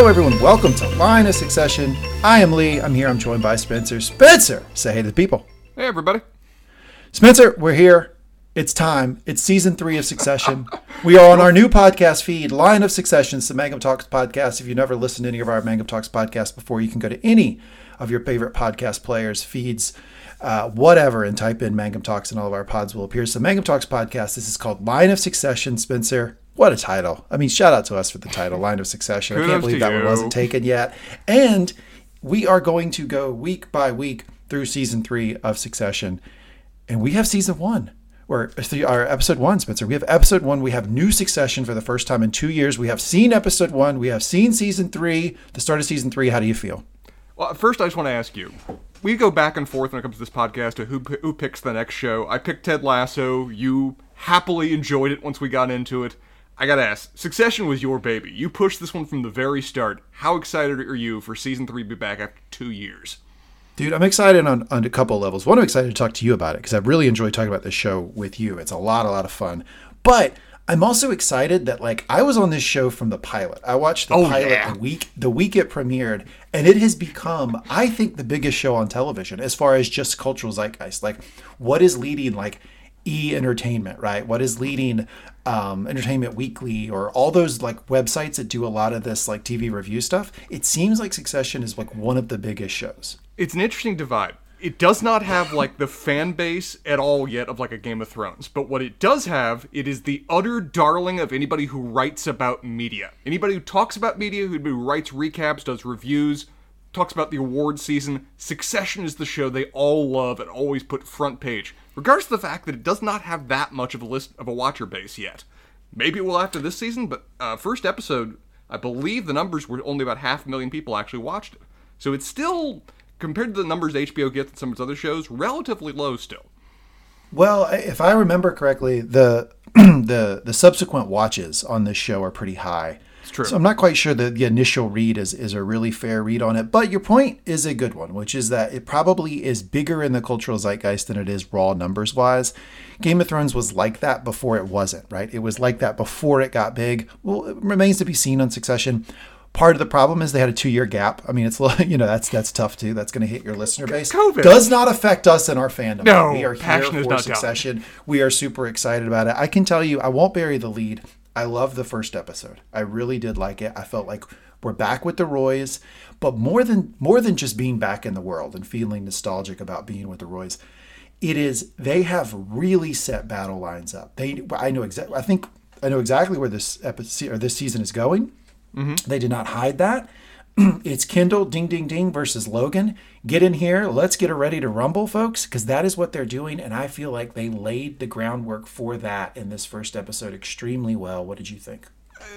Hello, everyone. Welcome to Line of Succession. I am Lee. I'm here. I'm joined by Spencer. Spencer, say hey to the people. Hey, everybody. Spencer, we're here. It's time. It's season three of Succession. we are on our new podcast feed, Line of Succession. It's the Mangum Talks podcast. If you've never listened to any of our Mangum Talks podcasts before, you can go to any of your favorite podcast players, feeds, uh, whatever, and type in Mangum Talks, and all of our pods will appear. So, Mangum Talks podcast. This is called Line of Succession. Spencer, what a title! I mean, shout out to us for the title, Line of Succession. I can't believe that one wasn't taken yet. And we are going to go week by week through season three of Succession, and we have season one. Or uh, our episode one, Spencer. We have episode one. We have new Succession for the first time in two years. We have seen episode one. We have seen season three. The start of season three. How do you feel? Well, first, I just want to ask you. We go back and forth when it comes to this podcast to who who picks the next show. I picked Ted Lasso. You happily enjoyed it once we got into it. I gotta ask, Succession was your baby. You pushed this one from the very start. How excited are you for season three to be back after two years? Dude, I'm excited on, on a couple of levels. One, I'm excited to talk to you about it because I really enjoy talking about this show with you. It's a lot, a lot of fun. But I'm also excited that like I was on this show from the pilot. I watched the Oh, pilot yeah. the week the week it premiered, and it has become, I think, the biggest show on television as far as just cultural zeitgeist. Like, what is leading like E Entertainment, right? What is leading um, Entertainment Weekly or all those like websites that do a lot of this like TV review stuff? It seems like Succession is like one of the biggest shows. It's an interesting divide. It does not have like the fan base at all yet of like a Game of Thrones, but what it does have, it is the utter darling of anybody who writes about media. Anybody who talks about media, who writes recaps, does reviews, talks about the award season. Succession is the show they all love and always put front page, regardless of the fact that it does not have that much of a list of a watcher base yet. Maybe it will after this season, but uh, first episode, I believe the numbers were only about half a million people actually watched it. So it's still, compared to the numbers HBO gets and some of its other shows, relatively low still. Well, if I remember correctly, the the the subsequent watches on this show are pretty high. It's true. So I'm not quite sure that the initial read is is a really fair read on it. But your point is a good one, which is that it probably is bigger in the cultural zeitgeist than it is raw numbers wise. Game of Thrones was like that before it wasn't, right? It was like that before it got big. Well, it remains to be seen on Succession. Part of the problem is they had a two year gap. I mean, it's you know that's that's tough too. That's going to hit your listener base. COVID. does not affect us in our fandom. No, we are passion here is for not down. Succession. We are super excited about it. I can tell you, I won't bury the lead. I love the first episode. I really did like it. I felt like we're back with the Roys, but more than more than just being back in the world and feeling nostalgic about being with the Roys, it is they have really set battle lines up. They I know exactly. I think I know exactly where this episode or this season is going. Mm-hmm. They did not hide that. it's Kendall Ding Ding Ding versus Logan. Get in here. Let's get ready to rumble, folks, because that is what they're doing. And I feel like they laid the groundwork for that in this first episode extremely well. What did you think?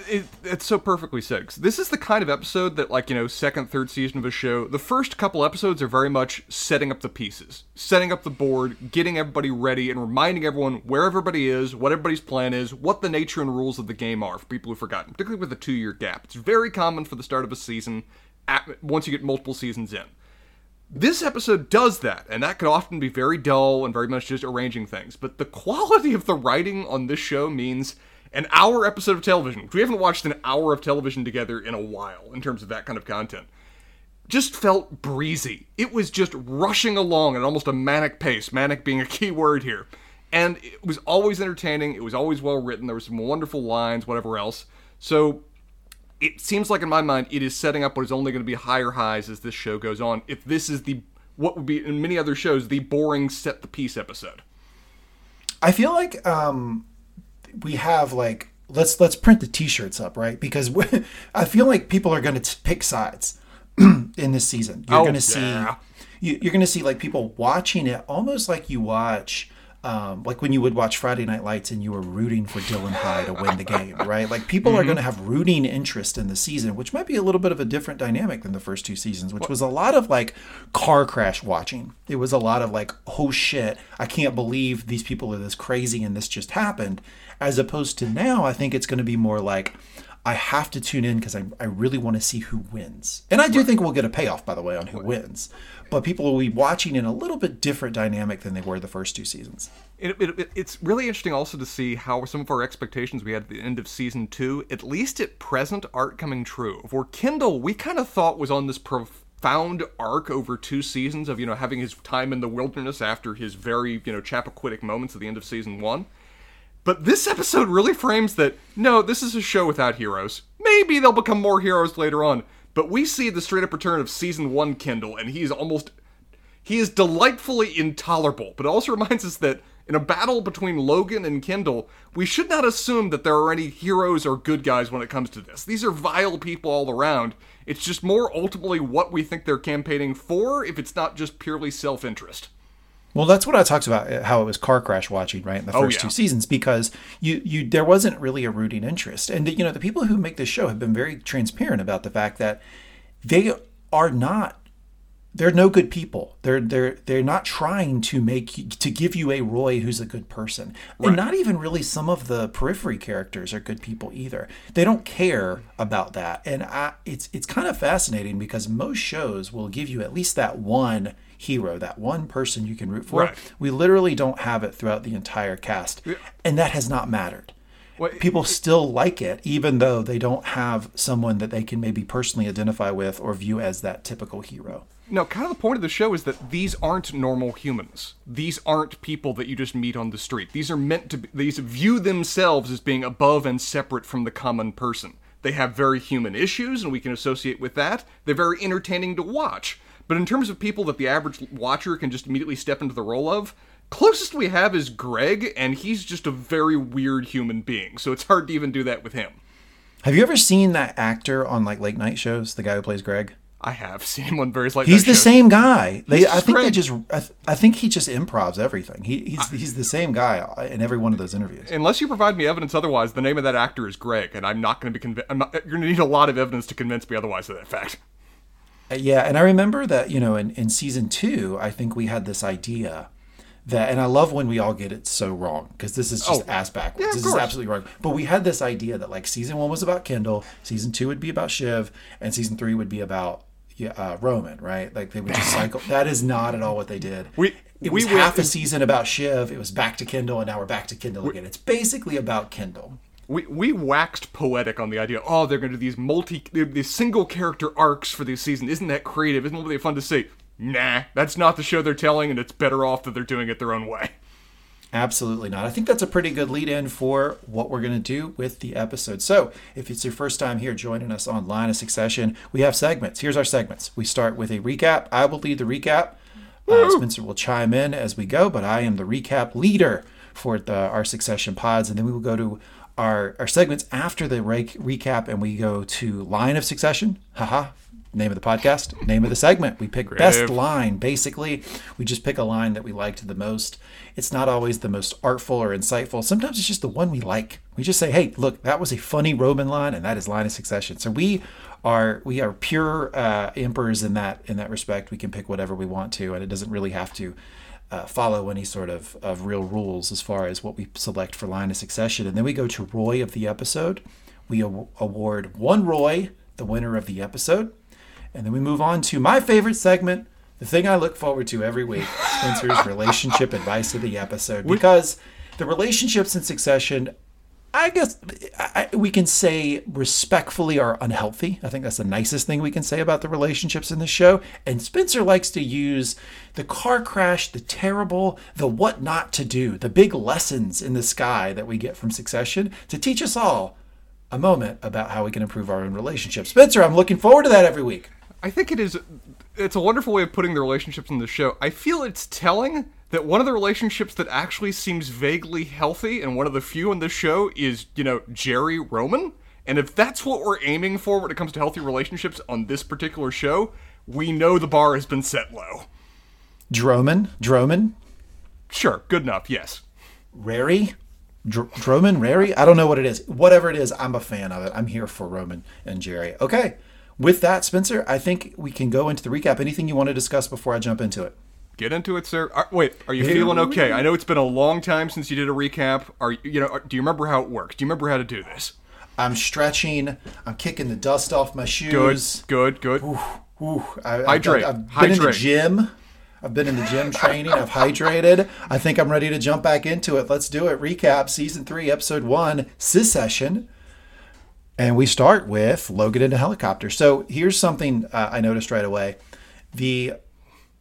It, it's so perfectly said. This is the kind of episode that, like, you know, second, third season of a show, the first couple episodes are very much setting up the pieces, setting up the board, getting everybody ready, and reminding everyone where everybody is, what everybody's plan is, what the nature and rules of the game are for people who've forgotten, particularly with a two year gap. It's very common for the start of a season at, once you get multiple seasons in. This episode does that, and that could often be very dull and very much just arranging things. But the quality of the writing on this show means an hour episode of television. We haven't watched an hour of television together in a while in terms of that kind of content. Just felt breezy. It was just rushing along at almost a manic pace, manic being a key word here. And it was always entertaining, it was always well written, there were some wonderful lines, whatever else. So it seems like in my mind it is setting up what is only going to be higher highs as this show goes on. If this is the what would be in many other shows the boring set the piece episode. I feel like um, we have like let's let's print the T-shirts up, right? Because I feel like people are going to pick sides in this season. You're Oh, going to see yeah. you, you're going to see like people watching it almost like you watch. Um, like when you would watch Friday Night Lights and you were rooting for Dillon High to win the game, right? Like people are going to have rooting interest in the season, which might be a little bit of a different dynamic than the first two seasons, which was a lot of like car crash watching. It was a lot of like, oh shit, I can't believe these people are this crazy and this just happened. As opposed to now, I think it's going to be more like, I have to tune in because I, I really want to see who wins. And I do think we'll get a payoff, by the way, on who wins. But people will be watching in a little bit different dynamic than they were the first two seasons. It, it, it- it's really interesting also to see how some of our expectations we had at the end of season two, at least at present, aren't coming true. For Kendall, we kind of thought was on this profound arc over two seasons of you know having his time in the wilderness after his very you know Chappaquiddick moments at the end of season one. But this episode really frames that no, this is a show without heroes. Maybe they'll become more heroes later on, but we see the straight up return of season one Kendall, and he's almost he is delightfully intolerable, but it also reminds us that in a battle between Logan and Kendall, we should not assume that there are any heroes or good guys when it comes to this. These are vile people all around. It's just more ultimately what we think they're campaigning for if it's not just purely self interest. Well, that's what I talked about uh, how it was car crash watching, right, in the first Oh, yeah. two seasons because you you there wasn't really a rooting interest. And you know, the people who make this show have been very transparent about the fact that they are not they're no good people. They're they're they're not trying to make you- to give you a Roy who's a good person. And not even really some of the periphery characters are good people either. They don't care about that. And I, it's it's kind of fascinating because most shows will give you at least that one hero, that one person you can root for. Right. We literally don't have it throughout the entire cast. And that has not mattered. Well, People still like it, even though they don't have someone that they can maybe personally identify with or view as that typical hero. No, kind of the point of the show is that these aren't normal humans. These aren't people that you just meet on the street. These are meant to be, these view themselves as being above and separate from the common person. They have very human issues, and we can associate with that. They're very entertaining to watch. But in terms of people that the average watcher can just immediately step into the role of, closest we have is Greg, and he's just a very weird human being. So it's hard to even do that with him. Have you ever seen that actor on like late night shows? The guy who plays Greg. I have seen him on various like He's the shows. same guy. They, I think they just, I, th- I think he just improvs everything. He, he's, he's the same guy in every one of those interviews. Unless you provide me evidence otherwise, the name of that actor is Greg, and I'm not going to be convinced. You're going to need a lot of evidence to convince me otherwise of that fact. Uh, Yeah, and I remember that you know in, in season two, I think we had this idea that, and I love when we all get it so wrong because this is just Oh, ass backwards. yeah, this is absolutely wrong. But we had this idea that like season one was about Kendall, season two would be about Shiv, and season three would be about yeah, uh, Roman, right? Like they would just cycle. that is not at all what they did. We- it we was went- half a season about Shiv. It was back to Kendall, and now we're back to Kendall again. It's basically about Kendall. We we waxed poetic on the idea. Oh, they're going to do these multi, these single character arcs for this season. Isn't that creative? Isn't it really fun to see? Nah, that's not the show they're telling, and it's better off that they're doing it their own way. Absolutely not. I think that's a pretty good lead in for what we're going to do with the episode. So, if it's your first time here joining us on Line of Succession, we have segments. Here's our segments. We start with a recap. I will lead the recap. Uh, Spencer will chime in as we go, but I am the recap leader for the, our Succession pods. And then we will go to our, our segments after the re- recap and we go to Line of Succession. Haha. Name of the podcast, name of the segment. We pick best line. Basically, we just pick a line that we liked the most. It's not always the most artful or insightful. Sometimes it's just the one we like. We just say, "Hey, look, that was a funny Roman line, and that is line of succession." So we are we are pure uh, emperors in that in that respect. We can pick whatever we want to, and it doesn't really have to uh, follow any sort of, of real rules as far as what we select for line of succession. And then we go to Roy of the episode. We aw- award one Roy, the winner of the episode. And then we move on to my favorite segment, the thing I look forward to every week Spencer's relationship advice of the episode. Because the relationships in succession, I guess I, we can say respectfully are unhealthy. I think that's the nicest thing we can say about the relationships in the show. And Spencer likes to use the car crash, the terrible, the what not to do, the big lessons in the sky that we get from succession to teach us all a moment about how we can improve our own relationships. Spencer, I'm looking forward to that every week. I think it is. It's a wonderful way of putting the relationships in the show. I feel it's telling that one of the relationships that actually seems vaguely healthy and one of the few in this show is, you know, Gerri Roman. And if that's what we're aiming for when it comes to healthy relationships on this particular show, we know the bar has been set low. Droman, Droman, Sure, good enough, yes. Rary, Dr- Droman, Rary. I don't know what it is. Whatever it is, I'm a fan of it. I'm here for Roman and Gerri. Okay. With that, Spencer, I think we can go into the recap. Anything you want to discuss before I jump into it? Get into it, sir. Are, wait, are you Here feeling okay? I know it's been a long time since you did a recap. Are you, you know? Are, do you remember how it works? Do you remember how to do this? I'm stretching. I'm kicking the dust off my shoes. good, good. Ooh, I, I've- Hydrate. I've, been in the Hydrate. gym. I've been in the gym training. I've hydrated. I think I'm ready to jump back into it. Let's do it. Recap season three, episode one, Secession. And we start with Logan in a helicopter. So here's something uh, I noticed right away. The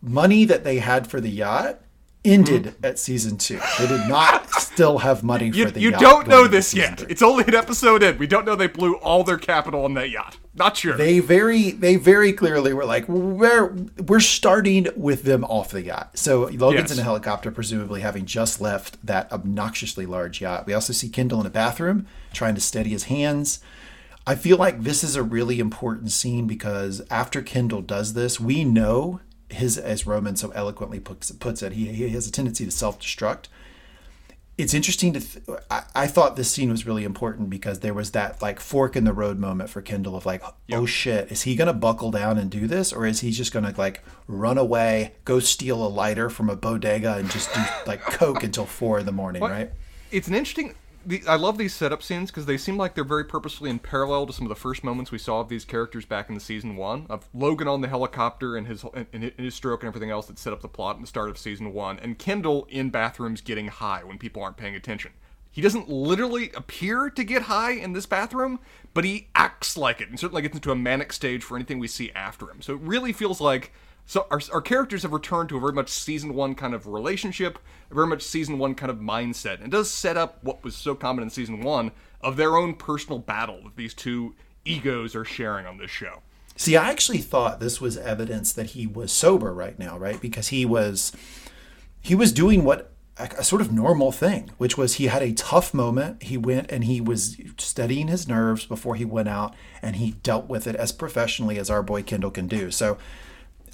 money that they had for the yacht ended hmm. at season two. They did not still have money You, for the you yacht. You don't know this yet. three. It's only an episode in. We don't know they blew all their capital on that yacht. Not sure. they very they very clearly were like we're we're starting with them off the yacht so logan's Yes. in a helicopter presumably having just left that obnoxiously large yacht we also see kendall in a bathroom trying to steady his hands i feel like this is a really important scene because after kendall does this we know his as roman so eloquently puts, puts it he, he has a tendency to self-destruct. It's interesting to th- I, I thought this scene was really important because there was that like fork in the road moment for kendall of like oh shit is he gonna buckle down and do this? Or is he just gonna like run away go steal a lighter from a bodega and just do like coke until four in the morning right? It's an interesting. The, I love these setup scenes because they seem like they're very purposefully in parallel to some of the first moments we saw of these characters back in the season one of Logan on the helicopter and his and his stroke and everything else that set up the plot in the start of season one, and Kendall in bathrooms getting high when people aren't paying attention. He doesn't literally appear to get high in this bathroom, but he acts like it and certainly gets into a manic stage for anything we see after him. So it really feels like so our, our characters have returned to a very much season one kind of relationship, a very much season one kind of mindset. And does set up what was so common in season one of their own personal battle that these two egos are sharing on this show. See, I actually thought this was evidence that he was sober right now, right? Because he was he was doing what a, a sort of normal thing, which was he had a tough moment. He went and he was steadying his nerves before he went out, and he dealt with it as professionally as our boy Kendall can do. So.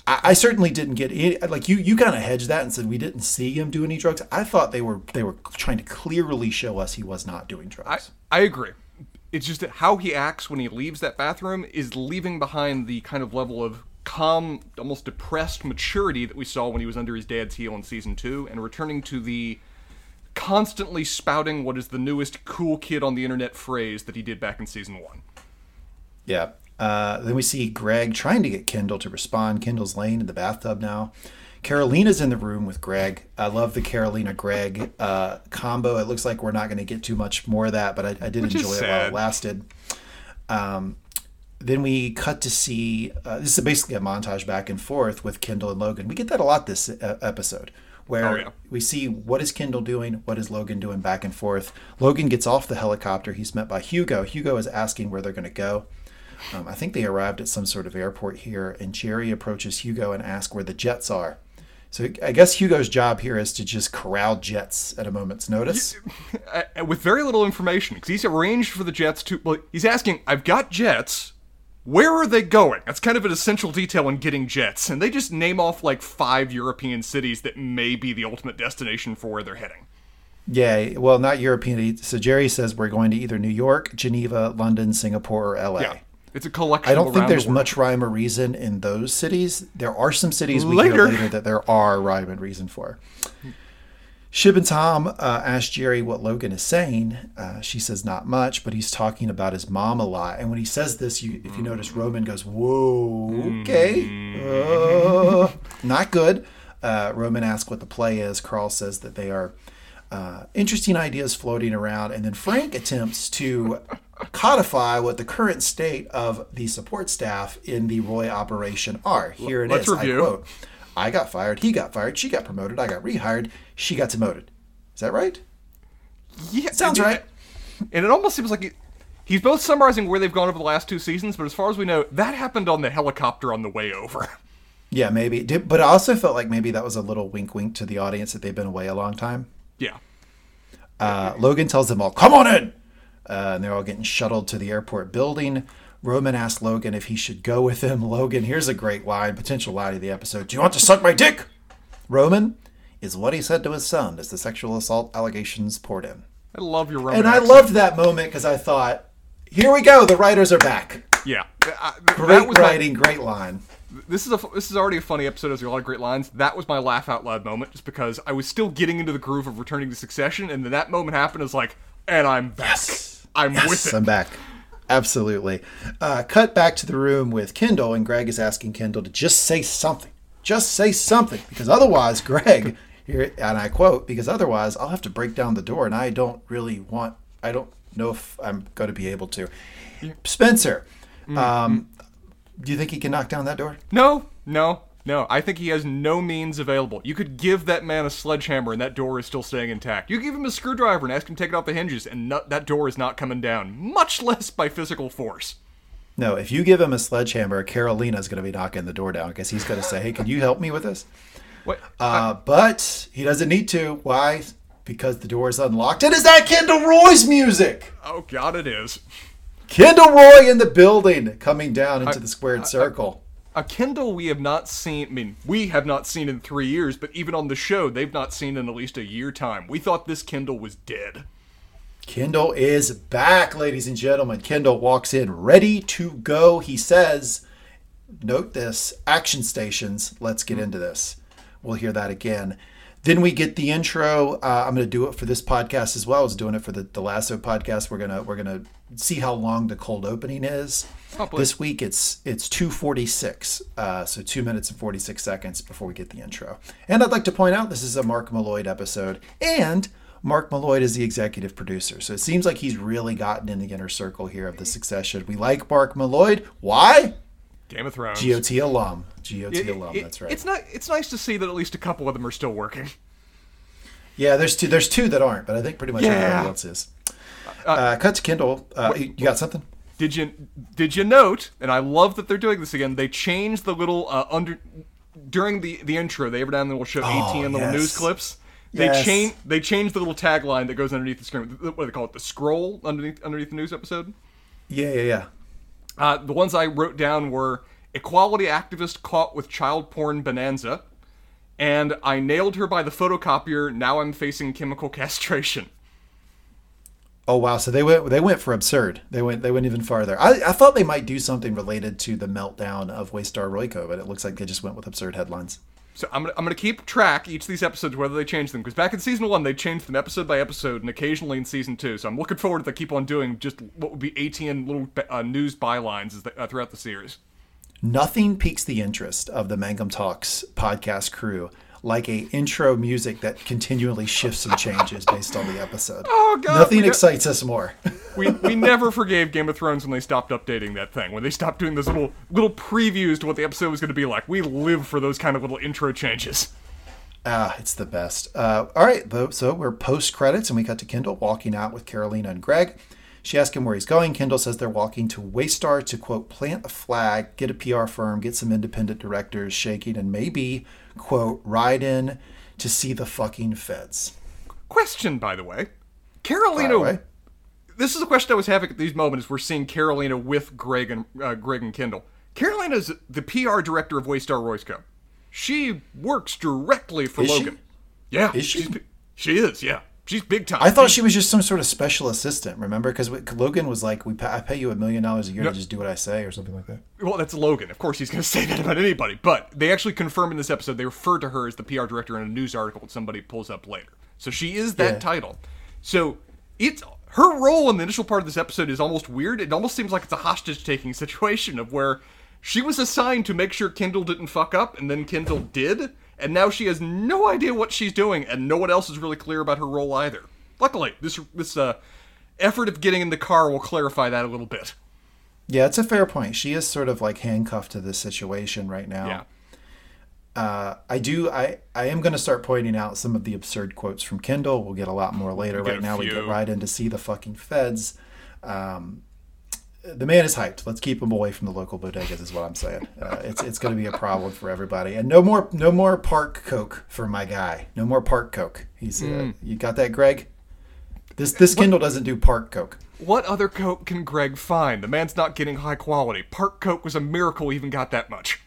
I, I certainly didn't get any, like you. You kind of hedged that and said we didn't see him do any drugs. I thought they were they were trying to clearly show us he was not doing drugs. I agree. It's just that how he acts when he leaves that bathroom is leaving behind the kind of level of calm, almost depressed maturity that we saw when he was under his dad's heel in season two, and returning to the constantly spouting what is the newest cool kid on the internet phrase that he did back in season one. Yeah. Uh, then we see Greg trying to get Kendall to respond. Kendall's laying in the bathtub now. Karolina's in the room with Greg. I love the Karolina Greg uh, combo. It looks like we're not going to get too much more of that, but I, I did Which enjoy it while it lasted. Um, then we cut to see uh, this is basically a montage back and forth with Kendall and Logan. We get that a lot this uh, episode where Oh, yeah. we see what is Kendall doing, what is Logan doing back and forth. Logan gets off the helicopter. He's met by Hugo. Hugo is asking where they're going to go. Um, I think they arrived at some sort of airport here, and Gerri approaches Hugo and asks where the jets are. So I guess Hugo's job here is to just corral jets at a moment's notice. Uh, with very little information, because he's arranged for the jets to. Well, he's asking, I've got jets. Where are they going? That's kind of an essential detail in getting jets. And they just name off like five European cities that may be the ultimate destination for where they're heading. Yeah, well, not European. So Gerri says we're going to either New York, Geneva, London, Singapore, or LA. Yeah. It's a collection I don't think there's the much rhyme or reason in those cities. There are some cities we Later. later that there are rhyme and reason for. Shiv and Tom uh, ask Gerri what Logan is saying. Uh, she says not much, but he's talking about his mom a lot. And when he says this, you, if you notice, Roman goes, "Whoa, okay, uh, not good." Uh, Roman asks what the play is. Carl says that they are uh, interesting ideas floating around, and then Frank attempts to codify what the current state of the support staff in the Roy operation are. Here it is. Let's review. I quote: "I got fired. He got fired. She got promoted. I got rehired. She got demoted." Is that right? Yeah, Sounds and- right. And it almost seems like he, he's both summarizing where they've gone over the last two seasons, but as far as we know, that happened on the helicopter on the way over. Yeah, maybe. Did- But I also felt like maybe that was a little wink, wink to the audience that they've been away a long time. yeah. Uh, Logan tells them all, "Come on in," uh, and they're all getting shuttled to the airport building. Roman asks Logan if he should go with him. Logan, here's a great line, potential line of the episode. Do you want to suck my dick? Roman is what he said to his son as the sexual assault allegations poured in. I love your Roman And I loved that moment because I thought, here we go, the writers are back. Yeah. I- that Great was my- writing, great line. this is a this is already a funny episode. There's a lot of great lines. That was my laugh out loud moment, just because I was still getting into the groove of returning to Succession, and then that moment happened. Is like, and I'm back. Yes. I'm with it. I'm back. Absolutely. Uh, cut back to the room with Kendall, and Greg is asking Kendall to just say something. Just say something, because otherwise, Greg, here, and I quote, because otherwise I'll have to break down the door, and I don't really want, I don't know if I'm going to be able to. Spencer, um, do you think he can knock down that door? No, no, no. I think he has no means available. You could give that man a sledgehammer and that door is still staying intact. You give him a screwdriver and ask him to take it off the hinges and that door is not coming down, much less by physical force. No, if you give him a sledgehammer, Karolina's going to be knocking the door down because he's going to say, hey, can you help me with this? What? Uh, but he doesn't need to. Why? Because the door is unlocked. And is that Kendall Roy's music? oh God, it is. Kendall Roy in the building coming down into the squared circle. A Kendall we have not seen. I mean, we have not seen in three years, but even on the show, they've not seen in at least a year time. We thought this Kendall was dead. Kendall is back, ladies and gentlemen. Kendall walks in ready to go. He says, Note this action stations. Let's get hmm. into this. We'll hear that again. Then we get the intro. Uh, I'm going to do it for this podcast as well. I was doing it for the, the Lasso podcast. We're gonna we're gonna see how long the cold opening is. Oh, this week it's it's 2:46, uh, so two minutes and 46 seconds before we get the intro. And I'd like to point out this is a Mark Mylod episode, and Mark Mylod is the executive producer. So it seems like he's really gotten in the inner circle here of the succession. We like Mark Mylod. Why? Game of Thrones. GOT alum. GOT It- alum. it- That's right. It's not. It's nice to see that at least a couple of them are still working. Yeah, there's two. There's two that aren't, but I think pretty much Yeah. everybody else is. Uh, cut to Kendall. Uh, you you got something? Did you did you note? And I love that they're doing this again. They changed the little uh, under during the the intro. They every now and then will show Oh, 18 little news clips. They Yes. change they change the little tagline that goes underneath the screen. What do they call it? The scroll underneath underneath the news episode. Yeah, yeah, yeah. Uh, the ones I wrote down were equality activist caught with child porn bonanza, and I nailed her by the photocopier. Now I'm facing chemical castration. Oh wow! So they went they went for absurd. They went they went even farther. I, I thought they might do something related to the meltdown of Waystar Royco, but it looks like they just went with absurd headlines. So I'm gonna, I'm gonna keep track each of these episodes whether they change them because back in season one they changed them episode by episode and occasionally in season two. So I'm looking forward to keep on doing just what would be 18 little uh, news bylines uh, throughout the series. Nothing piques the interest of the Mangum Talks podcast crew like a intro music that continually shifts and changes based on the episode. Oh, God, Nothing got- excites us more. We we never forgave Game of Thrones when they stopped updating that thing when they stopped doing those little little previews to what the episode was going to be like. We live for those kind of little intro changes. Ah, it's the best. Uh, all right, though, so we're post credits, and we cut to Kendall walking out with Karolina and Greg. She asks him where he's going. Kendall says they're walking to Waystar to quote plant a flag, get a PR firm, get some independent directors shaking, and maybe quote ride in to see the fucking feds. Question, by the way, Karolina. away. This is a question I was having at these moments. We're seeing Karolina with Greg and uh, Greg and Kendall. Karolina's the PR director of Waystar Royco. She works directly for Is she? Logan. Yeah, Is she? She is. Yeah, she's big time. I thought she was just some sort of special assistant. Remember, because Logan was like, "We pay, I pay you a million dollars a year to just do what I say," or something like that. Well, that's Logan. Of course, he's going to say that about anybody. But they actually confirm in this episode they refer to her as the PR director in a news article that somebody pulls up later. So she is that Yeah. title. So it's her role in the initial part of this episode is almost weird. It almost seems like it's a hostage taking situation of where she was assigned to make sure Kendall didn't fuck up, and then Kendall did, and now she has no idea what she's doing, and no one else is really clear about her role either. Luckily, this this uh, effort of getting in the car will clarify that a little bit. Yeah, it's a fair point. She is sort of like handcuffed to this situation right now. Yeah. Uh, I do. I I am going to start pointing out some of the absurd quotes from Kendall. We'll get a lot more later. Right now, we get right in to see the fucking feds. Um, the man is hyped. Let's keep him away from the local bodegas, is what I'm saying. Uh, it's it's going to be a problem for everybody. And no more no more park coke for my guy. No more park coke. He's uh, Mm. you got that, Greg? This this Kendall doesn't do park coke. What other Coke can Greg find? The man's not getting high quality. Park Coke was a miracle he even got that much.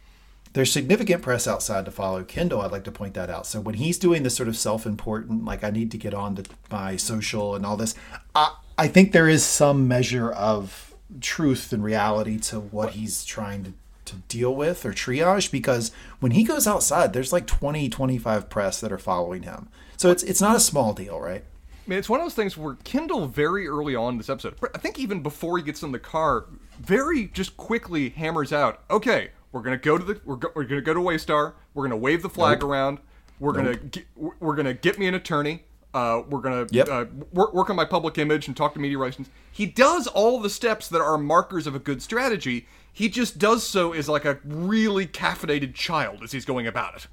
There's significant press outside to follow Kendall. I'd like to point that out. So when he's doing this sort of self-important, like I need to get on to my social and all this, I, I think there is some measure of truth and reality to what he's trying to, to deal with or triage because when he goes outside, there's like 20, 25 press that are following him. So it's it's not a small deal, right? I mean, it's one of those things where Kendall very early on in this episode, I think even before he gets in the car, very just quickly hammers out, okay, we're gonna go to the we're, go, we're gonna go to Waystar, we're gonna wave the flag Nope. around, we're gonna get, we're gonna get me an attorney, uh, we're gonna Yep. uh, work, work on my public image and talk to media relations. He does all the steps that are markers of a good strategy. He just does so as like a really caffeinated child as he's going about it.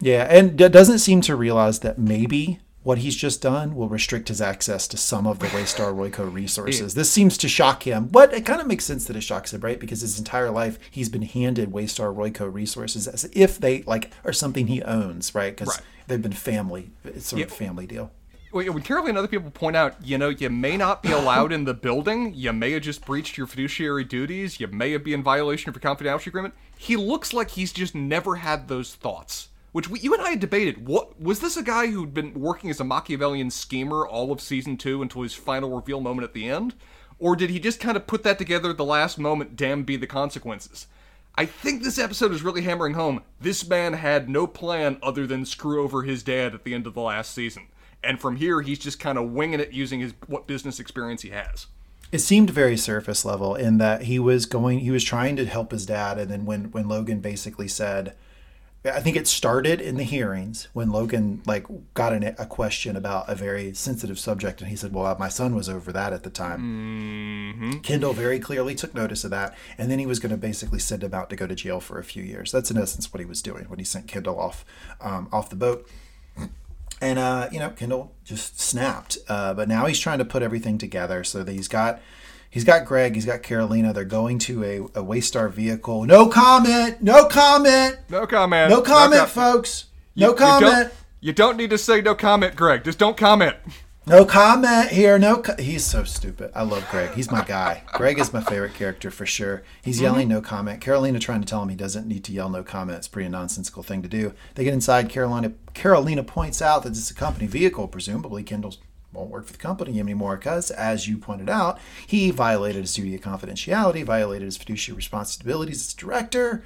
Yeah, and d- doesn't seem to realize that maybe what he's just done will restrict his access to some of the Waystar Royco resources. This seems to shock him, but it kind of makes sense that it shocks him, right? Because his entire life he's been handed Waystar Royco resources as if they like are something he owns, right? Because Right. they've been family. It's sort of Yeah. a family deal. When Caroline and other people point out, you know, you may not be allowed in the building, you may have just breached your fiduciary duties, you may have been in violation of your confidentiality agreement. He looks like he's just never had those thoughts. Which we, you and I had debated. What was this a guy who'd been working as a Machiavellian schemer all of season two until his final reveal moment at the end, or did he just kind of put that together at the last moment? Damn, be the consequences. I think this episode is really hammering home this man had no plan other than screw over his dad at the end of the last season. And from here, he's just kind of winging it using his what business experience he has. It seemed very surface level in that he was going, he was trying to help his dad, and then when when Logan basically said, I think it started in the hearings when Logan like got an, a question about a very sensitive subject, and he said, "Well, my son was over that at the time." Kendall very clearly took notice of that, and then he was going to basically send him out to go to jail for a few years. That's in essence what he was doing when he sent Kendall off um, off the boat. And uh, you know, Kendall just snapped. Uh, but now he's trying to put everything together so that he's got he's got Greg, he's got Karolina. They're going to a, a Waystar vehicle. No comment. No comment. No comment. No comment, com- folks. You- No you comment. don't- You don't need to say no comment, Greg. Just don't comment. No comment here. No, co- he's so stupid. I love Greg. He's my guy. Greg is my favorite character for sure. He's mm-hmm. yelling no comment. Karolina trying to tell him he doesn't need to yell no comment. It's a pretty nonsensical thing to do. They get inside. Karolina Karolina points out that it's a company vehicle. Presumably, Kendall's won't work for the company anymore because, as you pointed out, he violated his duty of confidentiality, violated his fiduciary responsibilities as director.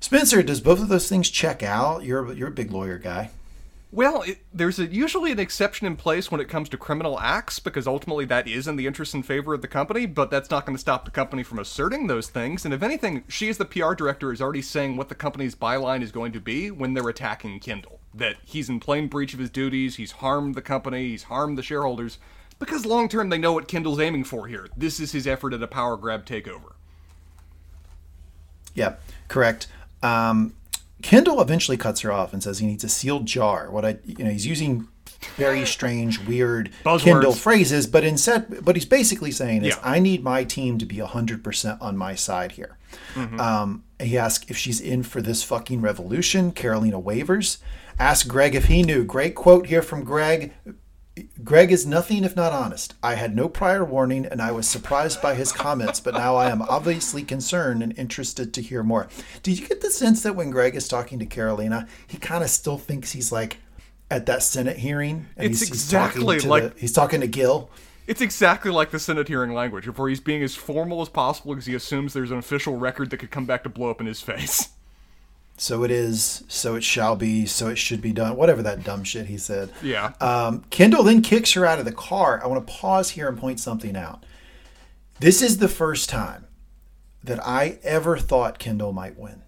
Spencer, does both of those things check out? You're you're a big lawyer guy. Well, it, there's a, usually an exception in place when it comes to criminal acts because ultimately that is in the interest and favor of the company, but that's not going to stop the company from asserting those things. And if anything, she as the PR director is already saying what the company's byline is going to be when they're attacking Kendall. That he's in plain breach of his duties, he's harmed the company, he's harmed the shareholders, because long term they know what Kendall's aiming for here. This is his effort at a power grab takeover. Yeah, correct. Um, Kendall eventually cuts her off and says he needs a sealed jar. What I, you know, he's using very strange, weird Buzzwords. Kendall phrases, but instead, but he's basically saying is, Yeah. I need my team to be hundred percent on my side here. Um, he asks if she's in for this fucking revolution. Karolina wavers. Ask Greg if he knew. Great quote here from Greg. Greg is nothing if not honest. I had no prior warning and I was surprised by his comments, but now I am obviously concerned and interested to hear more. Did you get the sense that when Greg is talking to Karolina, he kind of still thinks he's like at that Senate hearing? And It's he's, exactly to like- the, he's talking to Gil. It's exactly like the Senate hearing language, where he's being as formal as possible because he assumes there's an official record that could come back to blow up in his face. So it is, so it shall be, so it should be done. Whatever that dumb shit he said. Yeah. Um, Kendall then kicks her out of the car. I want to pause here and point something out. This is the first time that I ever thought Kendall might win.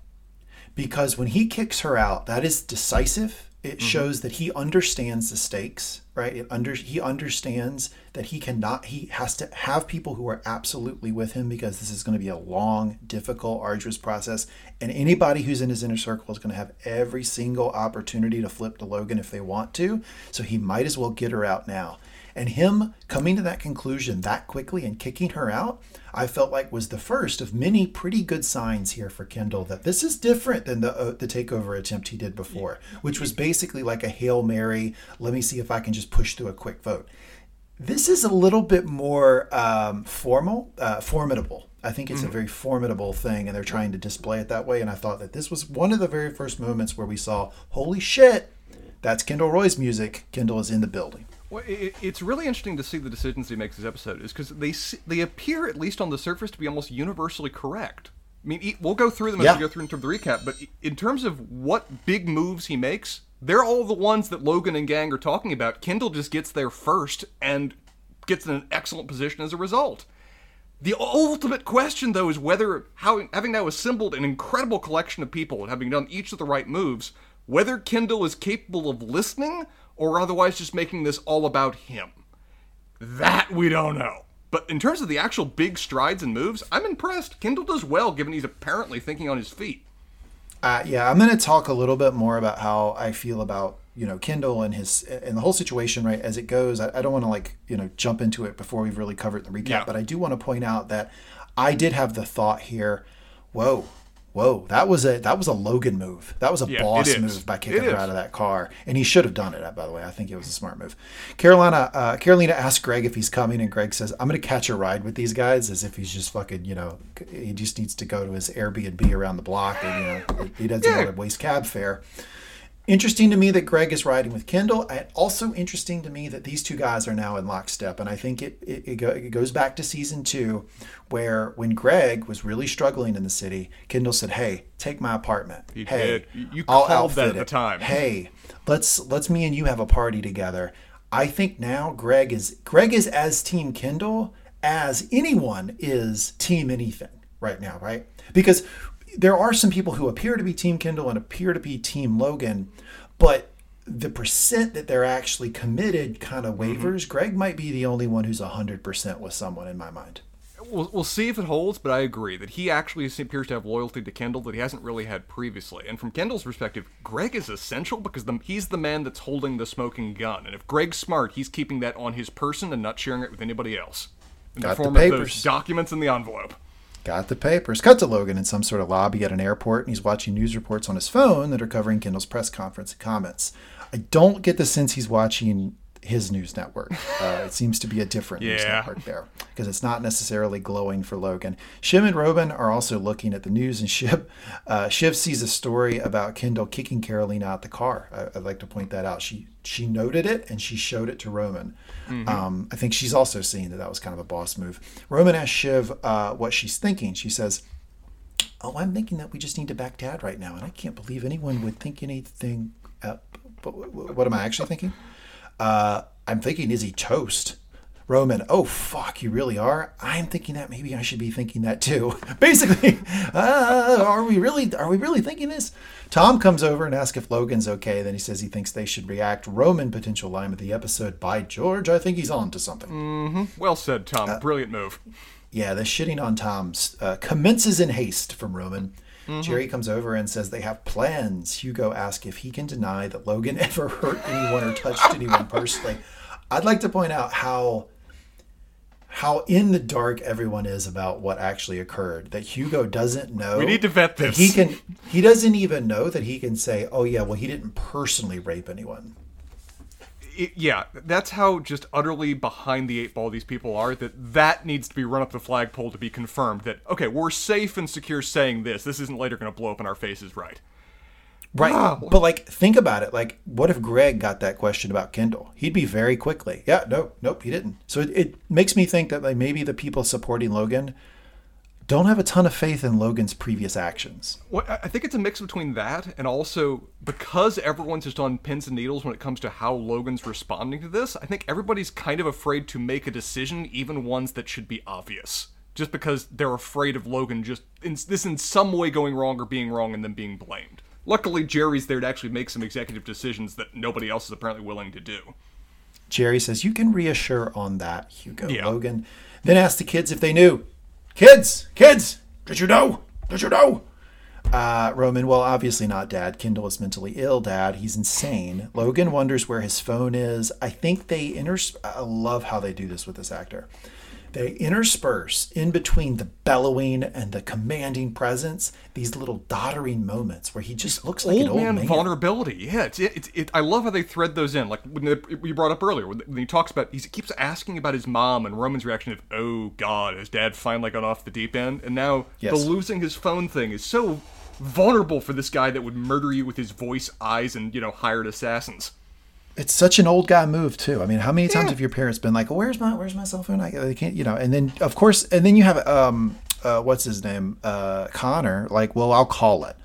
Because when he kicks her out, that is decisive. It shows that he understands the stakes, right? It under he understands that he cannot he has to have people who are absolutely with him because this is going to be a long, difficult, arduous process. And anybody who's in his inner circle is going to have every single opportunity to flip to Logan if they want to. So he might as well get her out now. And him coming to that conclusion that quickly and kicking her out, I felt like was the first of many pretty good signs here for Kendall that this is different than the uh, the takeover attempt he did before, which was basically like a hail mary. Let me see if I can just push through a quick vote. This is a little bit more um, formal, uh, formidable. I think it's a very formidable thing, and they're trying to display it that way. And I thought that this was one of the very first moments where we saw, holy shit, that's Kendall Roy's music. Kendall is in the building. Well, it, it's really interesting to see the decisions he makes this episode, is because they they appear, at least on the surface, to be almost universally correct. I mean, we'll go through them as Yeah. we go through in terms of the recap, but in terms of what big moves he makes, They're all the ones that Logan and gang are talking about. Kendall just gets there first and gets in an excellent position as a result. The ultimate question, though, is whether, having now assembled an incredible collection of people and having done each of the right moves, whether Kendall is capable of listening or otherwise just making this all about him. That we don't know. But in terms of the actual big strides and moves, I'm impressed. Kendall does well given he's apparently thinking on his feet. Uh, yeah, I'm going to talk a little bit more about how I feel about you know Kendall and his and the whole situation right as it goes. I, I don't want to like you know jump into it before we've really covered the recap, Yeah. but I do want to point out that I did have the thought here. Whoa, whoa, that was a that was a Logan move. That was a Yeah, boss move by kicking It her is. out of that car, and he should have done it. By the way, I think it was a smart move. Karolina, uh, Karolina asked Greg if he's coming, and Greg says, "I'm going to catch a ride with these guys," as if he's just fucking you know he just needs to go to his Airbnb around the block, and you know he doesn't Yeah. want to waste cab fare. Interesting to me that Greg is riding with Kendall. And also interesting to me that these two guys are now in lockstep. And I think it, it, it, go, it goes back to season two, where when Greg was really struggling in the city, Kendall said, "Hey, take my apartment. He hey, did. You- I'll called that at the time." Hey, let's let's me and you have a party together." I think now Greg is Greg is as Team Kendall as anyone is Team anything right now, right? Because there are some people who appear to be Team Kendall and appear to be Team Logan, but the percent that they're actually committed kind of mm-hmm. wavers. Greg might be the only one who's 100% with someone in my mind. We'll, we'll see if it holds, but I agree that he actually appears to have loyalty to Kendall that he hasn't really had previously. And from Kendall's perspective, Greg is essential because the, he's the man that's holding the smoking gun. And if Greg's smart, he's keeping that on his person and not sharing it with anybody else. In Got the the form of papers. those documents in the envelope. Got the papers. Cut to Logan in some sort of lobby at an airport, and he's watching news reports on his phone that are covering Kendall's press conference and comments. I don't get the sense he's watching his news network. Uh, it seems to be a different news network there because it's not necessarily glowing for Logan. Shiv and Roman are also looking at the news, and Shiv, uh, Shiv sees a story about Kendall kicking Karolina out the car. I, I'd like to point that out. She she noted it and she showed it to Roman. Um, I think she's also seeing that that was kind of a boss move. Roman asks Shiv uh, what she's thinking. She says, "Oh, I'm thinking that we just need to back Dad right now, and I can't believe anyone would think anything." But wh- wh- what am I actually thinking? Uh, I'm thinking, is he toast? Roman, oh fuck, you really are. I'm thinking that maybe I should be thinking that too. Basically, uh, are we really are we really thinking this? Tom comes over and asks if Logan's okay. Then he says he thinks they should react. Roman potential line of the episode. By George, I think he's on to something. Mm-hmm. Well said, Tom. Uh, Brilliant move. Yeah, the shitting on Tom's uh, commences in haste from Roman. Gerri comes over and says they have plans. Hugo asks if he can deny that Logan ever hurt anyone or touched anyone personally. I'd like to point out how how in the dark everyone is about what actually occurred. That Hugo doesn't know. We need to vet this. He can. He doesn't even know that he can say, "Oh yeah, well he didn't personally rape anyone." it, yeah, that's how just utterly behind the eight ball these people are. That that needs to be run up the flagpole to be confirmed. That okay, we're safe and secure saying this. This isn't later going to blow up in our faces, right? Right. But like think about it. Like what if Greg got that question about Kendall? He'd be very quickly. Yeah, no, nope, he didn't. So it, it makes me think that like maybe the people supporting Logan don't have a ton of faith in Logan's previous actions. Well, I I think it's a mix between that and also because everyone's just on pins and needles when it comes to how Logan's responding to this. I think everybody's kind of afraid to make a decision, even ones that should be obvious, just because they're afraid of Logan just in, this in some way going wrong or being wrong and then being blamed. Luckily, Gerri's there to actually make some executive decisions that nobody else is apparently willing to do. Gerri says, You can reassure on that, Hugo. Yeah. Logan then asked the kids if they knew. Kids, kids, did you know? Did you know? Uh, Roman, well, obviously not, Dad. Kendall is mentally ill, Dad. He's insane. Logan wonders where his phone is. I think they inters. I love how they do this with this actor. They intersperse in between the bellowing and the commanding presence these little doddering moments where he just looks like old an old man, man. vulnerability. Yeah, it's it, it's it. I love how they thread those in. Like when we brought up earlier, when when he talks about, he keeps asking about his mom, and Roman's reaction of "Oh God, has Dad finally gone off the deep end?" And now Yes. the losing his phone thing is so vulnerable for this guy that would murder you with his voice, eyes, and you know hired assassins. It's such an old guy move too. I mean, how many times Yeah. have your parents been like, "Where's my Where's my cell phone?" I they can't, you know. And then of course, and then you have um, uh, what's his name, uh, Connor. Like, well, I'll call it.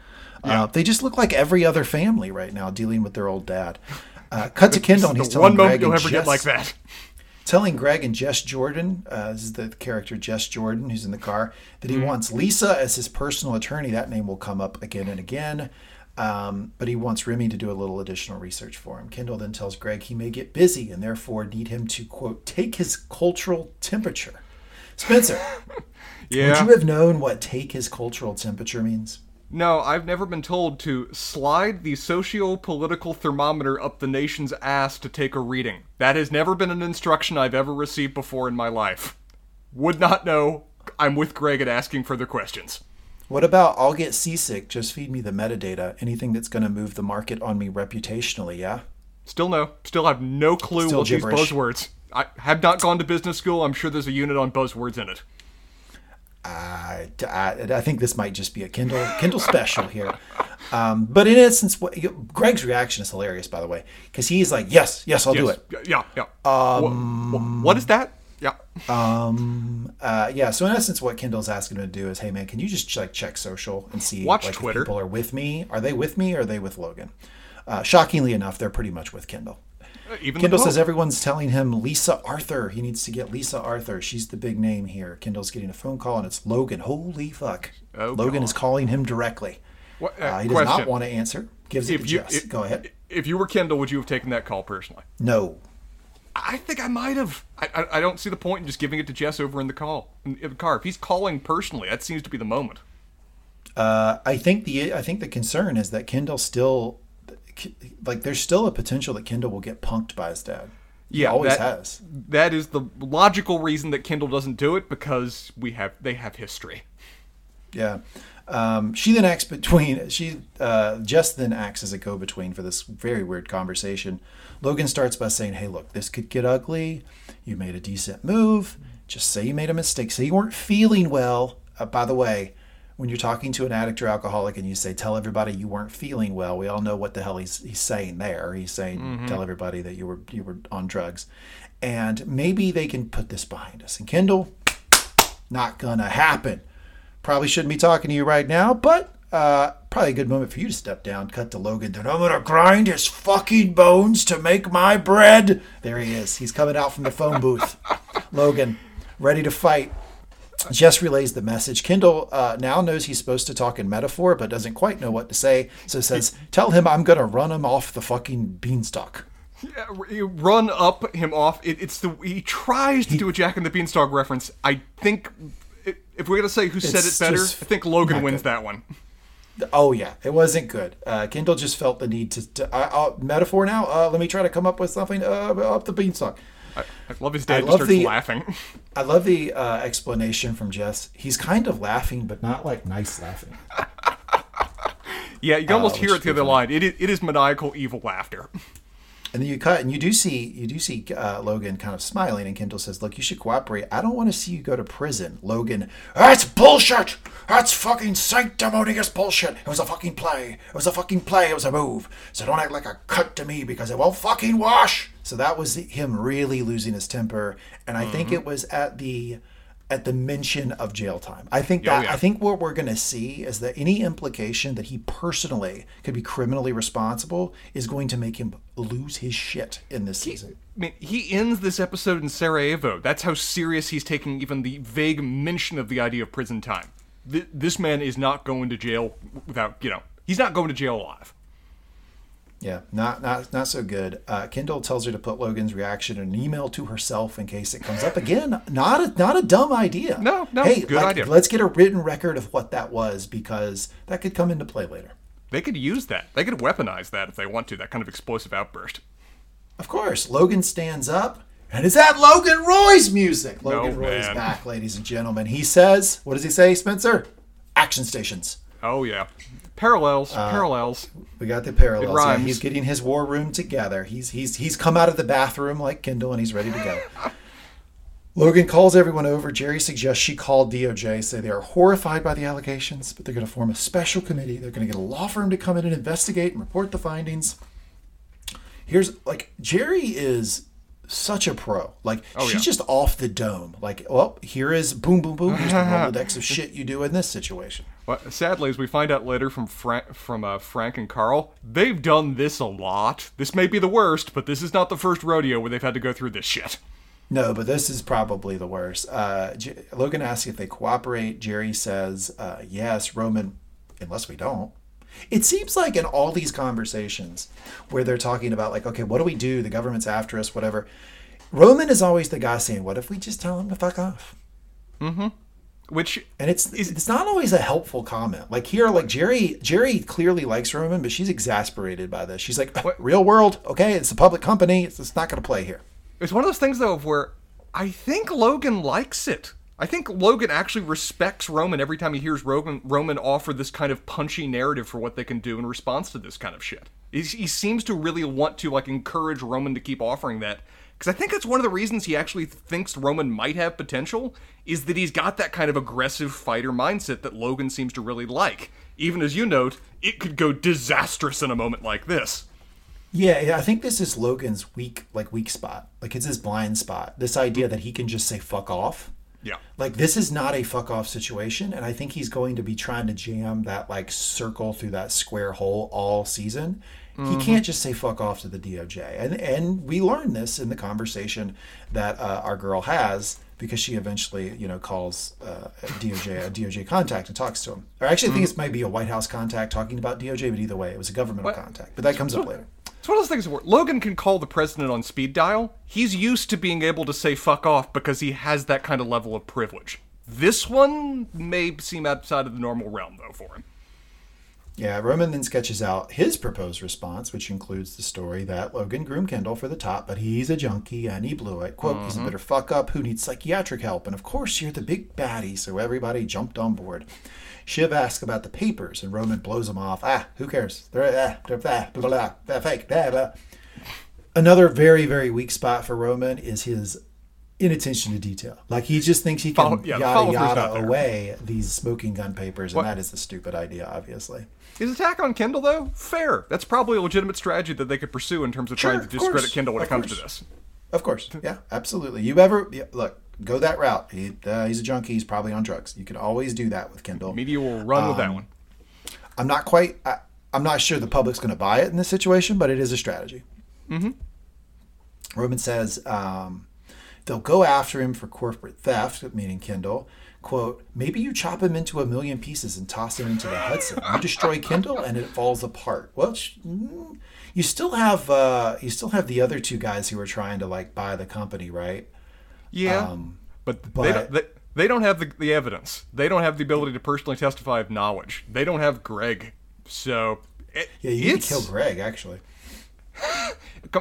Uh, they just look like every other family right now dealing with their old dad. Uh, cut to Kendall, and he's telling one moment Greg you'll and ever get like that. telling Greg and Jess Jordan, uh, this is the character Jess Jordan who's in the car, that Mm-hmm. he wants Lisa as his personal attorney. That name will come up again and again. Um, but he wants Remy to do a little additional research for him. Kendall then tells Greg he may get busy and therefore need him to, quote, take his cultural temperature. Spencer, Yeah. would you have known what take his cultural temperature means? No, I've never been told to slide the socio-political thermometer up the nation's ass to take a reading. That has never been an instruction I've ever received before in my life. Would not know. I'm with Greg at asking further questions. What about I'll get seasick, just feed me the metadata, anything that's going to move the market on me reputationally, yeah? Still no. Still have no clue Still what gibberish. these buzzwords. I have not gone to business school. I'm sure there's a unit on buzzwords in it. I, I, I think this might just be a Kendall Kendall special here. Um, but in essence, what, Greg's reaction is hilarious, by the way, because he's like, "Yes, yes, I'll do it." Yeah, yeah. Um, what, what is that? Yeah. Uh, yeah. So in essence, what Kendall's asking him to do is, "Hey, man, can you just like check social and see Watch like, if Twitter. people are with me? Are they with me? or Are they with Logan?" Uh, shockingly enough, they're pretty much with Kendall. Even Kendall says everyone's telling him Lisa Arthur. He needs to get Lisa Arthur. She's the big name here. Kendall's getting a phone call and it's Logan. Holy fuck. Oh, Logan God. is calling him directly. What- uh, Uh, he does not want to answer. Gives it if to you Jess. if, Go ahead. If you were Kendall, would you have taken that call personally? No. I think I might have. I, I, I don't see the point in just giving it to Jess over in the call in the car. If he's calling personally, that seems to be the moment. Uh, I think the I think the concern is that Kendall still like there's still a potential that Kendall will get punked by his dad. He Yeah, always that- has. That is the logical reason that Kendall doesn't do it because we have they have history. Yeah. Um, she then acts between she uh, Jess then acts as a go-between for this very weird conversation. Logan starts by saying, "Hey, look, this could get ugly. You made a decent move. Just say you made a mistake. Say you weren't feeling well. Uh, by the way, when you're talking to an addict or alcoholic and you say, tell everybody you weren't feeling well, we all know what the hell he's, he's saying there. He's saying, tell everybody that you were you were on drugs, and maybe they can put this behind us. And Kendall, not gonna happen. Probably shouldn't be talking to you right now, but uh, probably a good moment for you to step down. Cut to Logan. Then I'm gonna grind his fucking bones to make my bread. There he is. He's coming out from the phone booth. Logan, ready to fight. Jess relays the message. Kendall uh, now knows he's supposed to talk in metaphor, but doesn't quite know what to say. So says, "Tell him I'm gonna run him off the fucking beanstalk." Yeah, run up him off. It, it's the he tries to do a Jack and the Beanstalk reference. I think if we're gonna say who said it better, I think Logan wins good. that one. Oh yeah, it wasn't good. Uh, Kendall just felt the need to, to uh, uh, metaphor now. Uh, let me try to come up with something uh, up the beanstalk. I, I love his dad just love starts the- laughing. I love the uh, explanation from Jess. He's kind of laughing, but not like nice laughing. yeah, you can almost hear it the other line. It is, it is maniacal evil laughter. And then you cut, and you do see you do see uh, Logan kind of smiling, and Kendall says, "Look, you should cooperate. I don't want to see you go to prison." Logan, that's bullshit. That's fucking sanctimonious bullshit. It was a fucking play. It was a fucking play. It was a move. So don't act like a cut to me because it won't fucking wash. So that was him really losing his temper, and I think it was at the at the mention of jail time. I think Oh, that yeah. I think what we're going to see is that any implication that he personally could be criminally responsible is going to make him lose his shit in this season. I mean, he ends this episode in Sarajevo. That's how serious he's taking even the vague mention of the idea of prison time. Th- this man is not going to jail without, you know, he's not going to jail alive. Yeah, not not not so good. Uh, Kendall tells her to put Logan's reaction in an email to herself in case it comes up again. Not a not a dumb idea. No, no, Hey, good like, idea. Let's get a written record of what that was because that could come into play later. They could use that. They could weaponize that if they want to, that kind of explosive outburst. Of course, Logan stands up, and is that Logan Roy's music? Logan No, Roy is man. back, ladies and gentlemen. He says, "What does he say, Spencer? Action stations." Oh, yeah. Parallels, uh, parallels. We got the parallels. It Yeah, rhymes. he's getting his war room together. He's he's he's come out of the bathroom like Kendall, and he's ready to go. Logan calls everyone over. Gerri suggests she call DOJ, say they are horrified by the allegations, but they're going to form a special committee. They're going to get a law firm to come in and investigate and report the findings. Here's like Gerri is such a pro. Like oh, she's yeah. just off the dome. Like, well, here is boom, boom, boom. Here's the Rolodex of shit you do in this situation. Well, sadly, as we find out later from Frank, from uh, Frank and Carl, they've done this a lot. This may be the worst, but this is not the first rodeo where they've had to go through this shit. No, but this is probably the worst. Uh, J- Logan asks if they cooperate. Gerri says uh, yes. Roman, unless we don't. It seems like in all these conversations where they're talking about like, okay, what do we do? The government's after us, whatever. Roman is always the guy saying, "What if we just tell him to fuck off?" Which And it's it's not always a helpful comment. Like here, like Gerri Gerri clearly likes Roman, but she's exasperated by this. She's like, "Real world, okay? It's a public company. It's, it's not going to play here." it's one of those things though of where I think Logan likes it. I think Logan actually respects Roman every time he hears Roman Roman offer this kind of punchy narrative for what they can do in response to this kind of shit. He's, he seems to really want to like encourage Roman to keep offering that because I think that's one of the reasons he actually thinks Roman might have potential is that he's got that kind of aggressive fighter mindset that Logan seems to really like. Even as you note, it could go disastrous in a moment like this. Yeah, yeah, I think this is Logan's weak, like weak spot. Like it's his blind spot. This idea that he can just say "fuck off." Yeah. Like this is not a fuck off situation, and I think he's going to be trying to jam that like circle through that square hole all season. He can't just say fuck off to the DOJ, and and we learned this in the conversation that uh, our girl has because she eventually you know calls uh, a DOJ a DOJ contact and talks to him. Or actually, I think this might be a White House contact talking about DOJ, but either way, it was a governmental contact. But that comes up later. It's one of those things where Logan can call the president on speed dial. He's used to being able to say fuck off because he has that kind of level of privilege. This one may seem outside of the normal realm, though, for him. Yeah, Roman then sketches out his proposed response, which includes the story that Logan groomed Kendall for the top, but he's a junkie and he blew it. Quote, he's a bitter fuck up who needs psychiatric help, and of course you're the big baddie, so everybody jumped on board. Shiv asks about the papers, and Roman blows him off. Ah, who cares? They're, ah, they're, ah, blah, blah, blah, fake. Blah, blah. Another very, very weak spot for Roman is his inattention to detail. Like he just thinks he can Follow- yeah, yada yada away these smoking gun papers, and What- that is a stupid idea, obviously. His attack on Kendall, though, fair. That's probably a legitimate strategy that they could pursue in terms of Sure, trying to discredit course, Kendall when it comes course. to this. Of course, yeah, absolutely. You ever yeah, look go that route? He, uh, he's a junkie. He's probably on drugs. You can always do that with Kendall. Media will run with Um, that one. I'm not quite. I, I'm not sure the public's going to buy it in this situation, but it is a strategy. Mm-hmm. Roman says um, they'll go after him for corporate theft, meaning Kendall. Quote, maybe you chop him into a million pieces and toss him into the Hudson. You destroy Kendall and it falls apart. Well, mm, you still have uh, you still have the other two guys who are trying to like buy the company, right? Yeah, um, but, they, don't, they, they don't have the, the evidence. They don't have the ability to personally testify of knowledge. They don't have Greg. So, it, Yeah, you need to kill Greg actually.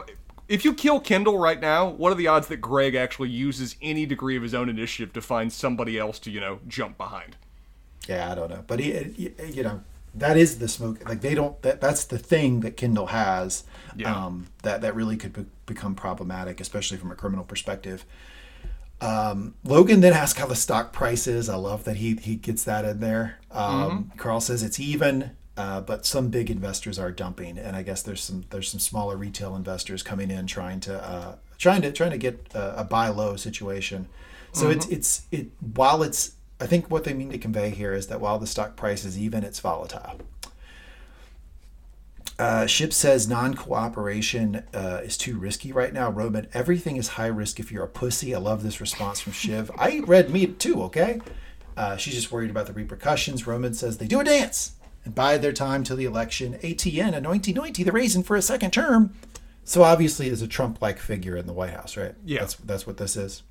If you kill Kendall right now, what are the odds that Greg actually uses any degree of his own initiative to find somebody else to, you know, jump behind? Yeah, I don't know, but he, you know, that is the smoke. Like they don't. That that's the thing that Kendall has. Yeah. Um, that that really could be, become problematic, especially from a criminal perspective. Um, Logan then asks how the stock price is. I love that he he gets that in there. Um, Carl says it's even, uh, but some big investors are dumping, and I guess there's some there's some smaller retail investors coming in trying to uh, trying to trying to get a, a buy low situation. So it's it's it while it's I think what they mean to convey here is that while the stock price is even, it's volatile. Uh, Shiv says non-cooperation uh, is too risky right now. Roman, everything is high risk if you're a pussy. I love this response from Shiv. I read me too. Okay, uh, she's just worried about the repercussions. Roman says they do a dance and bide their time till the election. ATN anointy nointy the raisin for a second term. So obviously, is a Trump-like figure in the White House, right? Yeah. that's that's what this is.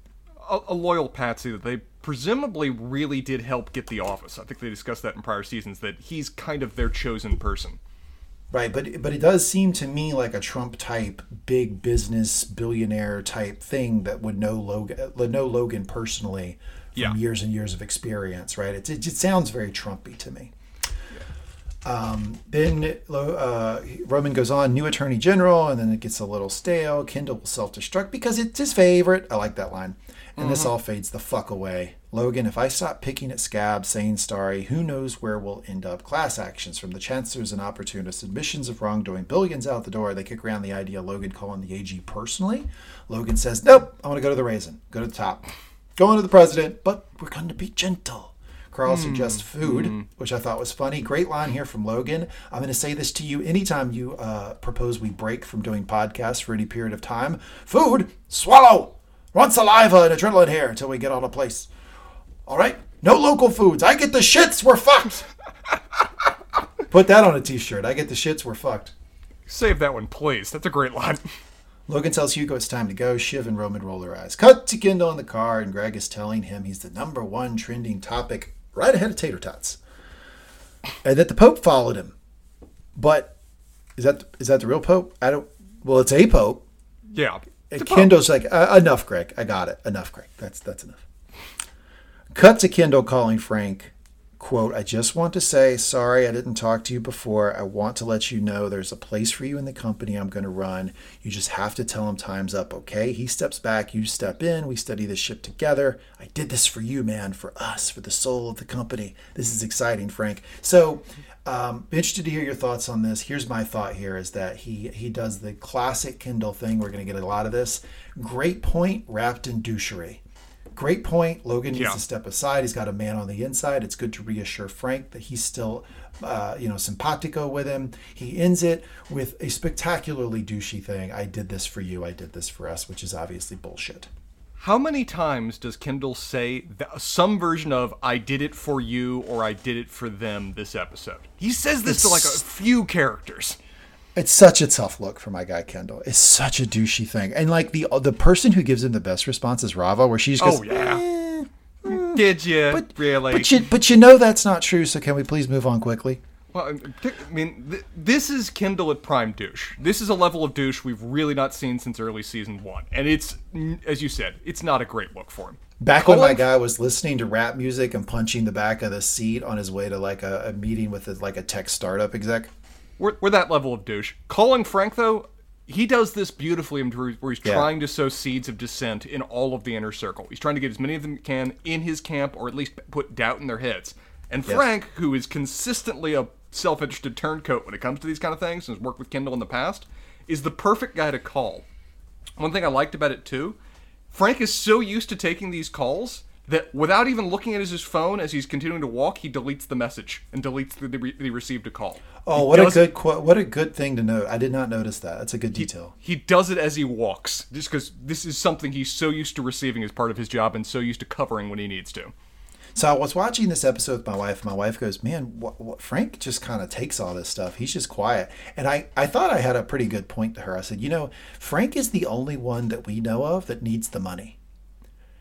A, a loyal patsy that they presumably really did help get the office. I think they discussed that in prior seasons, that he's kind of their chosen person. Right, but but it does seem to me like a Trump type big business billionaire type thing that would know Logan know Logan personally from Yeah. years and years of experience. Right, it, it just sounds very Trumpy to me. Um, then uh, Roman goes on, new attorney general, and then it gets a little stale. Kendall will self destruct because it's his favorite. I like that line. And this all fades the fuck away. Logan, if I stop picking at Scab, saying sorry, who knows where we'll end up? Class actions from the chancellors and opportunists, admissions of wrongdoing, billions out the door. They kick around the idea of Logan calling the AG personally. Logan says, Nope, I want to go to the raisin, go to the top. Going to the president, but we're going to be gentle. Carl suggests food, which I thought was funny. Great line here from Logan. I'm going to say this to you anytime you uh, propose we break from doing podcasts for any period of time. Food, swallow. Run saliva and adrenaline here until we get on a place. All right? No local foods. I get the shits. We're fucked. Put that on a t shirt. I get the shits. We're fucked. Save that one, please. That's a great line. Logan tells Hugo it's time to go. Shiv and Roman roll their eyes. Cut to Kendall in the car, and Greg is telling him he's the number one trending topic right ahead of Tater Tots. And that the Pope followed him. But is that is that the real Pope? I don't. Well, it's a Pope. Yeah. And a. Kendall's like, uh, enough, Greg. I got it. Enough, Greg. That's that's enough. Cuts to Kendall calling Frank, quote, I just want to say, sorry I didn't talk to you before. I want to let you know there's a place for you in the company I'm going to run. You just have to tell him time's up, okay? He steps back, you step in, we study the ship together. I did this for you, man, for us, for the soul of the company. This is exciting, Frank. So, um, interested to hear your thoughts on this. Here's my thought here is that he he does the classic Kendall thing. We're going to get a lot of this. Great point wrapped in douchery. Great point. Logan needs Yeah. to step aside. He's got a man on the inside. It's good to reassure Frank that he's still, uh, you know, simpatico with him. He ends it with a spectacularly douchey thing. I did this for you. I did this for us, which is obviously bullshit. How many times does Kendall say some version of "I did it for you" or "I did it for them" this episode? He says this to like a few characters. It's such a tough look for my guy Kendall. It's such a douchey thing, and like the the person who gives him the best response is Rava, where she just goes, Oh yeah. "Eh, Did you But really? But you, but you know that's not true. So can we please move on quickly? Well, I mean, th- this is Kendall at prime douche. This is a level of douche we've really not seen since early season one, and it's, as you said, it's not a great look for him. Back when my guy was listening to rap music and punching the back of the seat on his way to like a, a meeting with a, like a tech startup exec. We're, we're that level of douche. Calling Frank though, he does this beautifully, where he's Yeah. trying to sow seeds of dissent in all of the inner circle. He's trying to get as many of them can in his camp, or at least put doubt in their heads. And Frank, who is consistently a self-interested turncoat when it comes to these kind of things, and has worked with Kendall in the past, is the perfect guy to call. One thing I liked about it too, Frank is so used to taking these calls that without even looking at his phone as he's continuing to walk, he deletes the message and deletes the, the, he received a call. Oh, He what a good what a good thing to know. I did not notice that. That's a good detail. He does it as he walks, just because this is something he's so used to receiving as part of his job and so used to covering when he needs to. So I was watching this episode with my wife. My wife goes, "Man, what, what, Frank just kind of takes all this stuff. He's just quiet." And I, I thought I had a pretty good point to her. I said, "You know, Frank is the only one that we know of that needs the money.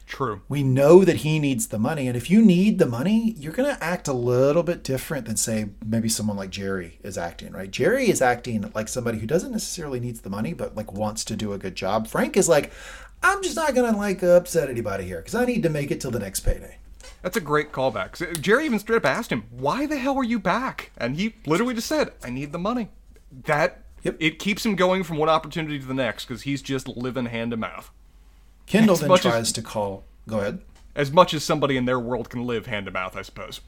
True. We know that he needs the money, and if you need the money, you're going to act a little bit different than say maybe someone like Gerri is acting, right? Gerri is acting like somebody who doesn't necessarily needs the money, but like wants to do a good job. Frank is like, I'm just not going to like upset anybody here because I need to make it till the next payday." That's a great callback. Gerri even straight up asked him, "Why the hell are you back?" And he literally just said, "I need the money." That Yep. it keeps him going from one opportunity to the next because he's just living hand to mouth. Kendall As then much as- tries to call. Go ahead. As much as somebody in their world can live hand to mouth, I suppose.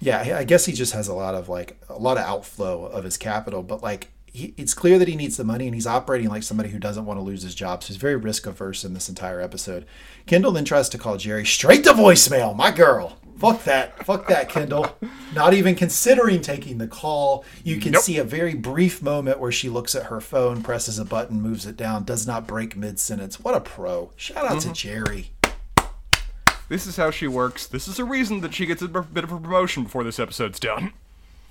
Yeah, I guess he just has a lot of like a lot of outflow of his capital, but like he, it's clear that he needs the money and he's operating like somebody who doesn't want to lose his job. So he's very risk averse in this entire episode. Kendall then tries to call Gerri straight to voicemail. My girl. Fuck that. Fuck that, Kendall. Not even considering taking the call. You can Nope. see a very brief moment where she looks at her phone, presses a button, moves it down, does not break mid sentence. What a pro. Shout out to Gerri. This is how she works. This is a reason that she gets a bit of a promotion before this episode's done.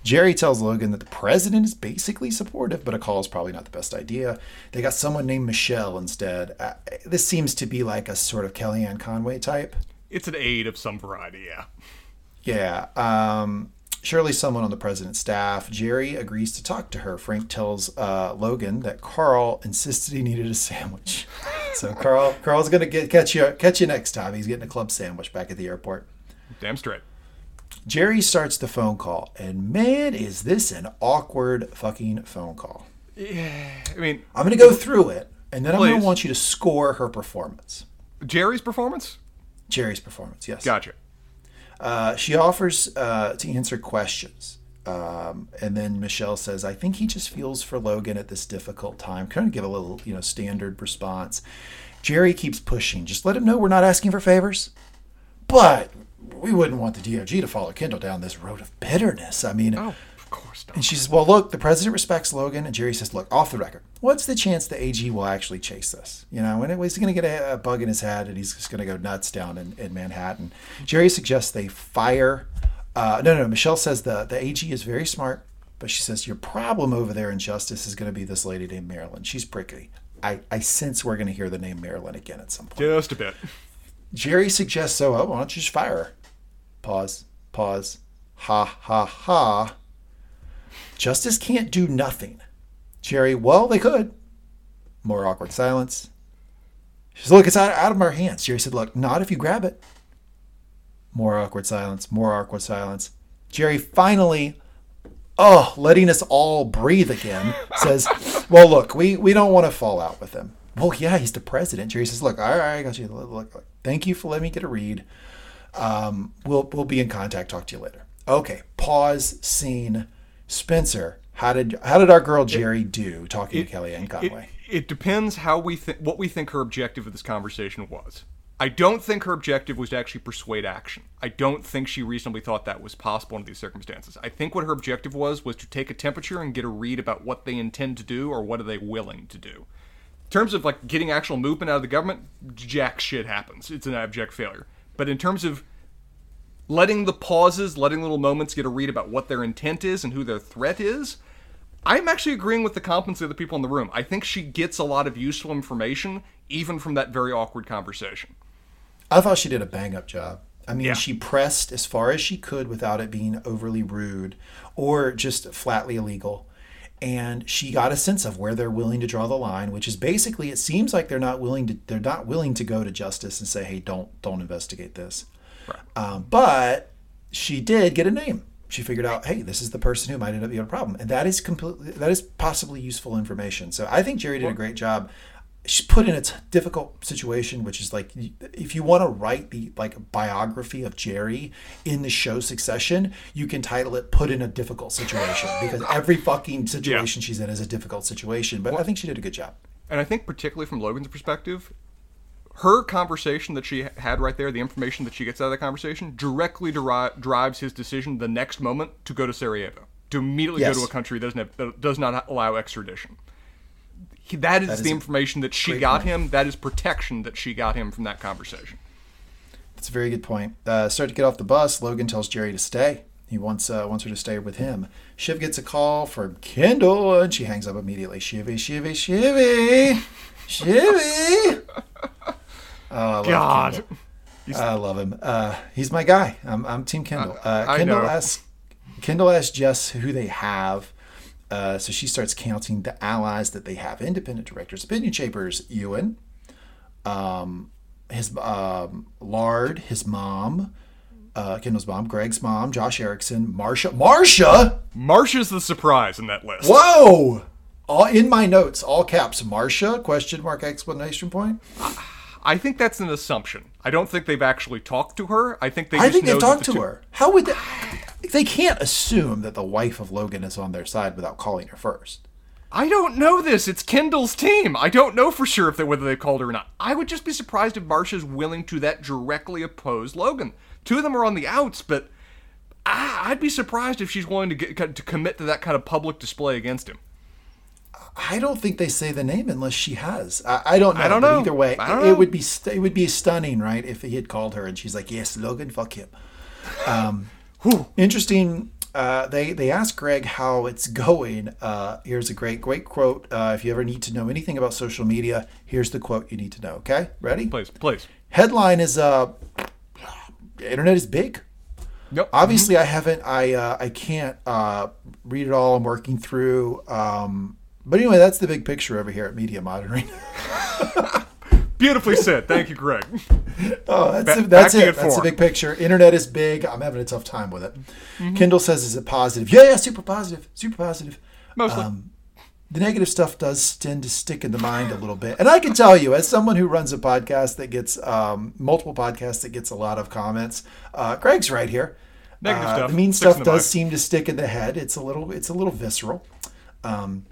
Gerri tells Logan that the president is basically supportive, but a call is probably not the best idea. They got someone named Michelle instead. Uh, this seems to be like a sort of Kellyanne Conway type. It's an aid of some variety, yeah. Yeah. Um, surely someone on the president's staff. Gerri agrees to talk to her. Frank tells uh, Logan that Carl insisted he needed a sandwich. So Carl, Carl's gonna get catch you catch you next time. He's getting a club sandwich back at the airport. Damn straight. Gerri starts the phone call, and man, is this an awkward fucking phone call. Yeah, I mean, I'm going to go through it, and then I'm gonna want you to score her performance. Gerri's performance. Gerri's performance, yes. Gotcha. Uh, she offers uh, to answer questions. Um, and then Michelle says, I think he just feels for Logan at this difficult time. Kind of give a little, you know, standard response. Gerri keeps pushing. Just let him know we're not asking for favors. But we wouldn't want the DOJ to follow Kendall down this road of bitterness. I mean, Oh, of course not. and she says, Well, look, the president respects Logan. And Gerri says, Look, off the record, what's the chance the AG will actually chase this? You know, when he's going to get a, a bug in his head and he's just going to go nuts down in, in Manhattan. Gerri suggests they fire. Uh, no, no, Michelle says the, the AG is very smart, but she says, Your problem over there in justice is going to be this lady named Marilyn. She's prickly. I, I sense we're going to hear the name Marilyn again at some point. Just a bit. Gerri suggests, so oh, why don't you just fire her? Pause, pause, ha, ha, ha. Justice can't do nothing. Gerri, well, they could. More awkward silence. She says, look, it's out, out of our hands. Gerri said, look, not if you grab it. More awkward silence, more awkward silence. Gerri finally, oh, letting us all breathe again, says, well, look, we, we don't want to fall out with him. Well, yeah, he's the president. Gerri says, look, all right, I got you. Look, look, look. Thank you for letting me get a read. Um, we'll, we'll be in contact. Talk to you later. Okay, pause, scene. Spencer, how did how did our girl Gerri do talking to Kellyanne It, Conway? it depends how we think what we think her objective of this conversation was. I don't think her objective was to actually persuade action. I don't think she reasonably thought that was possible under these circumstances. I think what her objective was was to take a temperature and get a read about what they intend to do or what are they willing to do. In terms of like getting actual movement out of the government, jack shit happens. It's an abject failure. But in terms of letting the pauses, letting little moments get a read about what their intent is and who their threat is, I'm actually agreeing with the competence of the people in the room. I think she gets a lot of useful information even from that very awkward conversation. I thought she did a bang up job. I mean, Yeah. she pressed as far as she could without it being overly rude or just flatly illegal. And she got a sense of where they're willing to draw the line, which is basically it seems like they're not willing to they're not willing to go to justice and say, "Hey, don't don't investigate this." Um, but she did get a name. She figured out, hey, this is the person who might end up being a problem, and that is completely that is possibly useful information. So I think Gerri did a great job. She's put in a t- difficult situation, which is like if you want to write the like biography of Gerri in the show Succession, you can title it "Put in a Difficult Situation" because every fucking situation she's in is a difficult situation. But I think she did a good job. And I think, particularly from Logan's perspective, her conversation that she had right there, the information that she gets out of that conversation, directly deri- drives his decision the next moment to go to Sarajevo, to immediately Yes. go to a country that doesn't have, that does not allow extradition. He, that is is the information that she got point. him. That is protection that she got him from that conversation. That's a very good point. Uh, start to get off the bus. Logan tells Gerri to stay. He wants uh, wants her to stay with him. Shiv gets a call from Kendall, and she hangs up immediately. Shivy, shivy, shivy, shivy. Oh, I love God. Kendall. I love him. Uh, he's my guy. I'm, I'm Team Kendall. Uh, I Kendall know. asks Kendall asks Jess who they have. Uh, so she starts counting the allies that they have: independent directors, opinion shapers, Ewan, um, his um, Lard, his mom, uh, Kendall's mom, Greg's mom, Josh Erickson, Marcia. Marcia! Marcia's the surprise in that list. Whoa! All in my notes, all caps. Marcia? Question mark Explanation point. I think that's an assumption. I don't think they've actually talked to her. I think they. I just think they've that talked the to two- her. How would they? They can't assume that the wife of Logan is on their side without calling her first. I don't know this. It's Kendall's team. I don't know for sure if they whether they called her or not. I would just be surprised if Marcia's willing to that directly oppose Logan. Two of them are on the outs, but I, I'd be surprised if she's willing to get to commit to that kind of public display against him. I don't think they say the name unless she has. I, I don't know. I don't know. Either way, it, know. would be st- it would be stunning, right? If he had called her and she's like, "Yes, Logan, fuck him." Um, interesting. Uh, they they ask Greg how it's going. Uh, here's a great great quote. Uh, if you ever need to know anything about social media, here's the quote you need to know. Okay, ready? Please, please. Headline is uh, internet is big. Nope. Obviously, I haven't. I uh, I can't uh, read it all. I'm working through. Um, but anyway, that's the big picture over here at Media Monitoring. Beautifully said. Thank you, Greg. Oh, that's Ba- it. That's it. That's the big picture. Internet is big. I'm having a tough time with it. Mm-hmm. Kendall says, "Is it positive?" Yeah, yeah, super positive. Super positive. Mostly. Um, the negative stuff does tend to stick in the mind a little bit. And I can tell you, as someone who runs a podcast that gets um, multiple podcasts that gets a lot of comments, uh, Greg's right here. Negative Uh, stuff The mean stuff in does mind. seem to stick in the head. It's a little, it's a little visceral. Um,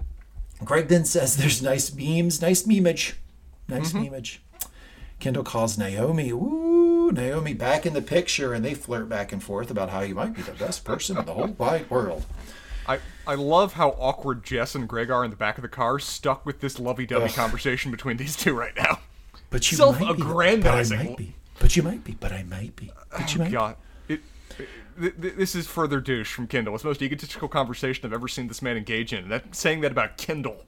Greg then says, "There's nice memes, nice memeage, nice Mm-hmm. memeage." Kendall calls Naomi, ooh, Naomi back in the picture, and they flirt back and forth about how you might be the best person in the whole wide world. I, I love how awkward Jess and Greg are in the back of the car, stuck with this lovey-dovey conversation between these two right now. But you might be. But I might be. But you might be. But I might be. But you might. Be. God, it- th- th- this is further douche from Kendall. It's the most egotistical conversation I've ever seen this man engage in. That saying that about Kendall.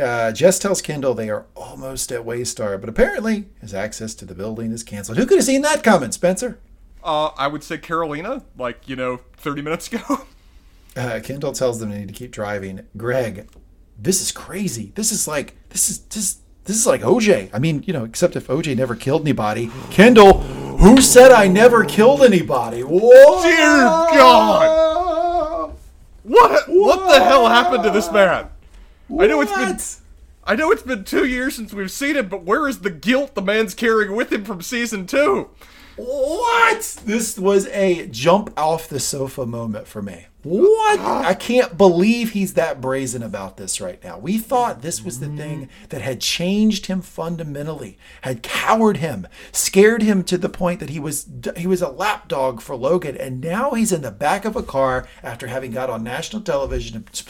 Uh, Jess tells Kendall they are almost at Waystar, but apparently his access to the building is canceled. Who could have seen that coming, Spencer? Uh, I would say Karolina, like you know, thirty minutes ago. Uh, Kendall tells them they need to keep driving. Greg, this is crazy. This is like this is this this is like OJ. I mean, you know, except if OJ never killed anybody. Kendall, who said I never killed anybody? Whoa! Dear God! what what the hell happened to this man? I know it's been What? I know it's been two years since we've seen him, but where is the guilt the man's carrying with him from season two? What? This was a jump off the sofa moment for me. What? I can't believe he's that brazen about this right now. We thought this was the thing that had changed him fundamentally, had cowered him, scared him to the point that he was he was a lapdog for Logan, and now he's in the back of a car after having got on national television and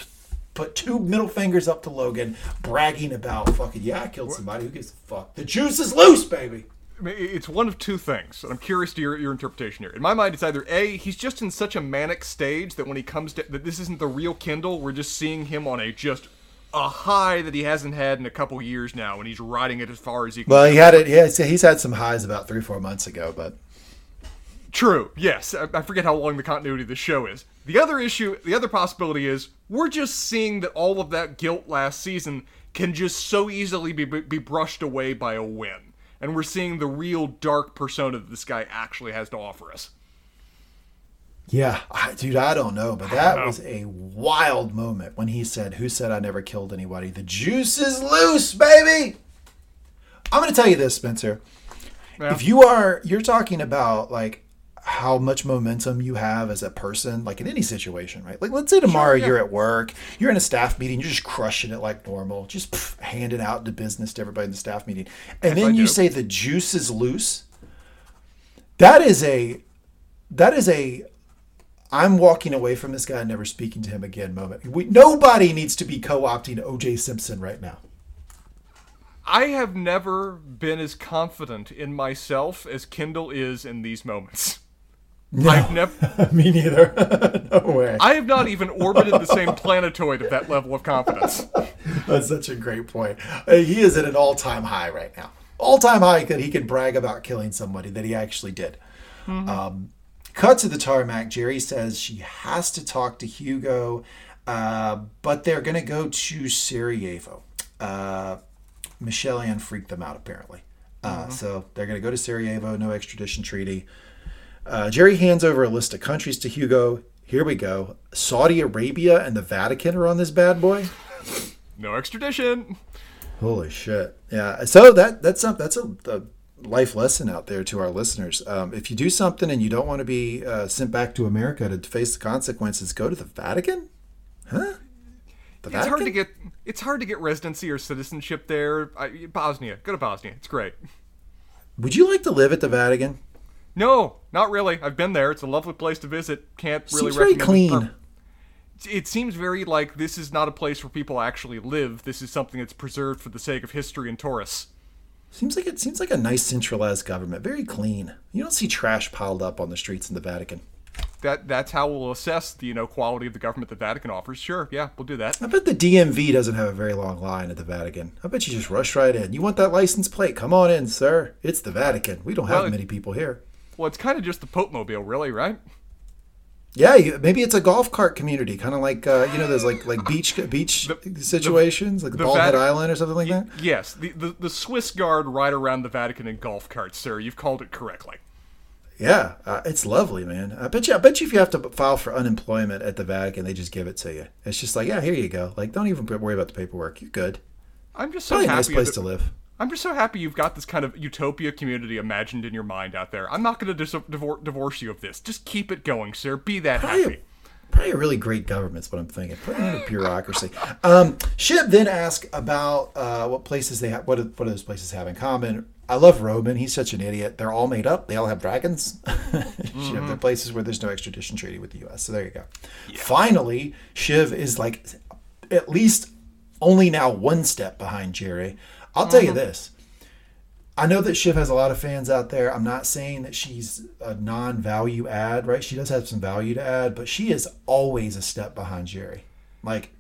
put two middle fingers up to Logan, bragging about fucking yeah, I killed somebody. Who gives a fuck? The juice is loose, baby. It's one of two things, and I'm curious to your, your interpretation here. In my mind, it's either A, he's just in such a manic stage that when he comes to, that this isn't the real Kendall, we're just seeing him on a just a high that he hasn't had in a couple years now, and he's riding it as far as he can. Well, he had it. Yeah, he's had some highs about three, four months ago, but True, yes. I, I forget how long the continuity of the show is. The other issue, the other possibility is we're just seeing that all of that guilt last season can just so easily be, be brushed away by a win. And we're seeing the real dark persona that this guy actually has to offer us. yeah, I, dude, I don't know, but that know. was a wild moment when he said, "Who said I never killed anybody? The juice is loose, baby." I'm going to tell you this, Spencer. Yeah. If you are, you're talking about like how much momentum you have as a person, like in any situation, right? Like, let's say tomorrow yeah. you're at work, you're in a staff meeting, you're just crushing it like normal, just pff, handing out the business to everybody in the staff meeting, and Yes, then you say the juice is loose. That is a, that is a, I'm walking away from this guy and never speaking to him again moment. We, nobody needs to be co-opting O.J. Simpson right now. I have never been as confident in myself as Kendall is in these moments. I've never Me neither. no way. I have not even orbited the same planetoid of that level of confidence. That's such a great point. Uh, He is at an all-time high right now. All-time high that he can brag about killing somebody that he actually did. Um, cut to the tarmac. Gerri says she has to talk to Hugo, uh, but they're going to go to Sarajevo. Uh, Michelle Ann freaked them out apparently. Uh, So they're going to go to Sarajevo. No extradition treaty. Uh, Gerri hands over a list of countries to Hugo. Here we go. Saudi Arabia and the Vatican are on this bad boy. No extradition. Holy shit! Yeah. So that that's a, that's a, a life lesson out there to our listeners. Um, if you do something and you don't want to be uh, sent back to America to face the consequences, go to the Vatican. Huh? The It's hard to get it's hard to get residency or citizenship there. I, Bosnia, go to Bosnia. It's great. Would you like to live at the Vatican? No, not really. I've been there. It's a lovely place to visit. Can't really recommend it. Seems very recommend it clean. for- It seems very like this is not a place where people actually live. This is something that's preserved for the sake of history and tourists. Seems like it seems like a nice centralized government. Very clean. You don't see trash piled up on the streets in the Vatican. That that's how we'll assess the you know quality of the government the Vatican offers. Sure, yeah, we'll do that. I bet the DMV doesn't have a very long line at the Vatican. I bet you just rush right in. You want that license plate? Come on in, sir. It's the Vatican. We don't have Well, many people here. Well, it's kind of just the Pope Mobile, really, right? Yeah, you, maybe it's a golf cart community, kind of like uh, you know those like like beach beach situations, like the, Bald Island or something like that. Yes, the, the the Swiss Guard ride around the Vatican in golf carts, sir. You've called it correctly. Yeah, uh, it's lovely, man. I bet you. I bet you if you have to file for unemployment at the Vatican, they just give it to you. It's just like, yeah, here you go. Like, don't even worry about the paperwork. You're good. I'm just so Probably happy. a nice place that- to live. I'm just so happy you've got this kind of utopia community imagined in your mind out there. I'm not going to dis- divor- divorce you of this. Just keep it going, sir. Be that Probably happy. a, probably a really great government's what I'm thinking. Put in a bureaucracy. Um, Shiv then asked about uh, what places they have. What do, what do those places have in common? I love Roman. He's such an idiot. They're all made up. They all have dragons. Shiv, they're places where there's no extradition treaty with the U.S. So there you go. Finally, Shiv is like at least only now one step behind Gerri. I'll tell you this. I know that Shiv has a lot of fans out there. I'm not saying that she's a non-value add, right? She does have some value to add, but she is always a step behind Gerri. Like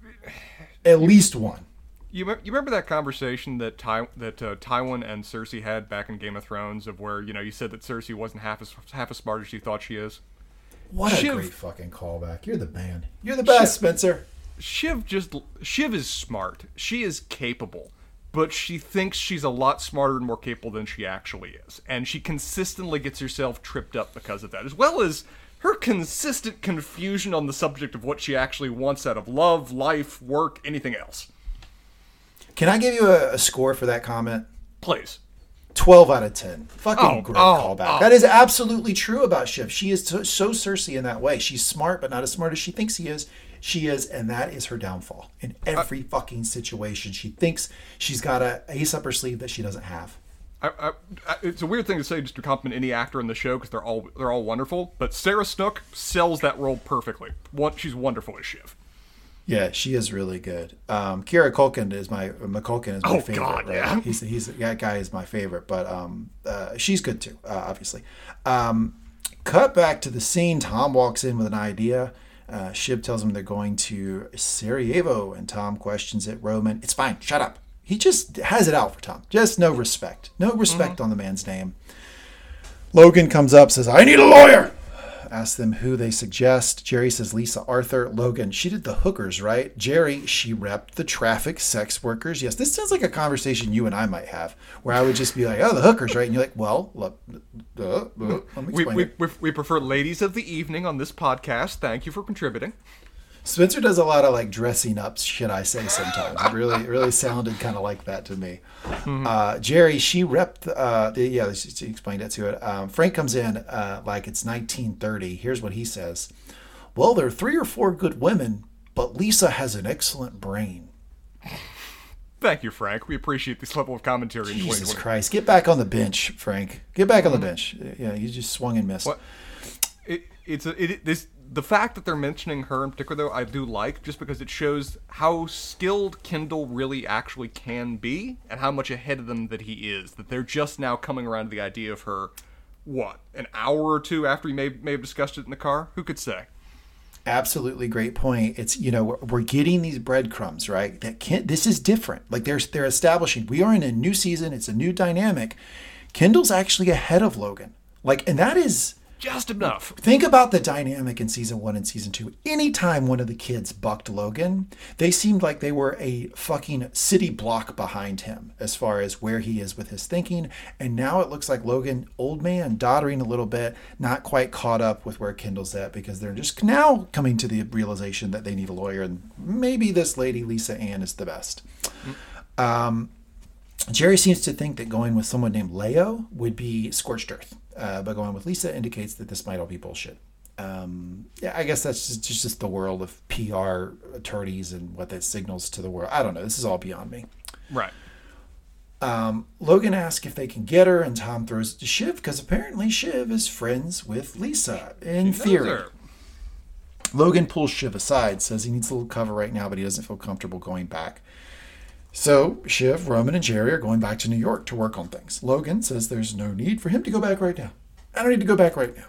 at least one. You, you remember that conversation that Ty- that uh, Tywin and Cersei had back in Game of Thrones, of where you know you said that Cersei wasn't half as half as smart as you thought she is. What a great fucking callback. You're the man. You're the best, Spencer. Shiv just Shiv is smart. She is capable, but she thinks she's a lot smarter and more capable than she actually is, and she consistently gets herself tripped up because of that, as well as her consistent confusion on the subject of what she actually wants out of love, life, work, anything else. Can I give you a, a score for that comment? Please. 12 out of 10. Fucking Oh, great oh, callback. oh. That is absolutely true about Shiv. She is so, so Cersei in that way. She's smart, but not as smart as she thinks she is. She is, and that is her downfall. In every fucking situation, she thinks she's got a ace up her sleeve that she doesn't have. I, I, I, it's a weird thing to say just to compliment any actor in the show because they're all they're all wonderful. But Sarah Snook sells that role perfectly. One, she's wonderful as Shiv. Yeah, she is really good. Um, Kieran Culkin is my McCulkin is my Oh, favorite. God, right? yeah. He's he's that guy is my favorite, but um, uh, she's good too, uh, obviously. Um, cut back to the scene. Tom walks in with an idea. Uh, Shiv tells him they're going to Sarajevo, and Tom questions it. Roman, it's fine. Shut up. He just has it out for Tom. Just no respect. No respect on the man's name. Logan comes up, says, I need a lawyer. Asks them who they suggest. Gerri says Lisa Arthur. Logan, she did the hookers, right? Gerri, she repped the traffic sex workers. Yes, this sounds like a conversation you and I might have, where I would just be like, oh, the hookers, right? And you're like, well, look, uh, uh, let me We, explain we, it. we, we prefer ladies of the evening on this podcast. Thank you for contributing. Spencer does a lot of like dressing up, should I say? Sometimes it really, really sounded kind of like that to me. Uh, Gerri, she repped. Uh, the, yeah, she, she explained it to it. Um, Frank comes in uh, like it's 1930. Here's what he says: "Well, there are three or four good women, but Lisa has an excellent brain." Thank you, Frank. We appreciate this level of commentary in Jesus 2020. Christ, get back on the bench, Frank. Get back on the bench. Yeah, you just swung and missed. What? It, it's a, it, this the fact that they're mentioning her in particular, though, I do like just because it shows how skilled Kendall really actually can be and how much ahead of them that he is. That they're just now coming around to the idea of her. What an hour or two after he may may have discussed it in the car? Who could say? absolutely great point it's you know we're, we're getting these breadcrumbs right that can't this is different like they're they're establishing we are in a new season it's a new dynamic kendall's actually ahead of logan like and that is Just enough. think about the dynamic in season one and season two. Anytime one of the kids bucked logan they seemed like they were a fucking city block behind him as far as where he is with his thinking. And now it looks like logan old man doddering a little bit not quite caught up with where kendall's at because they're just now coming to the realization that they need a lawyer. And maybe this lady lisa ann is the best. Um, Gerri seems to think that going with someone named Leo would be scorched earth, uh, but going with Lisa indicates that this might all be bullshit. Um, yeah, I guess that's just, just the world of PR attorneys and what that signals to the world. I don't know. This is all beyond me. Right. Um, Logan asks if they can get her, and Tom throws it to Shiv because apparently Shiv is friends with Lisa. In theory, Logan pulls Shiv aside, says he needs a little cover right now, but he doesn't feel comfortable going back. So Shiv, Roman, and Gerri are going back to New York to work on things. Logan says there's no need for him to go back right now. I don't need to go back right now.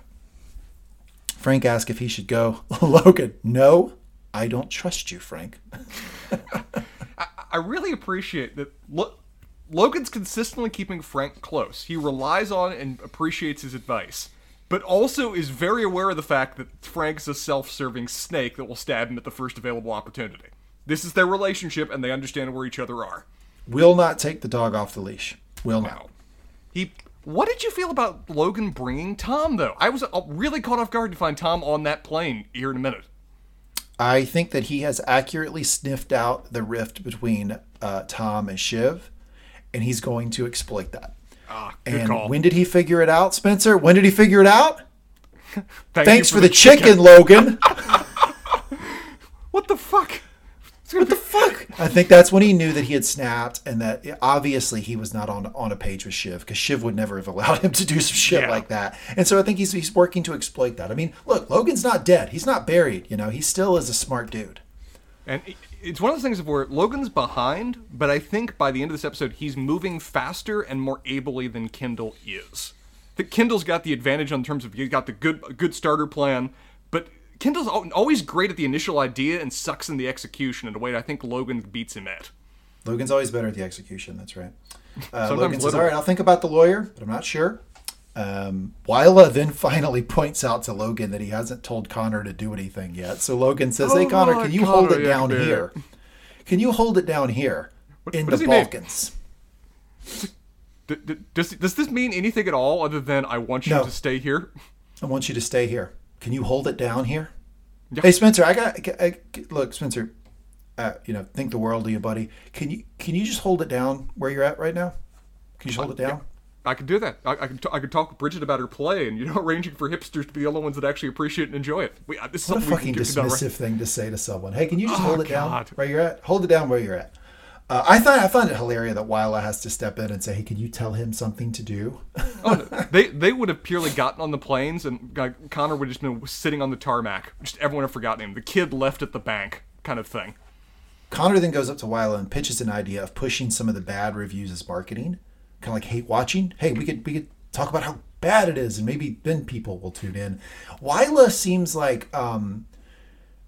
Frank asks if he should go. Logan, no, I don't trust you, Frank. I really appreciate that. Lo- Logan's consistently keeping Frank close. He relies on and appreciates his advice. but also is very aware of the fact that Frank's a self-serving snake that will stab him at the first available opportunity. This is their relationship, and they understand where each other are. Will not take the dog off the leash. Will not. He. What did you feel about Logan bringing Tom though? I was uh, really caught off guard to find Tom on that plane here in a minute. I think that he has accurately sniffed out the rift between uh, Tom and Shiv, and he's going to exploit that. Ah, good And call. when did he figure it out, Spencer? When did he figure it out? Thank Thanks you for, the, chicken, Logan. What the fuck? What the fuck? I think that's when he knew that he had snapped, and that obviously he was not on on a page with Shiv because Shiv would never have allowed him to do some shit Yeah. like that. And so I think he's he's working to exploit that. I mean, look, Logan's not dead. He's not buried. You know, he still is a smart dude. And it's one of those things where Logan's behind, but I think by the end of this episode, he's moving faster and more ably than Kendall is. I think Kendall's got the advantage on terms of he's got the good good starter plan, but Kendall's always great at the initial idea and sucks in the execution in a way I think Logan beats him at. Logan's always better at the execution. That's right. Uh, Logan says. "All right, I'll think about the lawyer, but I'm not sure." Um, Willa then finally points out to Logan that he hasn't told Connor to do anything yet. So Logan says, "Hey, Oh, Connor, can you hold it yeah, down man. here? Can you hold it down here in what the does? Balkans?" D- d- does, does this mean anything at all other than I want you No. to stay here? I want you to stay here. Can you hold it down here? Yeah. Hey, Spencer, I got I, I- look, Spencer. Uh, you know, think the world of you, buddy. Can you can you just hold it down where you're at right now? Can you just hold it down? I can do that. I, I could t- I could talk with Bridget about her play, and you know, arranging for hipsters to be the only ones that actually appreciate and enjoy it. We, uh, this is What a fucking can dismissive thing to say to someone. Hey, can you just Oh, hold it down where you're at? Hold it down where you're at. Uh, I thought I found it hilarious that Willa has to step in and say, "Hey, can you tell him something to do?" Oh, they they would have purely gotten on the planes, and Connor would have just been sitting on the tarmac. Just everyone had forgotten him. The kid left at the bank, kind of thing. Connor then goes up to Willa and pitches an idea of pushing some of the bad reviews as marketing, kind of like hate watching. Hey, we could we could talk about how bad it is, and maybe then people will tune in. Willa seems like um,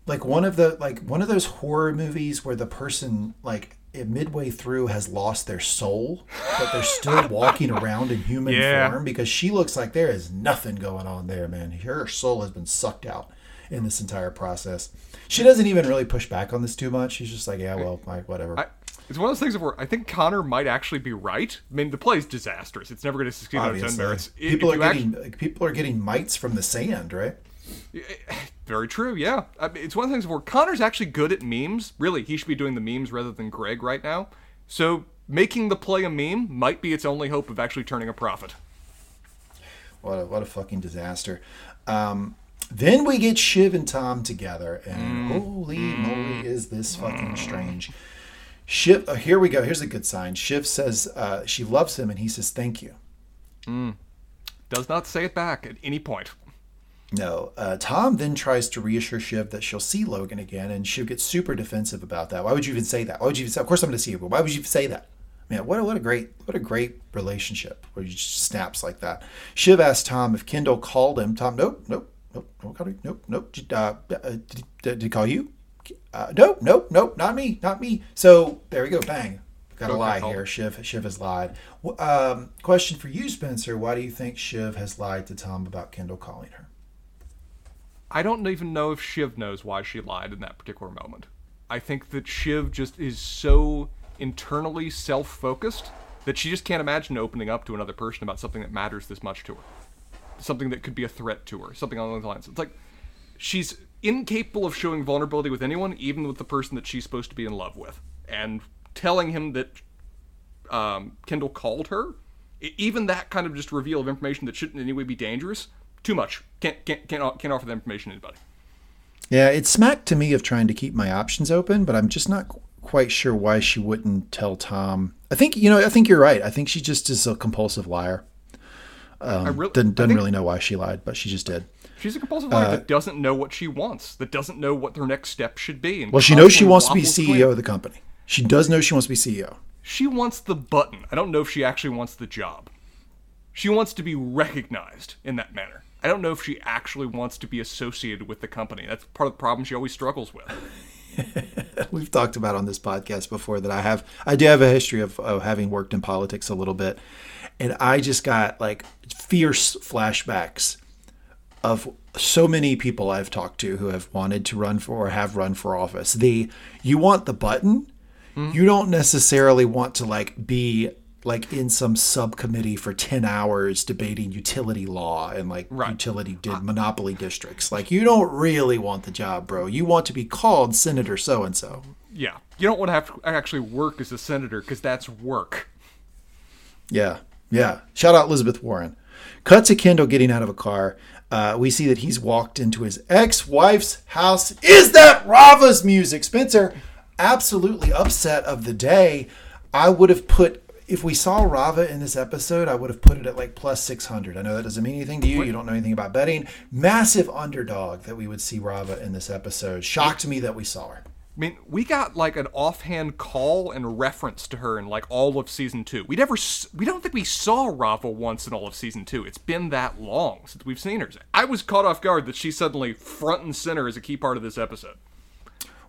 like one of the like one of those horror movies where the person like midway through has lost their soul, but they're still walking around in human Yeah. form because she looks like there is nothing going on there, man. Her soul has been sucked out in this entire process. She doesn't even really push back on this too much. She's just like, yeah, well, like, whatever. I, it's one of those things where I think Connor might actually be right. I mean, the play is disastrous. It's never going to succeed on its own merits. People if are getting like, people are getting mites from the sand, right? Eh, eh, Very true, yeah. I mean, it's one of the things where Connor's actually good at memes. Really, he should be doing the memes rather than Greg right now. So making the play a meme might be its only hope of actually turning a profit. What a, what a fucking disaster. Um, then we get Shiv and Tom together, and holy moly, is this fucking strange. Shiv, oh, here we go. Here's a good sign. Shiv says uh, she loves him, and he says thank you. Does not say it back at any point. No. Uh, Tom then tries to reassure Shiv that she'll see Logan again, and Shiv gets super defensive about that. Why would you even say that? Why would you even say? Of course, I'm going to see you, but why would you say that? Man, what a, what a great what a great relationship where you just snaps like that. Shiv asked Tom if Kendall called him. Tom, nope, nope, nope, nope, nope, nope. Uh, uh, did, he, did he call you? Uh, nope, nope, nope, not me, not me. So there we go, bang. Got a Okay, lie here. Shiv, Shiv has lied. Um, question for you, Spencer. Why do you think Shiv has lied to Tom about Kendall calling her? I don't even know if Shiv knows why she lied in that particular moment. I think that Shiv just is so internally self focused that she just can't imagine opening up to another person about something that matters this much to her. Something that could be a threat to her. Something along those lines. It's like she's incapable of showing vulnerability with anyone, even with the person that she's supposed to be in love with. And telling him that um, Kendall called her, even that kind of just reveal of information that shouldn't in any way be dangerous, too much. Can't can't can't, can't offer that information to anybody. Yeah, it smacked to me of trying to keep my options open, but I'm just not qu- quite sure why she wouldn't tell Tom. I think you know. I think you're right. I think she just is a compulsive liar. Um, I really, Doesn't, doesn't really know why she lied, but she just did. She's a compulsive liar uh, that doesn't know what she wants, that doesn't know what their next step should be. Well, she knows she wants to be CEO of the company. She does know she wants to be CEO. She wants the button. I don't know if she actually wants the job. She wants to be recognized in that manner. I don't know if she actually wants to be associated with the company. That's part of the problem she always struggles with. We've talked about on this podcast before that I have I do have a history of, of having worked in politics a little bit, and I just got like fierce flashbacks of so many people I've talked to who have wanted to run for or have run for office. The you want the button, hmm. you don't necessarily want to like be like in some subcommittee for 10 hours debating utility law and like Right. utility di- monopoly districts. Like you don't really want the job, bro. You want to be called Senator so and so. Yeah, you don't want to have to actually work as a senator because that's work. Yeah, yeah. Shout out Elizabeth Warren. Cut to Kendall getting out of a car. Uh, we see that he's walked into his ex-wife's house. Is that Rava's music, Spencer? Absolutely upset of the day. I would have put if we saw Rava in this episode, I would have put it at like plus six hundred. I know that doesn't mean anything to you. You don't know anything about betting. Massive underdog that we would see Rava in this episode. Shocked me that we saw her. I mean, we got like an offhand call and reference to her in like all of season two. We never, we don't think we saw Rava once in all of season two. It's been that long since we've seen her. I was caught off guard that she's suddenly front and center as a key part of this episode.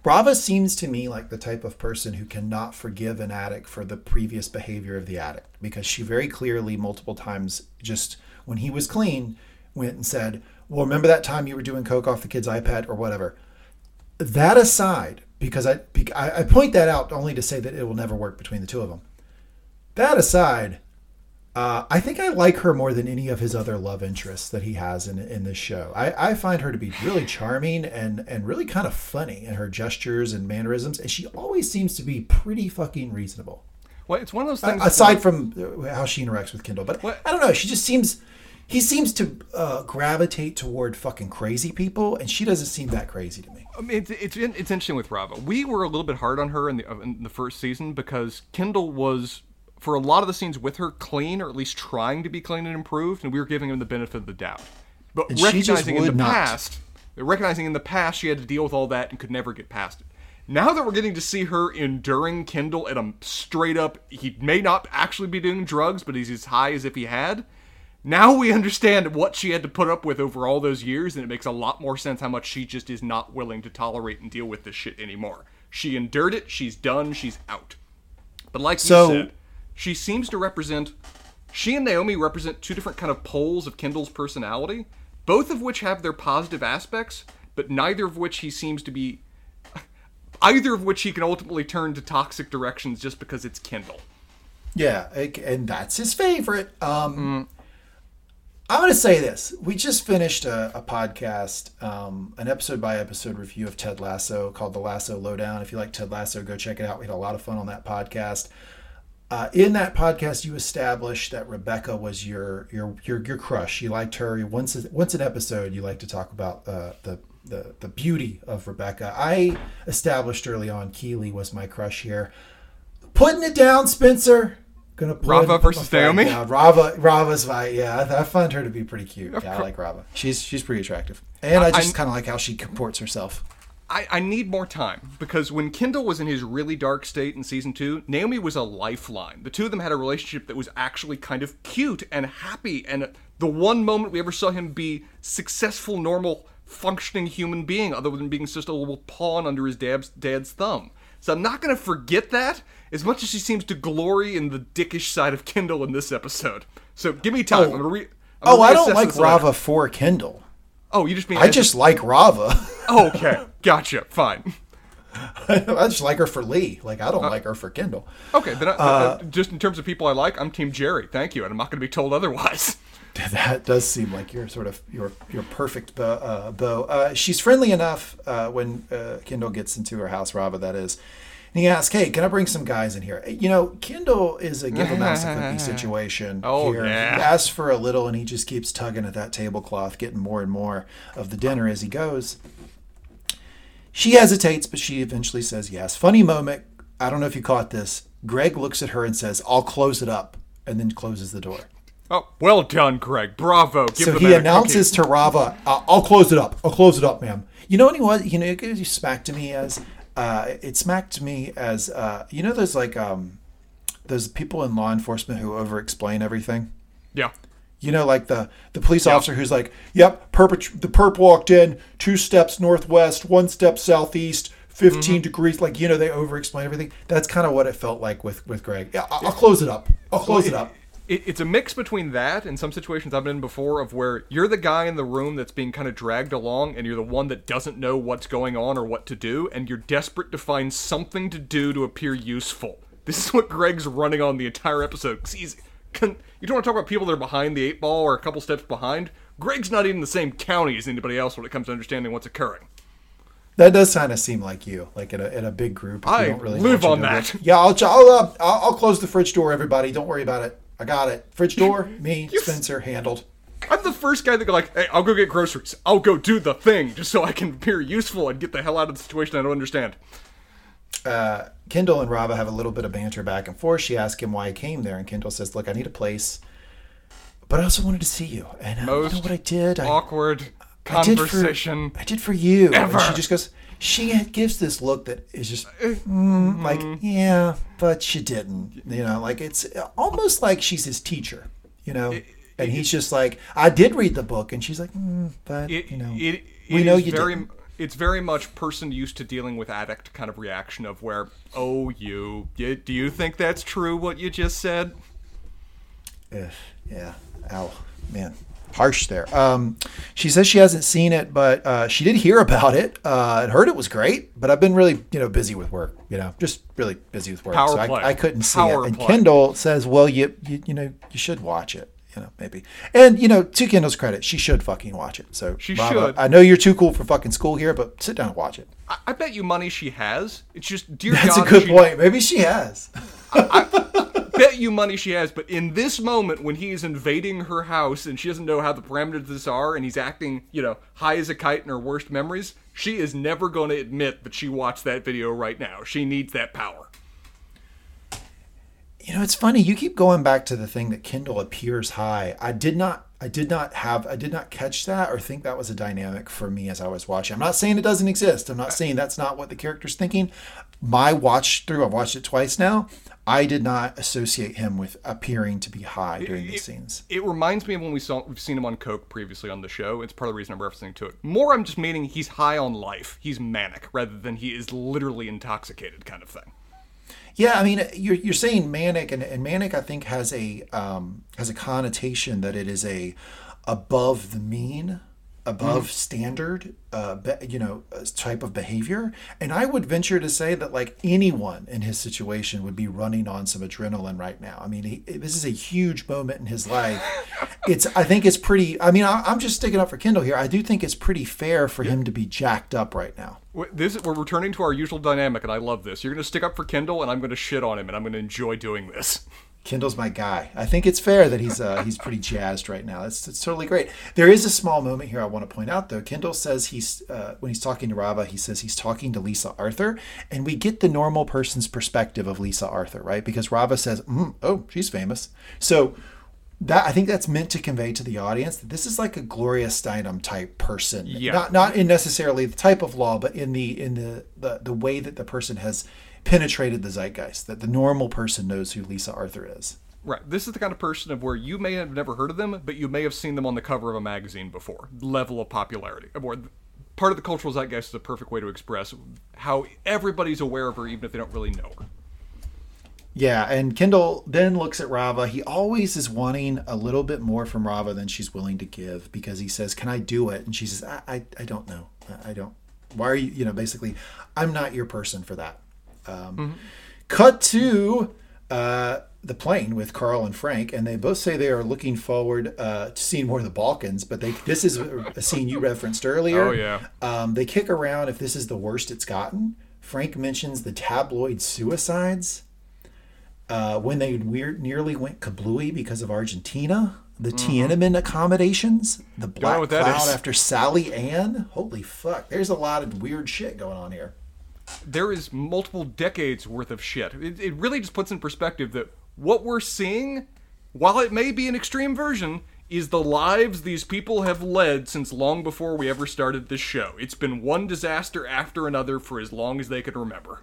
Rava seems to me like the type of person who cannot forgive an addict for the previous behavior of the addict because she very clearly, multiple times, just when he was clean, went and said, Well, remember that time you were doing Coke off the kid's iPad or whatever. That aside, because I I point that out only to say that it will never work between the two of them. That aside, uh, I think I like her more than any of his other love interests that he has in in this show. I, I find her to be really charming and and really kind of funny in her gestures and mannerisms, and she always seems to be pretty fucking reasonable. Well, it's one of those things. Aside from uh, how she interacts with Kendall, but What? I don't know. She just seems he seems to uh, gravitate toward fucking crazy people, and she doesn't seem that crazy to me. I mean, it's, it's it's interesting with Rava. We were a little bit hard on her in the in the first season because Kendall was for a lot of the scenes with her clean, or at least trying to be clean and improved, and we were giving him the benefit of the doubt. But And recognizing in the not. past, recognizing in the past she had to deal with all that and could never get past it. Now that we're getting to see her enduring Kendall at a straight up, he may not actually be doing drugs, but he's as high as if he had. Now we understand what she had to put up with over all those years, and it makes a lot more sense how much she just is not willing to tolerate and deal with this shit anymore. She endured it, she's done, she's out. But like So- you said, she seems to represent she and Naomi represent two different kind of poles of Kendall's personality, both of which have their positive aspects, but neither of which he seems to be either of which he can ultimately turn to toxic directions just because it's Kendall. Yeah, and that's his favorite. Um, I'm going to say this. We just finished a, a podcast, um, an episode by episode review of Ted Lasso called The Lasso Lowdown. If you like Ted Lasso, go check it out. We had a lot of fun on that podcast. Uh, in that podcast, you established that Rebecca was your your your your crush. You liked her. Once once an episode, you like to talk about uh, the the the beauty of Rebecca. I established early on Keely was my crush here. Putting it down, Spencer. Gonna put Rava versus Naomi? down. Rava Rava's fight. Yeah, I, I find her to be pretty cute. Yeah, I like Rava. She's she's pretty attractive, and I just kind of like how she comports herself. I, I need more time because when Kendall was in his really dark state in season two, Naomi was a lifeline. The two of them had a relationship that was actually kind of cute and happy, and the one moment we ever saw him be successful, normal, functioning human being, other than being just a little pawn under his dad's dad's thumb. So I'm not gonna forget that as much as she seems to glory in the dickish side of Kendall in this episode. So give me time. Oh. I'm gonna re- I'm Oh, I don't like. Rava for Kendall. Oh, you just mean I just like Rava. Oh, okay, gotcha, fine. I just like her for Lee. Like I don't like her for Kendall. Okay, then I, uh, just in terms of people I like, I'm Team Gerri. Thank you, and I'm not going to be told otherwise. That does seem like your sort of your your perfect bow. Uh, bow. Uh, she's friendly enough uh, when uh, Kendall gets into her house, Rava. That is. And he asks, "Hey, can I bring some guys in here?" You know, Kendall is a give a mouse a cookie situation Oh, here. yeah. He asks for a little, and he just keeps tugging at that tablecloth, getting more and more of the dinner as he goes. She hesitates, but she eventually says yes. Funny moment. I don't know if you caught this. Greg looks at her and says, "I'll close it up," and then closes the door. Oh, well done, Greg. Bravo. Give so he announces to Rava, "I'll I'll close it up. I'll close it up, ma'am." You know what he was? You know, it smacked to me as uh, it smacked me as uh, you know those like um, those people in law enforcement who over explain everything. Yeah. You know, like the the police officer who's like, "Yep, perp the perp walked in two steps northwest, one step southeast." 15 Mm-hmm. degrees like you know they over explain everything that's kind of what it felt like with with greg yeah i'll, I'll close it up i'll close it up it, it's a mix between that and some situations I've been in before of where you're the guy in the room that's being kind of dragged along and you're the one that doesn't know what's going on or what to do and you're desperate to find something to do to appear useful. This is what Greg's running on the entire episode. 'Cause he's, can, you don't want to talk about people that are behind the eight ball or a couple steps behind. Greg's not even the same county as anybody else when it comes to understanding what's occurring. That does kind of seem like you, like in a, in a big group. I don't really live on you to know that. Yeah, I'll, I'll, uh, I'll, I'll close the fridge door, everybody. Don't worry about it. I got it. Fridge door, me, Spencer, handled. I'm the first guy that go like, hey, I'll go get groceries. I'll go do the thing just so I can appear useful and get the hell out of the situation I don't understand. Kendall and Rava have a little bit of banter back and forth. She asks him why he came there, and Kendall says, "Look, I need a place, but I also wanted to see you. And uh, you know what I did? I, Awkward I did for- conversation. I did for you." Ever. And she just goes. She gives this look that is just mm, like, yeah, but she didn't. You know, like it's almost like she's his teacher. You know, and he's just like, "I did read the book," and she's like, mm, "But It, you know, it, we know you very, didn't." It's very much person used to dealing with addict kind of reaction of where, oh, you, you do you think that's true what you just said? Ugh, yeah. Ow, man. Harsh there. Um, she says she hasn't seen it, but uh, she did hear about it uh, and heard it was great. But I've been really, you know, busy with work. You know, just really busy with work. Power so. I, I couldn't see Power it. And play. Kendall says, "Well, you, you, you know, you should watch it. You know, maybe." And you know, to Kendall's credit, she should fucking watch it. So She should. I know you're too cool for fucking school here, but sit down and watch it. I, I bet you money she has. It's just dear That's God, a good point. Maybe she has. Bet you money she has, but in this moment when he is invading her house and she doesn't know how the parameters of this are and he's acting, you know, high as a kite in her worst memories, she is never going to admit that she watched that video right now. She needs that power. You know, it's funny. You keep going back to the thing that Kendall appears high. I did not. I did not have. I did not catch that or think that was a dynamic for me as I was watching. I'm not saying it doesn't exist. I'm not saying that's not what the character's thinking. My watch through. I've watched it twice now. I did not associate him with appearing to be high during these scenes. It reminds me of when we saw we've seen him on coke previously on the show. It's part of the reason I'm referencing to it. More, I'm just meaning he's high on life. He's manic rather than he is literally intoxicated, kind of thing. Yeah, I mean, you're, you're saying manic, and, and manic, I think, has a um, has a connotation that it is a above the mean, above standard, uh, be, you know, uh, type of behavior. And I would venture to say that like anyone in his situation would be running on some adrenaline right now. I mean, he, this is a huge moment in his life. it's, I think, it's pretty. I mean, I, I'm just sticking up for kendall here. I do think it's pretty fair for him to be jacked up right now. This we're returning to our usual dynamic, and I love this. You're going to stick up for Kendall, and I'm going to shit on him, and I'm going to enjoy doing this. Kendall's my guy. I think it's fair that he's uh, he's pretty jazzed right now. It's, it's totally great. There is a small moment here I want to point out though. Kendall says he's uh, when he's talking to Rava, he says he's talking to Lisa Arthur, and we get the normal person's perspective of Lisa Arthur, right? Because Rava says, mm, "Oh, she's famous." So that I think that's meant to convey to the audience that this is like a Gloria Steinem type person. Yeah. Not not in necessarily the type of law, but in the in the the, the way that the person has penetrated the zeitgeist. That the normal person knows who Lisa Arthur is. Right. This is the kind of person of where you may have never heard of them, but you may have seen them on the cover of a magazine before. Level of popularity. Or part of the cultural zeitgeist is a perfect way to express how everybody's aware of her, even if they don't really know her. Yeah, and Kendall then looks at Rava. He always is wanting a little bit more from Rava than she's willing to give because he says, "Can I do it?" And she says, "I, I, I don't know. I, I don't. Why are you? You know, basically, I'm not your person for that." Um, Cut to uh, the plane with Carl and Frank, and they both say they are looking forward uh, to seeing more of the Balkans. But they this is a scene you referenced earlier. Oh, yeah. Um, they kick around if this is the worst it's gotten. Frank mentions the tabloid suicides uh, when they weird, nearly went kablooey because of Argentina. The Tiananmen accommodations, the black know what that cloud is. after Sally Ann. Holy fuck! There's a lot of weird shit going on here. There is multiple decades worth of shit. It, it really just puts in perspective that what we're seeing, while it may be an extreme version, is the lives these people have led since long before we ever started this show. It's been one disaster after another for as long as they can remember.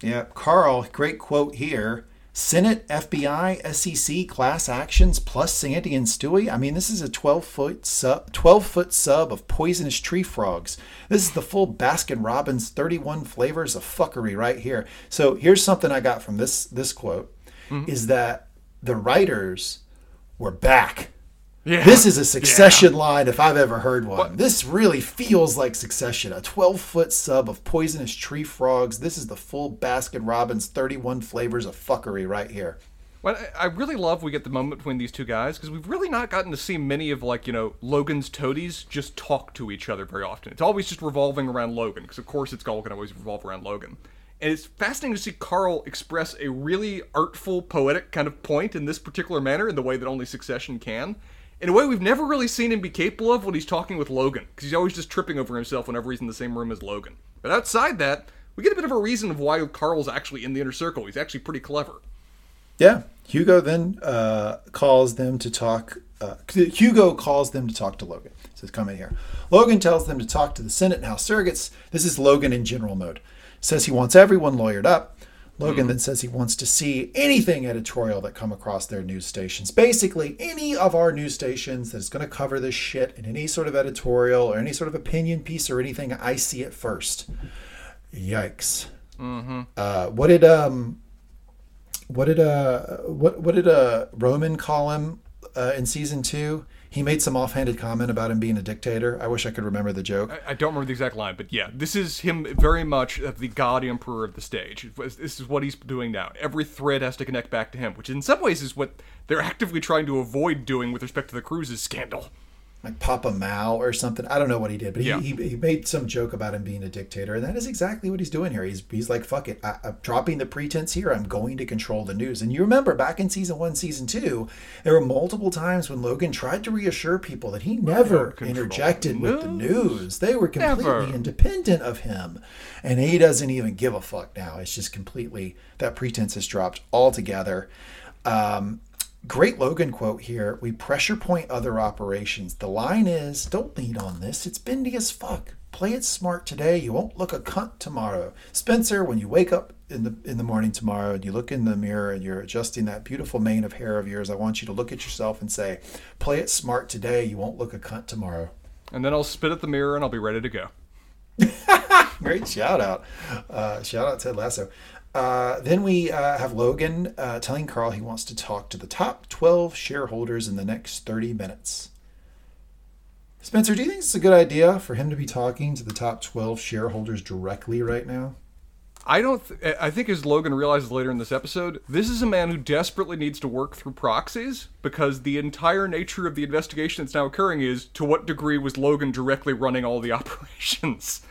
Yeah, Carl, great quote here. Senate, FBI, SEC, class actions plus Sandy and Stewie. I mean, this is a 12 foot sub, 12 foot sub of poisonous tree frogs. This is the full Baskin Robbins 31 flavors of fuckery right here. So here's something I got from this this quote mm-hmm. is that the writers were back. Yeah. This is a succession line if I've ever heard one. This really feels like succession. A 12 foot sub of poisonous tree frogs. This is the full Baskin Robbins 31 flavors of fuckery right here. Well, I I really love we get the moment between these two guys because we've really not gotten to see many of like you know Logan's toadies just talk to each other very often. It's always just revolving around Logan because of course it's all going to always revolve around Logan. And it's fascinating to see Carl express a really artful, poetic kind of point in this particular manner in the way that only Succession can. In a way we've never really seen him be capable of when he's talking with Logan because he's always just tripping over himself whenever he's in the same room as Logan. But outside that, we get a bit of a reason of why Carl's actually in the inner circle. He's actually pretty clever. Yeah. Hugo then uh, calls them to talk. Uh, Hugo calls them to talk to Logan. Says, "Come in here." Logan tells them to talk to the Senate and House surrogates. This is Logan in general mode. Says he wants everyone lawyered up. Logan then says he wants to see anything editorial that come across their news stations. Basically, any of our news stations that's going to cover this shit in any sort of editorial or any sort of opinion piece or anything, I see it first. Yikes. Uh, what did um, what did uh what what did uh Roman call him uh, in season two? He made some offhanded comment about him being a dictator. I wish I could remember the joke. I don't remember the exact line, but yeah, this is him very much the god emperor of the stage. This is what he's doing now. Every thread has to connect back to him, which in some ways is what they're actively trying to avoid doing with respect to the Cruises scandal. Like Papa Mao or something. I don't know what he did, but Yeah. he, he, he made some joke about him being a dictator, and that is exactly what he's doing here. He's he's like, fuck it, I, I'm dropping the pretense here. I'm going to control the news. And you remember back in season one, season two, there were multiple times when Logan tried to reassure people that he never interjected with the news. They were completely Never. independent of him, and he doesn't even give a fuck now. It's just completely that pretense has dropped altogether. Um, Great Logan quote here. We pressure point other operations. The line is don't lead on this. It's bendy as fuck. Play it smart today. You won't look a cunt tomorrow. Spencer, when you wake up in the in the morning tomorrow and you look in the mirror and you're adjusting that beautiful mane of hair of yours, I want you to look at yourself and say, Play it smart today. You won't look a cunt tomorrow. And then I'll spit at the mirror and I'll be ready to go. Great shout out. Uh, shout out Ted Lasso. Uh, then we uh, have Logan uh, telling Carl he wants to talk to the top 12 shareholders in the next 30 minutes. Spencer, do you think it's a good idea for him to be talking to the top 12 shareholders directly right now? I don't. Th- I think as Logan realizes later in this episode, this is a man who desperately needs to work through proxies because the entire nature of the investigation that's now occurring is to what degree was Logan directly running all the operations.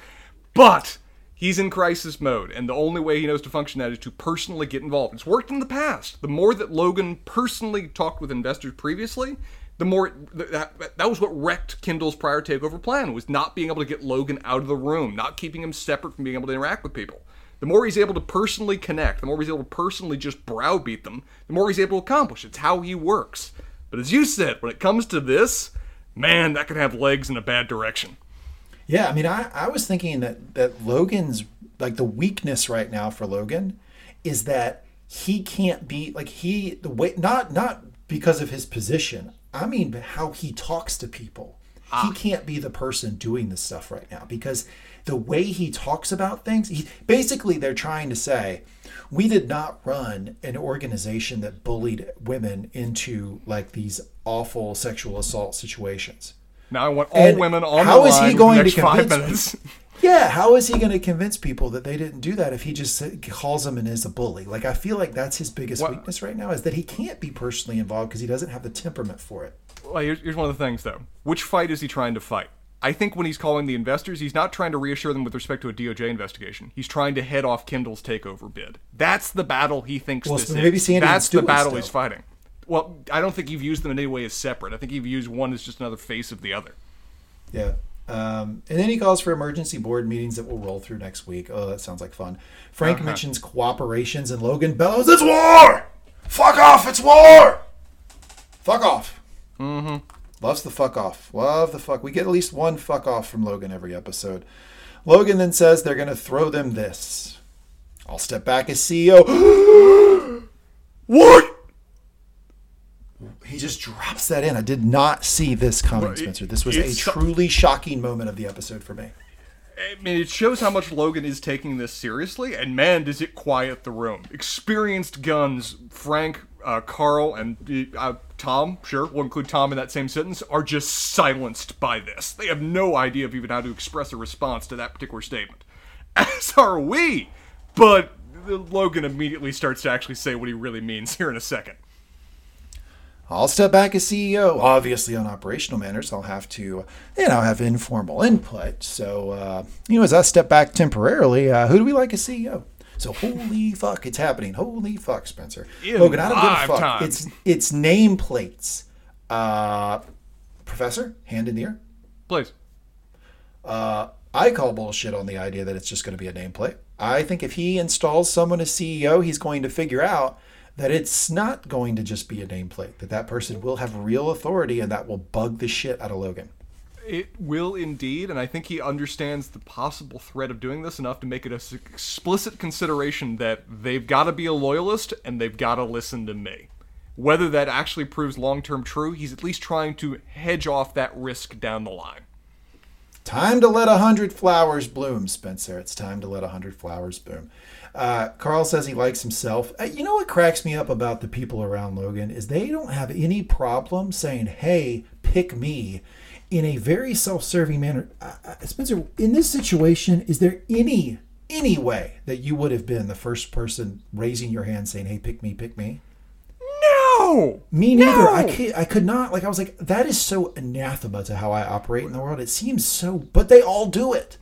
But he's in crisis mode, and the only way he knows to function that is to personally get involved. It's worked in the past. The more that Logan personally talked with investors previously, the more that that was what wrecked Kendall's prior takeover plan was not being able to get Logan out of the room, not keeping him separate from being able to interact with people. The more he's able to personally connect, the more he's able to personally just browbeat them, the more he's able to accomplish. It's how he works. But as you said, when it comes to this, man, that could have legs in a bad direction. Yeah, I mean, I, I was thinking that that Logan's like the weakness right now for Logan is that he can't be like he the way not not because of his position. I mean, how he talks to people. He ah. can't be the person doing this stuff right now because the way he talks about things, he basically they're trying to say, we did not run an organization that bullied women into like these awful sexual assault situations. Now I want all And women on how the is he line going for the to five minutes. Yeah, how is he going to convince people that they didn't do that if he just uh, calls them and is a bully? Like, I feel like that's his biggest Well- weakness right now is that he can't be personally involved because he doesn't have the temperament for it. Well, here's, here's one of the things, though. Which fight is he trying to fight? I think when he's calling the investors, he's not trying to reassure them with respect to a DOJ investigation. He's trying to head off Kendall's takeover bid. That's the battle he thinks Well, this maybe is. Sandy That's the battle still. he's fighting. Well, I don't think you've used them in any way as separate. I think you've used one as just another face of the other. Yeah. Um, and then he calls for emergency board meetings that will roll through next week. Oh, that sounds like fun. Frank Uh-huh. mentions cooperations and Logan bellows, It's war! Fuck off! It's war! Fuck off. Mm-hmm. Loves the fuck off. Love the fuck. We get at least one fuck off from Logan every episode. Logan then says they're going to throw them this. I'll step back as CEO. What? He just drops that in. I did not see this coming, Spencer. This was a truly shocking moment of the episode for me. I mean, it shows how much Logan is taking this seriously, and man, does it quiet the room. Experienced guns, Frank, uh, Carl, and uh, Tom, sure, we'll include Tom in that same sentence, are just silenced by this. They have no idea of even how to express a response to that particular statement. As are we! But Logan immediately starts to actually say what he really means here in a second. I'll step back as CEO. Obviously, on operational matters, I'll have to, you know, have informal input. So, uh, you know, as I step back temporarily, uh, who do we like as CEO? So, holy fuck, it's happening. Holy fuck, Spencer. In Logan, I don't give a fuck. times. It's it's nameplates. Uh, Professor, hand in the air. Please. I call bullshit on the idea that it's just going to be a nameplate. I think if he installs someone as CEO, he's going to figure out that it's not going to just be a nameplate. That that person will have real authority, and that will bug the shit out of Logan. It will indeed, and I think he understands the possible threat of doing this enough to make it a s- explicit consideration that they've got to be a loyalist and they've got to listen to me. Whether that actually proves long term true, he's at least trying to hedge off that risk down the line. Time to let a hundred flowers bloom, Spencer. It's time to let a hundred flowers bloom. Uh, Carl says he likes himself. Uh, you know what cracks me up about the people around Logan is they don't have any problem saying, "Hey, pick me," in a very self-serving manner. Uh, uh, Spencer, in this situation, is there any any way that you would have been the first person raising your hand saying, "Hey, pick me, pick me"? No! Me neither. I No! could, I could not. Like I was like, that is so anathema to how I operate in the world. It seems so, but they all do it.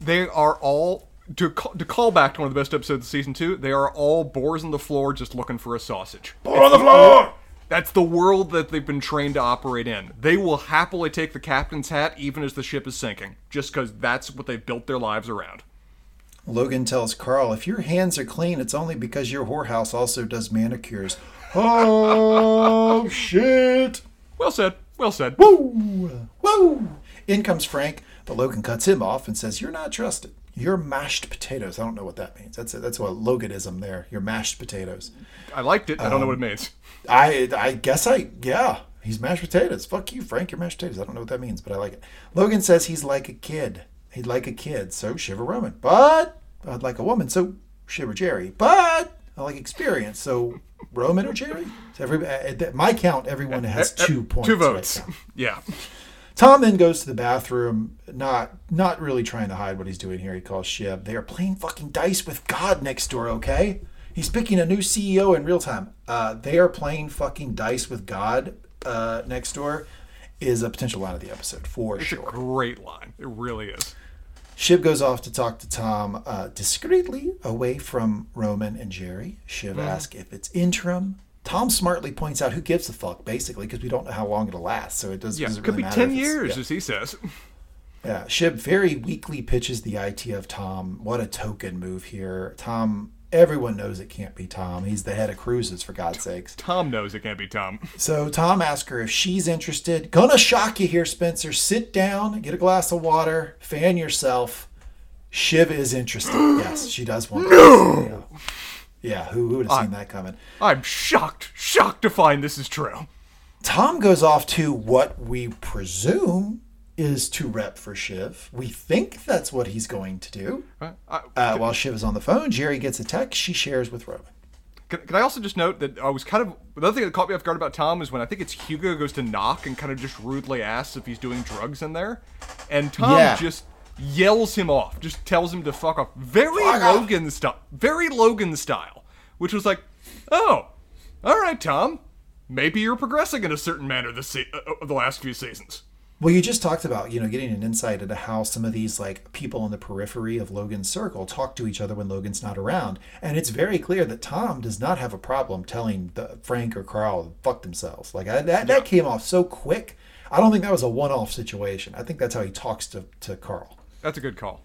They are all. To, ca- to call back to one of the best episodes of season two, they are all boars on the floor just looking for a sausage. on the floor. That's the world that they've been trained to operate in. They will happily take the captain's hat even as the ship is sinking, just because that's what they've built their lives around. Logan tells Carl, if your hands are clean, it's only because your whorehouse also does manicures. Oh, shit. Well said. Well said. Woo! Woo! In comes Frank, but Logan cuts him off and says, You're not trusted. You're mashed potatoes. I don't know what that means. That's a, that's a Loganism there. You're mashed potatoes. I liked it. I don't know what it um, means. I I guess I yeah. He's mashed potatoes. Fuck you, Frank. You're mashed potatoes. I don't know what that means, but I like it. Logan says he's like a kid. He'd like a kid, so Shiv or Roman. But I'd like a woman, so shiver Gerri. But I like experience, so Roman or Gerri. So every uh, at my count, everyone has two points. Two votes. now. yeah. Tom then goes to the bathroom, not not really trying to hide what he's doing here. He calls Shiv. They are playing fucking dice with God next door, okay? He's picking a new CEO in real time. Uh, they are playing fucking dice with God uh, next door is a potential line of the episode for It's a sure. great line. It really is. Shiv goes off to talk to Tom uh, discreetly away from Roman and Gerri. Shiv asks if it's interim. Tom smartly points out who gives a fuck, basically, because we don't know how long it'll last. So it doesn't, Yeah. doesn't Could really be 10 years, yeah. as he says. Yeah, Shiv very weakly pitches the idea of Tom. What a token move here. Tom, everyone knows it can't be Tom. He's the head of cruises, for God's sakes. Tom knows it can't be Tom. So Tom asks her if she's interested. Gonna shock you here, Spencer. Sit down, get a glass of water, fan yourself. Shiv is interested. yes, she does want to. Yeah, who, who would have seen that coming? I'm shocked, shocked to find this is true. Tom goes off to what we presume is to rep for Shiv. We think that's what he's going to do. Uh, I- Uh, while Shiv is on the phone, Gerri gets a text she shares with Roman. Can, can I also just note that I was kind of another thing that caught me off guard about Tom is when I think it's Hugo goes to knock and kind of just rudely asks if he's doing drugs in there, and Tom Yeah. just yells him off, just tells him to fuck off. Very Fuck off. Logan style, very Logan style, which was like, oh, all right, Tom, maybe you're progressing in a certain manner this se- uh, uh, the last few seasons. Well, you just talked about, you know, getting an insight into how some of these like people in the periphery of Logan's circle talk to each other when Logan's not around. And it's very clear that Tom does not have a problem telling the, Frank or Carl to fuck themselves. Like I, that, that came off so quick. I don't think that was a one-off situation. I think that's how he talks to, to Carl. That's a good call.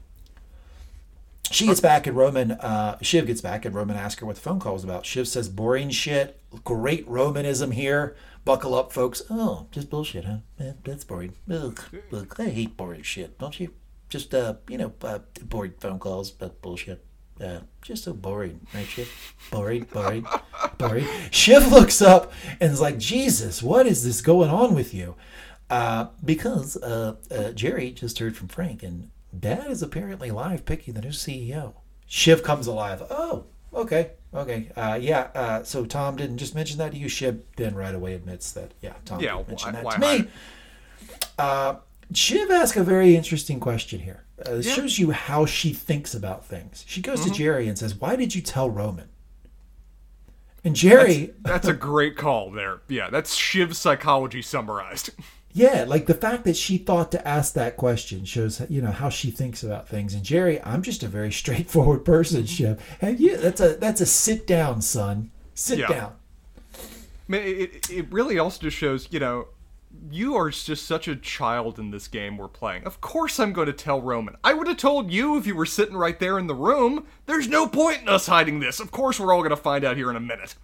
She gets back and Roman, uh, Shiv gets back and Roman asks her what the phone call was about. Shiv says, boring shit. Great Romanism here. Buckle up, folks. Oh, just bullshit, huh? Eh, that's boring. Ugh, ugh, I hate boring shit, don't you? Just, uh, you know, uh, boring phone calls, but bullshit. Uh, just so boring, right, Shiv? Boring, boring, boring. Shiv looks up and is like, Jesus, what is this going on with you? Uh, because uh, uh, Gerri just heard from Frank, and Dad is apparently live picking the new CEO. Shiv comes alive. Oh, okay, okay, uh, yeah. Uh, so Tom didn't just mention that to you. Shiv then right away admits that yeah, Tom Yeah, did mention why- that why to me. Uh, Shiv asks a very interesting question here. Uh, it Yeah. shows you how she thinks about things. She goes Mm-hmm. to Gerri and says, "Why did you tell Roman?" And Gerri, That's a great call there. Yeah, that's Shiv's psychology summarized. yeah, like the fact that she thought to ask that question shows you know how she thinks about things. And Gerri, I'm just a very straightforward person, mm-hmm. Shiv. And yeah, that's a that's a sit down, son. Sit Yeah. down. I mean, it, it really also just shows, you know, you are just such a child in this game we're playing. Of course I'm going to tell Roman. I would have told you if you were sitting right there in the room. There's no point in us hiding this. Of course we're all going to find out here in a minute.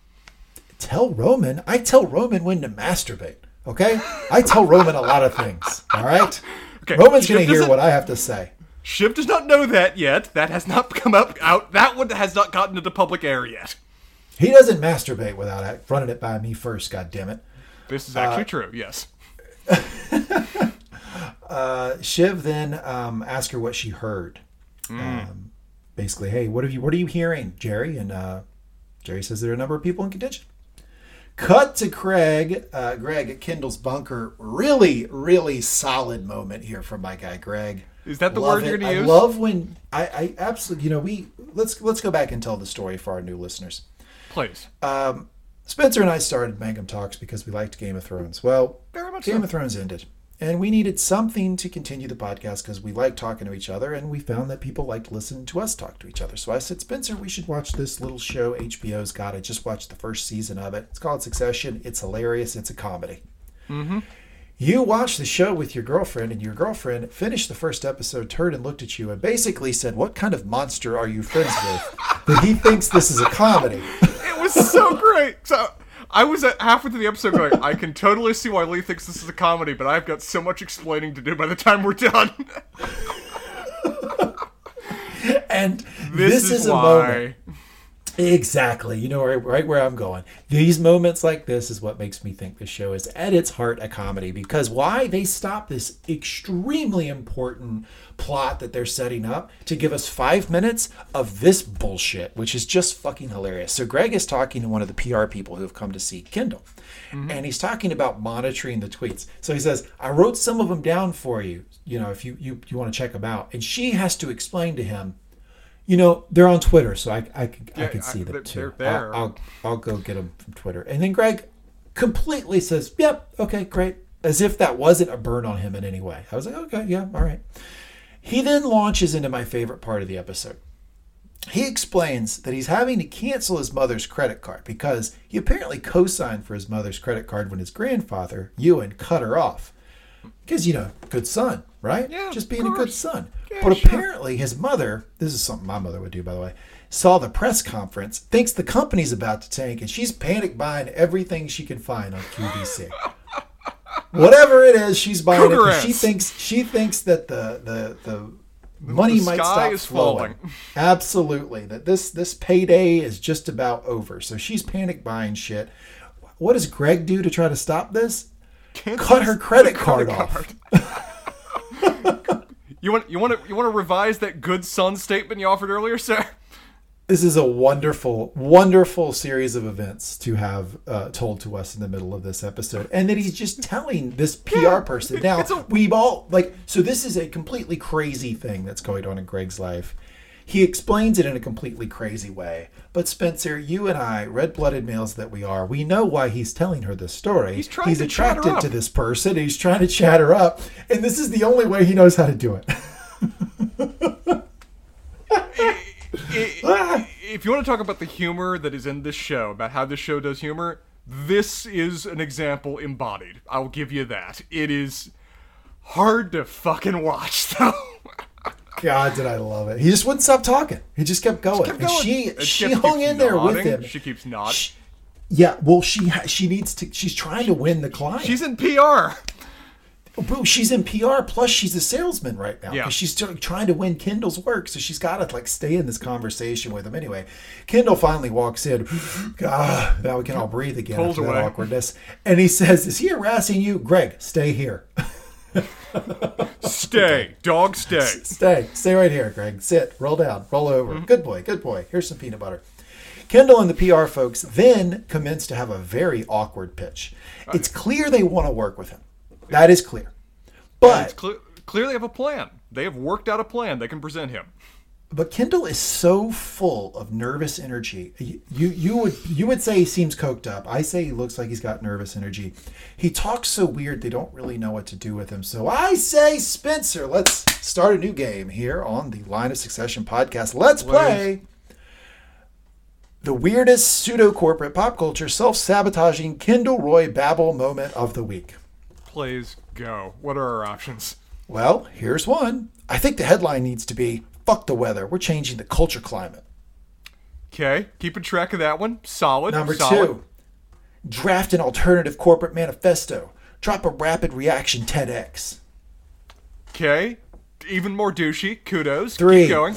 Tell Roman. I tell Roman when to masturbate. Okay, I tell Roman a lot of things. All right. Okay, Roman's gonna hear what I have to say. Shiv does not know that yet. That has not come up out. That one has not gotten into public air yet. He doesn't masturbate without it- running it by me first. God damn it. This is Uh, actually true. Yes. Uh, Shiv then um, asked her what she heard. Um, basically, hey, what have you? What are you hearing, Gerri? And uh, Gerri says there are a number of people in contention. Cut to Craig. Uh, Greg at Kendall's bunker. Really, really solid moment here from my guy Greg. Is that the Love word you're gonna I use? love when I, I absolutely. You know, we let's let's go back and tell the story for our new listeners. Please. Um, Spencer and I started Mangum Talks because we liked Game of Thrones. Well, Very much Game so. of Thrones ended. And we needed something to continue the podcast because we like talking to each other and we found that people liked listening to us talk to each other. So I said, Spencer, we should watch this little show HBO's got. I just watched the first season of it. It's called Succession. It's hilarious. It's a comedy. Mm-hmm. You watched the show with your girlfriend, and your girlfriend finished the first episode, turned and looked at you, and basically said, What kind of monster are you friends with? that he thinks this is a comedy. It was so great. So I was at halfway through the episode going, I can totally see why Lee thinks this is a comedy, but I've got so much explaining to do by the time we're done. And this, this, is, is, a moment. Exactly. You know, right, right where I'm going. These moments like this is what makes me think the show is at its heart a comedy because why they stop this extremely important plot that they're setting up to give us five minutes of this bullshit, which is just fucking hilarious. So Greg is talking to one of the PR people who have come to see Kendall. Mm-hmm. And he's talking about monitoring the tweets. So he says, I wrote some of them down for you, you know, if you, you, you want to check them out. And she has to explain to him, you know, they're on Twitter, so I, I, could- I Yeah, can I- see them they're- too. they're there. I'll, I'll, I'll go get them from Twitter. And then Greg completely says, yep, okay, great. As if that wasn't a burn on him in any way. I was like, okay, yeah, all right. He then launches into my favorite part of the episode. He explains that he's having to cancel his mother's credit card because he apparently co signed for his mother's credit card when his grandfather, Ewan, cut her off. Because, you know, good son, right? Yeah, Just being a good son. Yeah, but sure. apparently his mother, this is something my mother would do, by the way, saw the press conference, thinks the company's about to tank, and she's panic buying everything she can find on QVC. Whatever it is, she's buying it. 'cause She thinks she thinks that the the the money The might stop flowing. falling. Absolutely, that this this payday is just about over. So she's panic buying shit. What does Greg do to try to stop this? Cut her credit card off. you want you want to you want to revise that good son statement you offered earlier, sir? This is a wonderful, wonderful series of events to have uh, told to us in the middle of this episode, and that he's just telling this PR person. Now a- we've all like, so this is a completely crazy thing that's going on in Greg's life. He explains it in a completely crazy way. But Spencer, you and I, red-blooded males that we are, we know why he's telling her this story. He's trying to chat her attracted to this person. He's trying to chat her up, and this is the only way he knows how to do it. If you want to talk about the humor that is in this show, about how this show does humor, this is an example embodied. I'll give you that. It is hard to fucking watch, though. God, did I love it? He just wouldn't stop talking. He just kept going. Kept And going. she And she keeps- hung in there with him. She keeps nodding. She- yeah, well, she she needs to. She's trying to win the client. She's in PR. Boo, she's in PR. Plus, she's a salesman right now. Yeah. she's trying to win Kendall's work, so she's got to like stay in this conversation with him anyway. Kendall finally walks in. God, ah, now we can all breathe again Pulls after that away. awkwardness. And he says, "Is he harassing you, Greg? Stay here." stay, dog, stay. Stay, stay right here, Greg. Sit, roll down, roll over. Mm-hmm. Good boy, good boy. Here's some peanut butter. Kendall and the PR folks then commence to have a very awkward pitch. Uh, it's clear they want to work with him. That is clear. But clearly have a plan. They have worked out a plan they can present him. But Kendall is so full of nervous energy. You you would you would say he seems coked up. I say he looks like he's got nervous energy. He talks so weird they don't really know what to do with him. So I say Spencer, let's start a new game here on the Line of Succession podcast. Let's play the weirdest pseudo corporate pop culture self sabotaging Kendall Roy babble moment of the week. Please go. What are our options? Well, here's one. I think the headline needs to be "Fuck the weather. We're changing the culture climate." Okay, keeping track of that one. Solid. Number solid. two, draft an alternative corporate manifesto. Drop a rapid reaction TEDx. Okay, even more douchey. Kudos. Three. Keep going.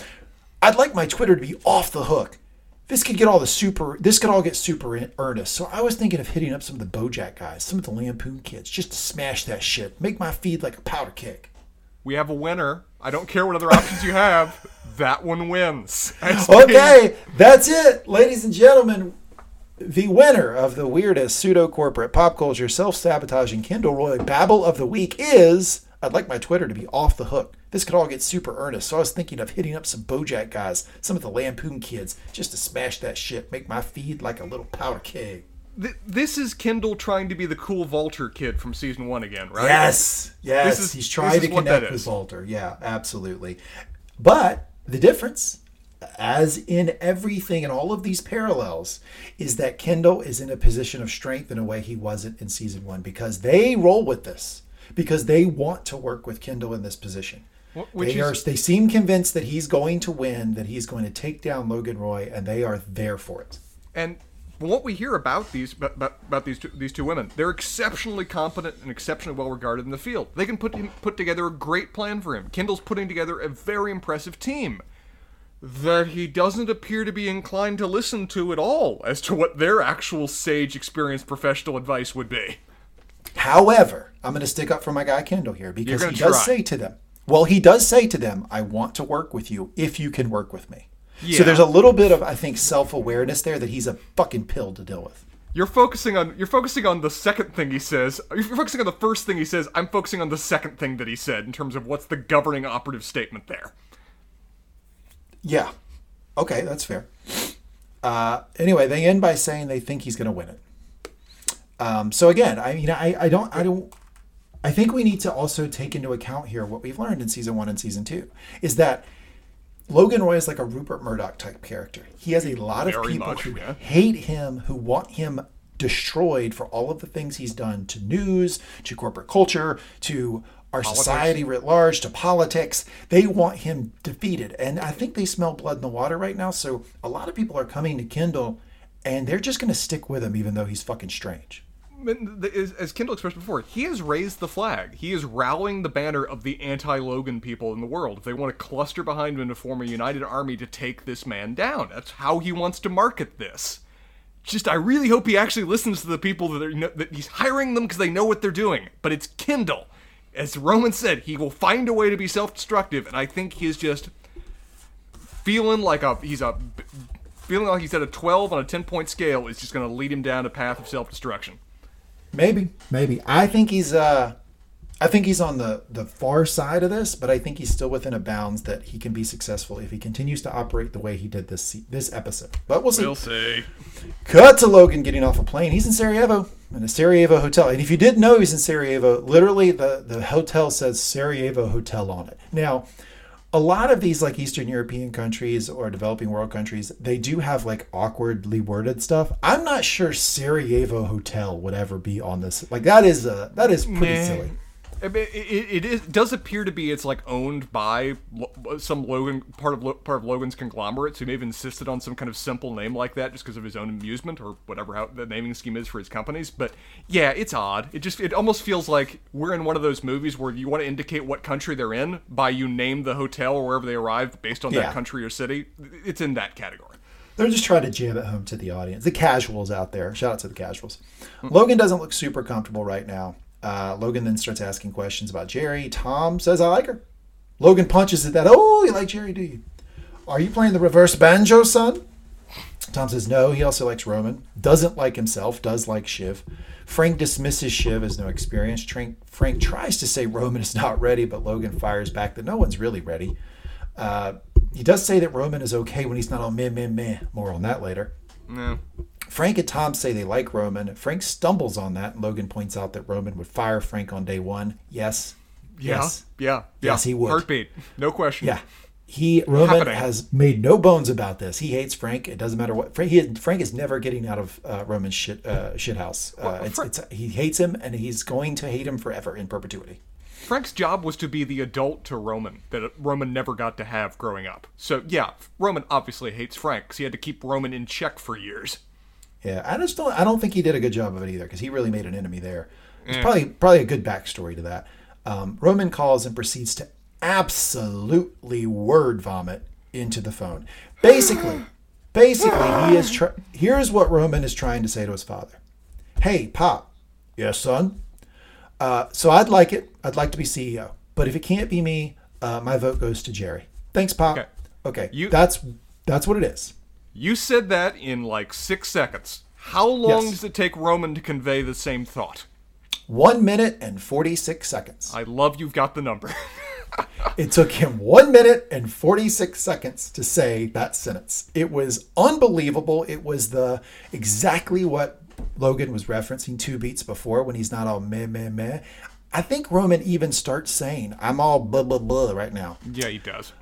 I'd like my Twitter to be off the hook. This could get all the super. This could all get super in earnest. So I was thinking of hitting up some of the BoJack guys, some of the Lampoon kids, just to smash that shit. Make my feed like a powder keg. We have a winner. I don't care what other options you have. That one wins. Okay, that's it, ladies and gentlemen. The winner of the weirdest pseudo corporate pop culture self sabotaging Kendall Roy babble of the week is. I'd like my Twitter to be off the hook. This could all get super earnest, so I was thinking of hitting up some Bojack guys, some of the Lampoon kids, just to smash that shit, make my feed like a little powder keg. Th- this is Kendall trying to be the cool Vaulter kid from season one again, right? Yes, yes. Is- He's trying to connect with Vaulter. Yeah, absolutely. But the difference, as in everything and all of these parallels, is that Kendall is in a position of strength in a way he wasn't in season one because they roll with this because they want to work with Kendall in this position. Which they are is- they seem convinced that he's going to win, that he's going to take down Logan Roy, and they are there for it. And what we hear about these about, about, these two, these two women, they're exceptionally competent and exceptionally well regarded in the field. They can put him, put together a great plan for him. Kendall's putting together a very impressive team that he doesn't appear to be inclined to listen to at all as to what their actual sage, experienced professional advice would be. However, I'm going to stick up for my guy Kendall here because he does say to them, well, he does say to them, I want to work with you if you can work with me. So there's a little bit of, I think, self awareness there that he's a fucking pill to deal with. You're focusing on you're focusing on the second thing he says. You're focusing on the first thing he says. I'm focusing on the second thing that he said in terms of what's the governing operative statement there. Yeah. Okay, that's fair. Uh, anyway, they end by saying they think he's going to win it. Um, so again, I mean, I, I don't, I don't, I think we need to also take into account here what we've learned in season one and season two is that Logan Roy is like a Rupert Murdoch type character. He has a lot of Very people much, who yeah. hate him, who want him destroyed for all of the things he's done to news, to corporate culture, to our society writ large, to politics. They want him defeated. And I think they smell blood in the water right now. So a lot of people are coming to Kendall and they're just going to stick with him, even though he's fucking strange. As Kendall expressed before, he has raised the flag. He is rallying the banner of the anti-Logan people in the world. They want to cluster behind him to form a united army to take this man down, that's how he wants to market this. Just, I really hope he actually listens to the people that are that he's hiring them because they know what they're doing. But it's Kendall, as Roman said, he will find a way to be self-destructive, and I think he's just feeling like a he's a feeling like he's at a 12 on a 10 point scale is just going to lead him down a path of self-destruction. Maybe, maybe. I think he's uh I think he's on the the far side of this, but I think he's still within a bounds that he can be successful if he continues to operate the way he did this this episode. But we'll see. We'll see. Cut to Logan getting off a plane. He's in Sarajevo, in a Sarajevo hotel. And if you didn't know he's in Sarajevo, literally the, the hotel says Sarajevo Hotel on it. Now, a lot of these like Eastern European countries or developing world countries, they do have like awkwardly worded stuff. I'm not sure Sarajevo Hotel would ever be on this. Like that is uh, that is pretty Nah. silly. It, it, it is does appear to be it's like owned by some Logan part of part of Logan's conglomerate. So he may have insisted on some kind of simple name like that just because of his own amusement or whatever how the naming scheme is for his companies. But yeah, it's odd. It just it almost feels like we're in one of those movies where you want to indicate what country they're in by you name the hotel or wherever they arrive based on Yeah. that country or city. It's in that category. They're just trying to jam it home to the audience. The casuals out there. Shout out to the casuals. Logan doesn't look super comfortable right now. Uh, Logan then starts asking questions about Gerri. Tom says, I like her. Logan punches at that. Oh, you like Gerri, do you? Are you playing the reverse banjo, son? Tom says no. He also likes Roman. Doesn't like himself. Does like Shiv. Frank dismisses Shiv as no experience. Frank, Frank tries to say Roman is not ready, but Logan fires back that no one's really ready. Uh, he does say that Roman is okay when he's not on meh, meh, meh. More on that later. No. Frank and Tom say they like Roman. Frank stumbles on that. and Logan points out that Roman would fire Frank on day one. Yes. Yeah. Yes. Yeah. Yeah. Yes, he would. Heartbeat. No question. Yeah. He Roman Happening. has made no bones about this. He hates Frank. It doesn't matter what Frank. He, Frank is never getting out of uh, Roman's shit uh, shit house. Uh, Well, it's, it's, he hates him, and he's going to hate him forever in perpetuity. Frank's job was to be the adult to Roman that Roman never got to have growing up. So yeah, Roman obviously hates Frank because he had to keep Roman in check for years. Yeah, I just don't. I don't think he did a good job of it either because he really made an enemy there. It's probably probably a good backstory to that. Um, Roman calls and proceeds to absolutely word vomit into the phone. Basically, basically he is. Try- Here's what Roman is trying to say to his father. Hey, pop. Yes, son. Uh, so I'd like it. I'd like to be CEO. But if it can't be me, uh, my vote goes to Gerri. Thanks, pop. Okay. Okay. You- that's that's what it is. You said that in like six seconds. How long Yes. does it take Roman to convey the same thought? One minute and forty six seconds. I love you've got the number. It took him one minute and 46 seconds to say that sentence. It was unbelievable. It was the exactly what Logan was referencing two beats before when he's not all meh, meh, meh. I think Roman even starts saying, I'm all blah, blah, blah right now. yeah, he does.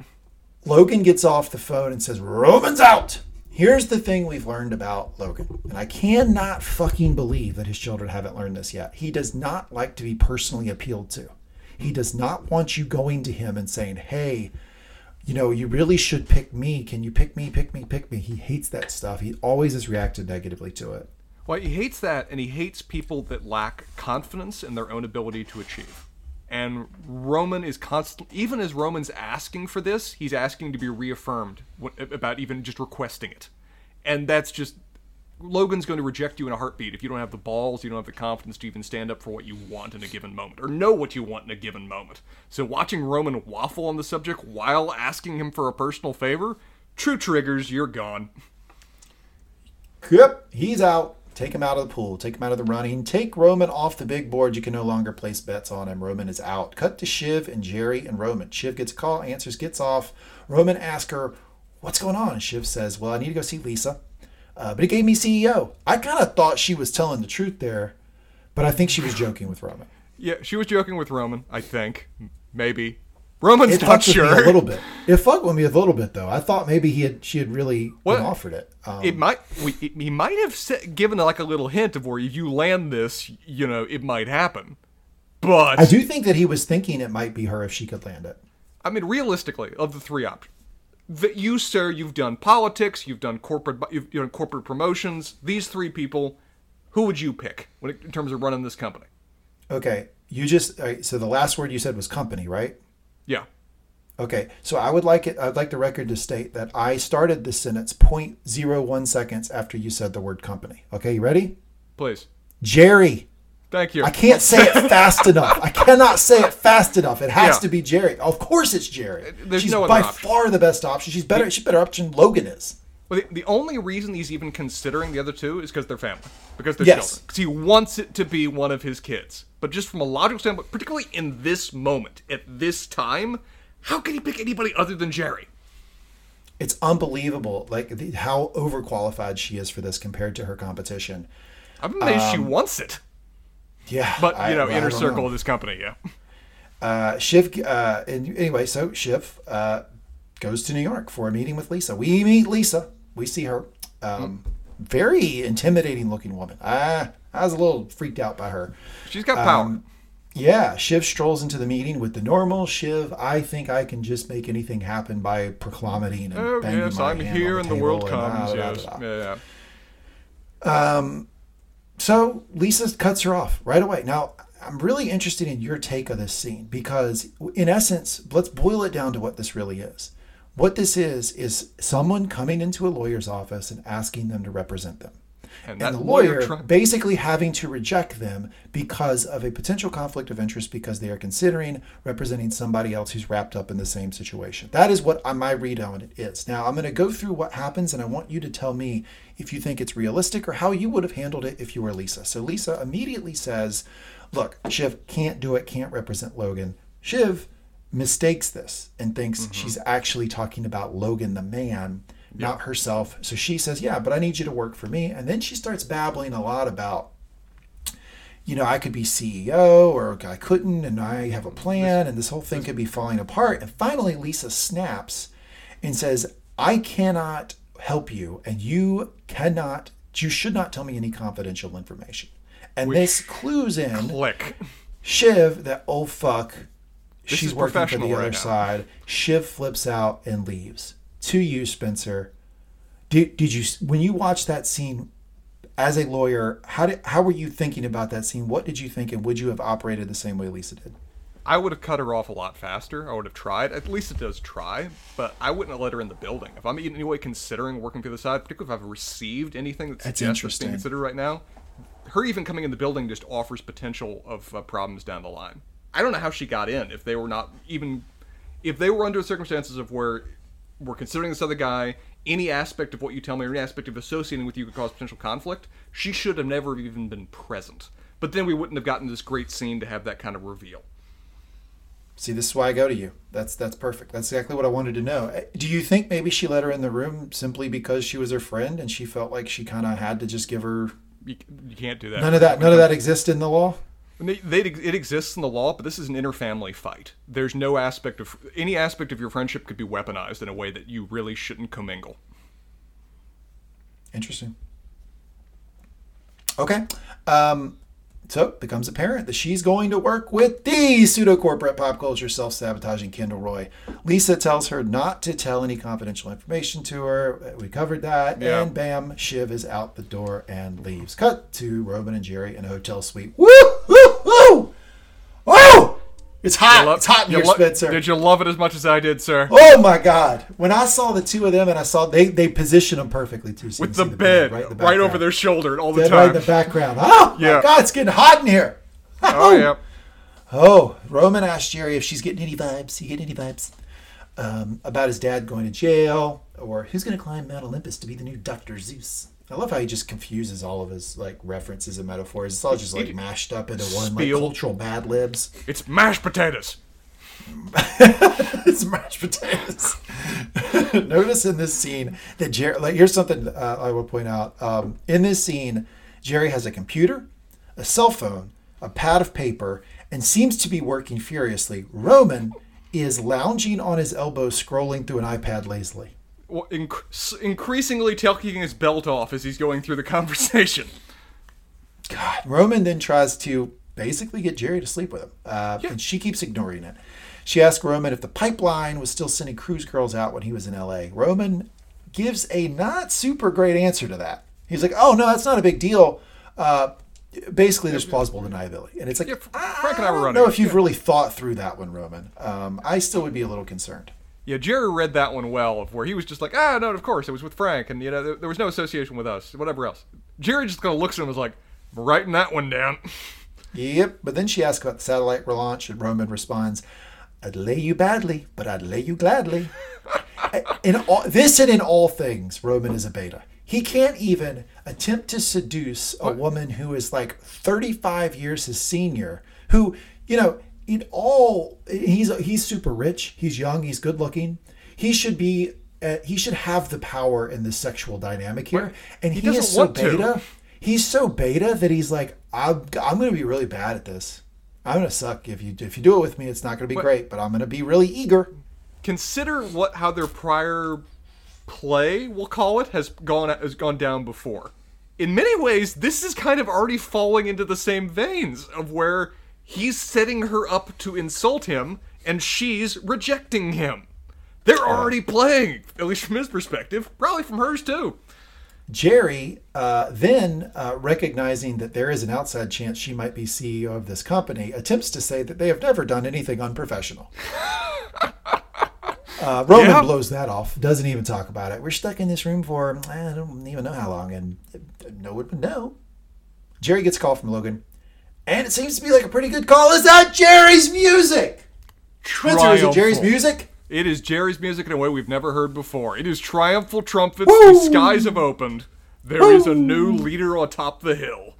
Logan gets off the phone and says, Roman's out. Here's the thing we've learned about Logan. And I cannot fucking believe that his children haven't learned this yet. He does not like to be personally appealed to. He does not want you going to him and saying, hey, you know, you really should pick me. Can you pick me, pick me, pick me? He hates that stuff. He always has reacted negatively to it. Well, he hates that, and he hates people that lack confidence in their own ability to achieve. And Roman is constant, even as Roman's asking for this, he's asking to be reaffirmed about even just requesting it. And that's just Logan's going to reject you in a heartbeat if you don't have the balls, you don't have the confidence to even stand up for what you want in a given moment, or know what you want in a given moment. So watching Roman waffle on the subject while asking him for a personal favor, true triggers, you're gone. Yep, he's out. Take him out of the pool. Take him out of the running. Take Roman off the big board. You can no longer place bets on him. Roman is out. Cut to Shiv and Gerri and Roman. Shiv gets a call, answers, gets off. Roman asks her, What's going on? And Shiv says, Well, I need to go see Lisa. Uh, but he gave me CEO. I kind of thought she was telling the truth there, but I think she was joking with Roman. Yeah, she was joking with Roman, I think. Maybe. Roman's It not fucked with me sure. a little bit. It fucked with me a little bit, though. I thought maybe he had she had really been offered it. Um, It might. We, it, he might have given like a little hint of where if you land this, you know, it might happen. But I do think that he was thinking it might be her if she could land it. I mean, realistically, of the three options, that you, sir, you've done politics, you've done corporate, you've done corporate promotions. These three people, who would you pick when it, in terms of running this company? Okay, you just right, so the last word you said was company, right? Yeah. Okay, so I would like it. I'd like the record to state that I started this sentence 0.01 seconds after you said the word company. Okay, you ready? Please. Gerri. Thank you. I can't say it fast enough. I cannot say it fast enough. It has Yeah. to be Gerri. Of course, it's Gerri. There's She's no by option. far the best option. She's better. She's better option. Logan is. Well, the, the only reason he's even considering the other two is because they're family, because they're Yes. children. Because he wants it to be one of his kids. But just from a logical standpoint, particularly in this moment, at this time, how can he pick anybody other than Gerri? It's unbelievable, like the, how overqualified she is for this compared to her competition. I'm amazed she wants it. Yeah, But Um, you know, I inner don't circle know. of this company, yeah. Uh, Shiv, uh, and anyway, so Shiv uh, goes to New York for a meeting with Lisa. We meet Lisa. We see her. Um, very intimidating looking woman. I, I was a little freaked out by her. She's got power. Um, Yeah, Shiv strolls into the meeting with the normal Shiv. I think I can just make anything happen by proclamating and oh banging yes, my I'm hand here on and the world and comes. da, da, yes, da, da. yeah, yeah. So Lisa cuts her off right away. Now, I'm really interested in your take of this scene because, in essence, let's boil it down to what this really is. What this is, is someone coming into a lawyer's office and asking them to represent them. And and, the lawyer lawyer basically having to reject them because of a potential conflict of interest because they are considering representing somebody else who's wrapped up in the same situation. That is what my read on it is. Now, I'm going to go through what happens and I want you to tell me if you think it's realistic or how you would have handled it if you were Lisa. So, Lisa immediately says, Look, Shiv can't do it, can't represent Logan. Shiv mistakes this and thinks mm-hmm. she's actually talking about Logan the man, not herself. So she says, Yeah, but I need you to work for me. And then she starts babbling a lot about, you know, I could be CEO or I couldn't, and I have a plan, and this whole thing could be falling apart. And finally, Lisa snaps and says, I cannot help you, and you cannot, you should not tell me any confidential information. And this clues in Click. Shiv that oh fuck, This she's working for the other now. side. Shiv flips out and leaves. To you, Spencer. Did, did you when you watched that scene as a lawyer? How did how were you thinking about that scene? What did you think, and would you have operated the same way Lisa did? I would have cut her off a lot faster. I would have tried. At least it does try, but I wouldn't have let her in the building. If I'm in any way considering working for the side, particularly if I've received anything that That's it's interesting. being considered right now, her even coming in the building just offers potential of uh, problems down the line. I don't know how she got in if they were not even if they were under circumstances of where we're considering this other guy, any aspect of what you tell me or any aspect of associating with you could cause potential conflict, she should have never even been present. But then we wouldn't have gotten this great scene to have that kind of reveal. See, this is why I go to you. That's that's perfect. That's exactly what I wanted to know. Eh, Do you think maybe she let her in the room simply because she was her friend and she felt like she kind of had to just give her You, you can't do that. none of that? None of that exists in the law. And They, they, it exists in the law, but this is an interfamily fight. There's no aspect of any aspect of your friendship could be weaponized in a way that you really shouldn't commingle. Interesting. Okay. Um, so it becomes apparent that she's going to work with the pseudo corporate pop culture self sabotaging Kendall Roy. Lisa tells her not to tell any confidential information to her. We covered that. Yeah. And bam, Shiv is out the door and leaves. Cut to Roman and Gerri in a hotel suite. Woo! Woo! Woo! It's hot. Lo- it's hot in here, lo- Spencer. Did you love it as much as I did, sir? Oh my God! When I saw the two of them, and I saw they they position them perfectly too. So With can the see bed right, right, the background. over their shoulder all the Dead right in time. the background. Oh Yeah. my God! It's getting hot in here. oh yeah. Oh, Roman asked Gerri if she's getting any vibes. You get any vibes um, about his dad going to jail, or who's going to climb Mount Olympus to be the new Doctor Zeus? I love how he just confuses all of his like references and metaphors. It's all just like mashed up into one like Spiel. cultural Mad Libs. It's mashed potatoes. it's mashed potatoes. Notice in this scene that Gerri, like, here's something uh, I will point out. Um, in this scene, Gerri has a computer, a cell phone, a pad of paper, and seems to be working furiously. Roman is lounging on his elbow, scrolling through an iPad lazily. Inc- increasingly taking his belt off as he's going through the conversation. God. Roman then tries to basically get Gerri to sleep with him, uh, and she keeps ignoring it. She asks Roman if the pipeline was still sending cruise girls out when he was in LA. Roman gives a not super great answer to that. He's like, "Oh no, that's not a big deal." Uh, basically, there's plausible deniability, and it's like, Yeah, Frank and I were don't running know if you've yeah. really thought through that one, Roman. Um, I still would be a little concerned. Yeah, Gerri read that one well, of where he was just like, ah, no, of course, it was with Frank, and you know, there, there was no association with us, whatever else. Gerri just kind of looks at him and was like, I'm writing that one down. Yep. But then she asks about the satellite relaunch, and Roman responds, I'd lay you badly, but I'd lay you gladly. in all, this and in all things, Roman is a beta. He can't even attempt to seduce a woman who is like 35 years his senior, who, you know, in all, he's he's super rich, he's young, he's good looking. He should be, uh, he should have the power in the sexual dynamic here, and he, doesn't is so want to. beta. He's so beta that he's like, I'm, I'm going to be really bad at this. I'm going to suck if you if you do it with me. It's not going to be great, but I'm going to be really eager. Consider what how their prior play, we'll call it, has gone has gone down before. In many ways, this is kind of already falling into the same veins of where he's setting her up to insult him, and she's rejecting him. They're already playing, at least from his perspective, probably from hers too. Gerri, uh, then uh, recognizing that there is an outside chance she might be CEO of this company, attempts to say that they have never done anything unprofessional. Uh, Roman Yeah. blows that off. Doesn't even talk about it. We're stuck in this room for I don't even know how long, and no one would know. Gerri gets a call from Logan, and it seems to be like a pretty good call. Is that Gerri's music? Spencer, is it Gerri's music? It is Gerri's music in a way we've never heard before. It is triumphal trumpets. Woo! The skies have opened. There is a new leader atop the hill.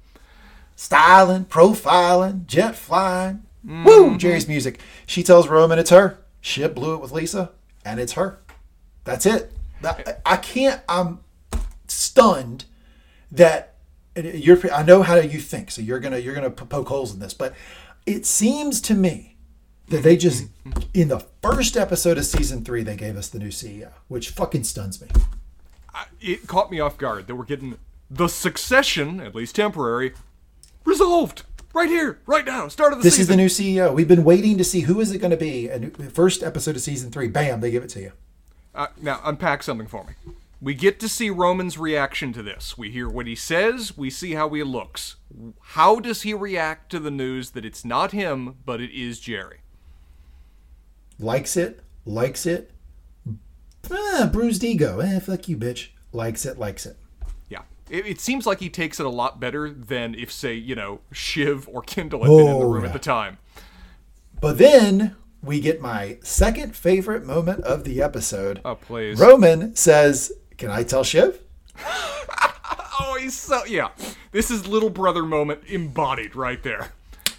Styling, profiling, jet flying. Mm-hmm. Woo! Gerri's music. She tells Roman it's her. Shiv blew it with Lisa, and it's her. That's it. I can't. I'm stunned that you're. I know how you think, so you're gonna you're gonna poke holes in this, but it seems to me that they just in the first episode of season three they gave us the new CEO, which fucking stuns me. It caught me off guard that we're getting the succession, at least temporary, resolved right here, right now. Start of the season. This is the new CEO. We've been waiting to see who is it going to be. And first episode of season three, bam, they give it to you. Uh, now, unpack something for me. We get to see Roman's reaction to this. We hear what he says, we see how he looks. How does he react to the news that it's not him, but it is Gerri? Likes it, likes it. Ah, bruised ego. Eh, fuck you, bitch. Likes it, likes it. Yeah. It, it seems like he takes it a lot better than if, say, you know, Shiv or Kendall had been in the Oh, room yeah. at the time. But then we get my second favorite moment of the episode. Oh, please. Roman says, Can I tell Shiv? Oh, he's so. Yeah. This is little brother moment embodied right there.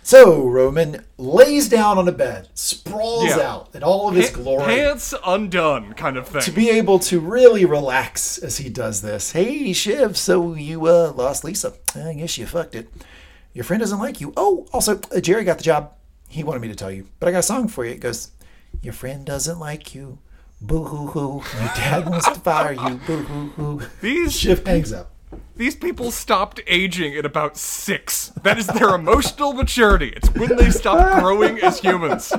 So Roman lays down on a bed, sprawls Yeah. out in all of his Pa- glory. Pants undone, kind of thing. to be able to really relax as he does this. Hey, Shiv, so you uh, lost Lisa. I guess you fucked it. Your friend doesn't like you. Oh, also, uh, Gerri got the job. He wanted me to tell you, but I got a song for you. It goes, Your friend doesn't like you. Boo hoo hoo. Your dad wants to fire you. Boo hoo hoo. These Shiv hangs up. These people stopped aging at about six. That is their emotional maturity. It's when they stop growing as humans.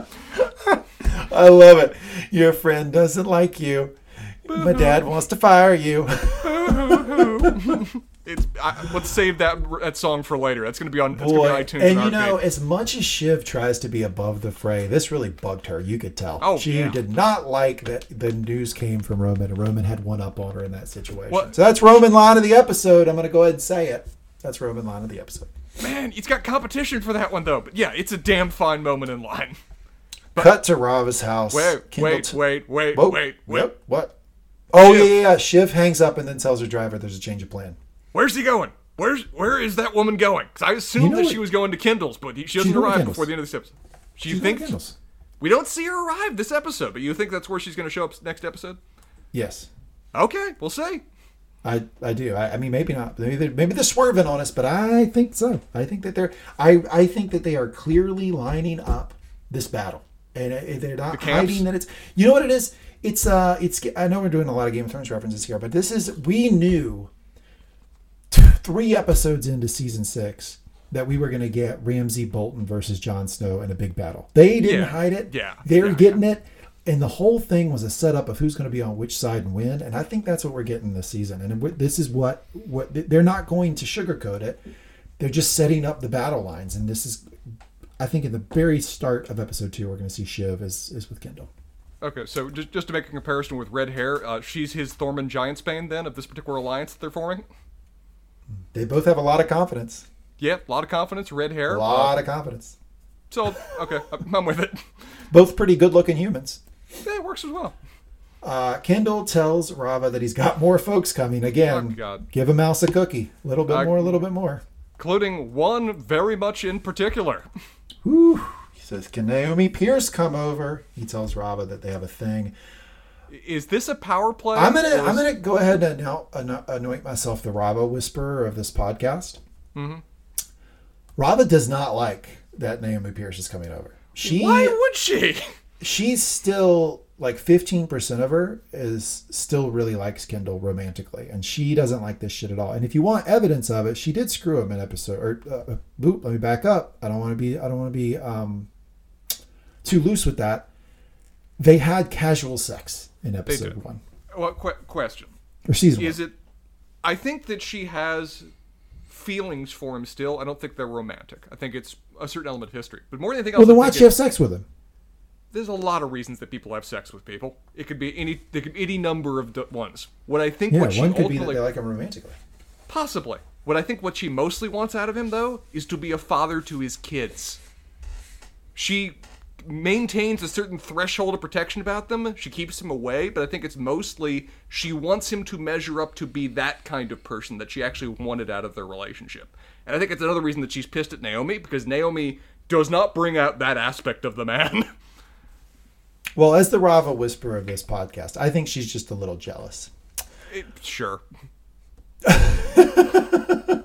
I love it. Your friend doesn't like you. My dad wants to fire you. It's I, let's save that that song for later. That's going to be on. That's Boy, to be iTunes and and you know, as much as Shiv tries to be above the fray, this really bugged her. You could tell. Oh, she yeah. did not like that the news came from Roman, and Roman had one up on her in that situation. What- So that's Roman line of the episode. I'm going to go ahead and say it. That's Roman line of the episode. Man, it's got competition for that one though. But yeah, it's a damn fine moment in line. Cut to Rava's house. Wait, Kendall wait, wait, wait, Whoa, wait, wait. Yep, What? Oh Shiv. yeah, yeah. Shiv hangs up and then tells her driver there's a change of plan. Where's he going? Where's where is that woman going? Because I assumed know that what- she was going to Kendall's, but he, she doesn't arrive before the end of this episode. She you She's think going to we don't see her arrive this episode? But you think that's where she's going to show up next episode? Yes. Okay, we'll see. I, I do. I, I mean, maybe not. Maybe they're, maybe they're swerving on us, but I think so. I think that they're. I, I think that they are clearly lining up this battle, and uh, they're not camps? hiding that it's. You know what it is? It's uh, it's. I know we're doing a lot of Game of Thrones references here, but this is we knew three episodes into season six that we were going to get Ramsay Bolton versus Jon Snow in a big battle. They didn't Yeah. hide it. Yeah. they're Yeah. getting it. And the whole thing was a setup of who's going to be on which side and when, and I think that's what we're getting this season. And this is what what they're not going to sugarcoat it; they're just setting up the battle lines. And this is, I think, in the very start of episode two, we're going to see Shiv is is with Kendall. Okay, so just, just to make a comparison with red hair, uh, she's his Tormund Giantsbane then of this particular alliance that they're forming. They both have a lot of confidence, Yeah, a lot of confidence, red hair. a lot uh, of confidence. so okay, I'm with it. Both pretty good-looking humans. Yeah, it works as well. Uh, Kendall tells Rava that he's got more folks coming. Again, Oh, God. give a mouse a cookie. A little bit I- more, a little bit more. Including one very much in particular. Whew. He says, "Can Naomi Pierce come over?" He tells Rava that they have a thing. Is this a power play? I'm gonna I'm gonna go ahead and now anoint myself the Rava whisperer of this podcast. Mm-hmm. Rava does not like that Naomi Pierce is coming over. She Why would she? she's still like 15% of her is still really likes Kendall romantically and she doesn't like this shit at all. And if you want evidence of it, she did screw him in episode or uh, uh, boop, let me back up. I don't want to be I don't want to be um too loose with that. They had casual sex in episode 1 Well, qu- question: or season 1. Is it? I think that she has feelings for him still. I don't think they're romantic. I think it's a certain element of history. But more than anything else, Well, then why'd she have sex with him? there's a lot of reasons that people have sex with people. It could be any there could be any number of d- ones. What I think Yeah, what she one could be that they like him romantically. possibly what I think what she mostly wants out of him though is to be a father to his kids. She maintains a certain threshold of protection about them. She keeps him away, but I think it's mostly she wants him to measure up to be that kind of person that she actually wanted out of their relationship. And I think it's another reason that she's pissed at Naomi because Naomi does not bring out that aspect of the man. Well, as the Rava whisperer of this podcast, I think she's just a little jealous. It- sure.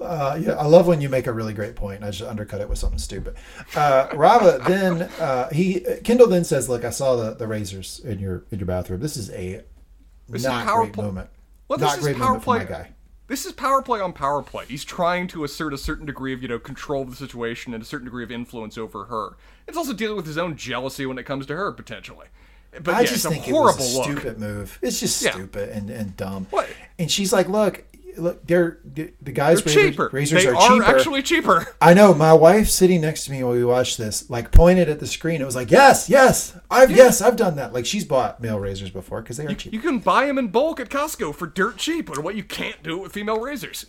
Uh, yeah, I love when you make a really great point and I just undercut it with something stupid. Uh, Rava then uh, he Kendall then says, "Look, I saw the, the razors in your in your bathroom. This is a This not is power great pl- moment. Well, not this is power play. my guy. This is power play on power play. He's trying to assert a certain degree of, you know, control of the situation and a certain degree of influence over her. It's also dealing with his own jealousy when it comes to her, potentially. But I yeah, just it's a think horrible it was a look. stupid move. It's just Yeah. stupid and, and dumb. What? And she's like, "Look, look, they're the, the guys' They're razors, cheaper. razors they are, are cheaper." actually cheaper. I know. My wife sitting next to me while we watched this, like pointed at the screen. It was like, "Yes, yes, I've yes, I've done that." Like she's bought male razors before because they are cheap. You can buy them in bulk at Costco for dirt cheap, or what you can't do with female razors.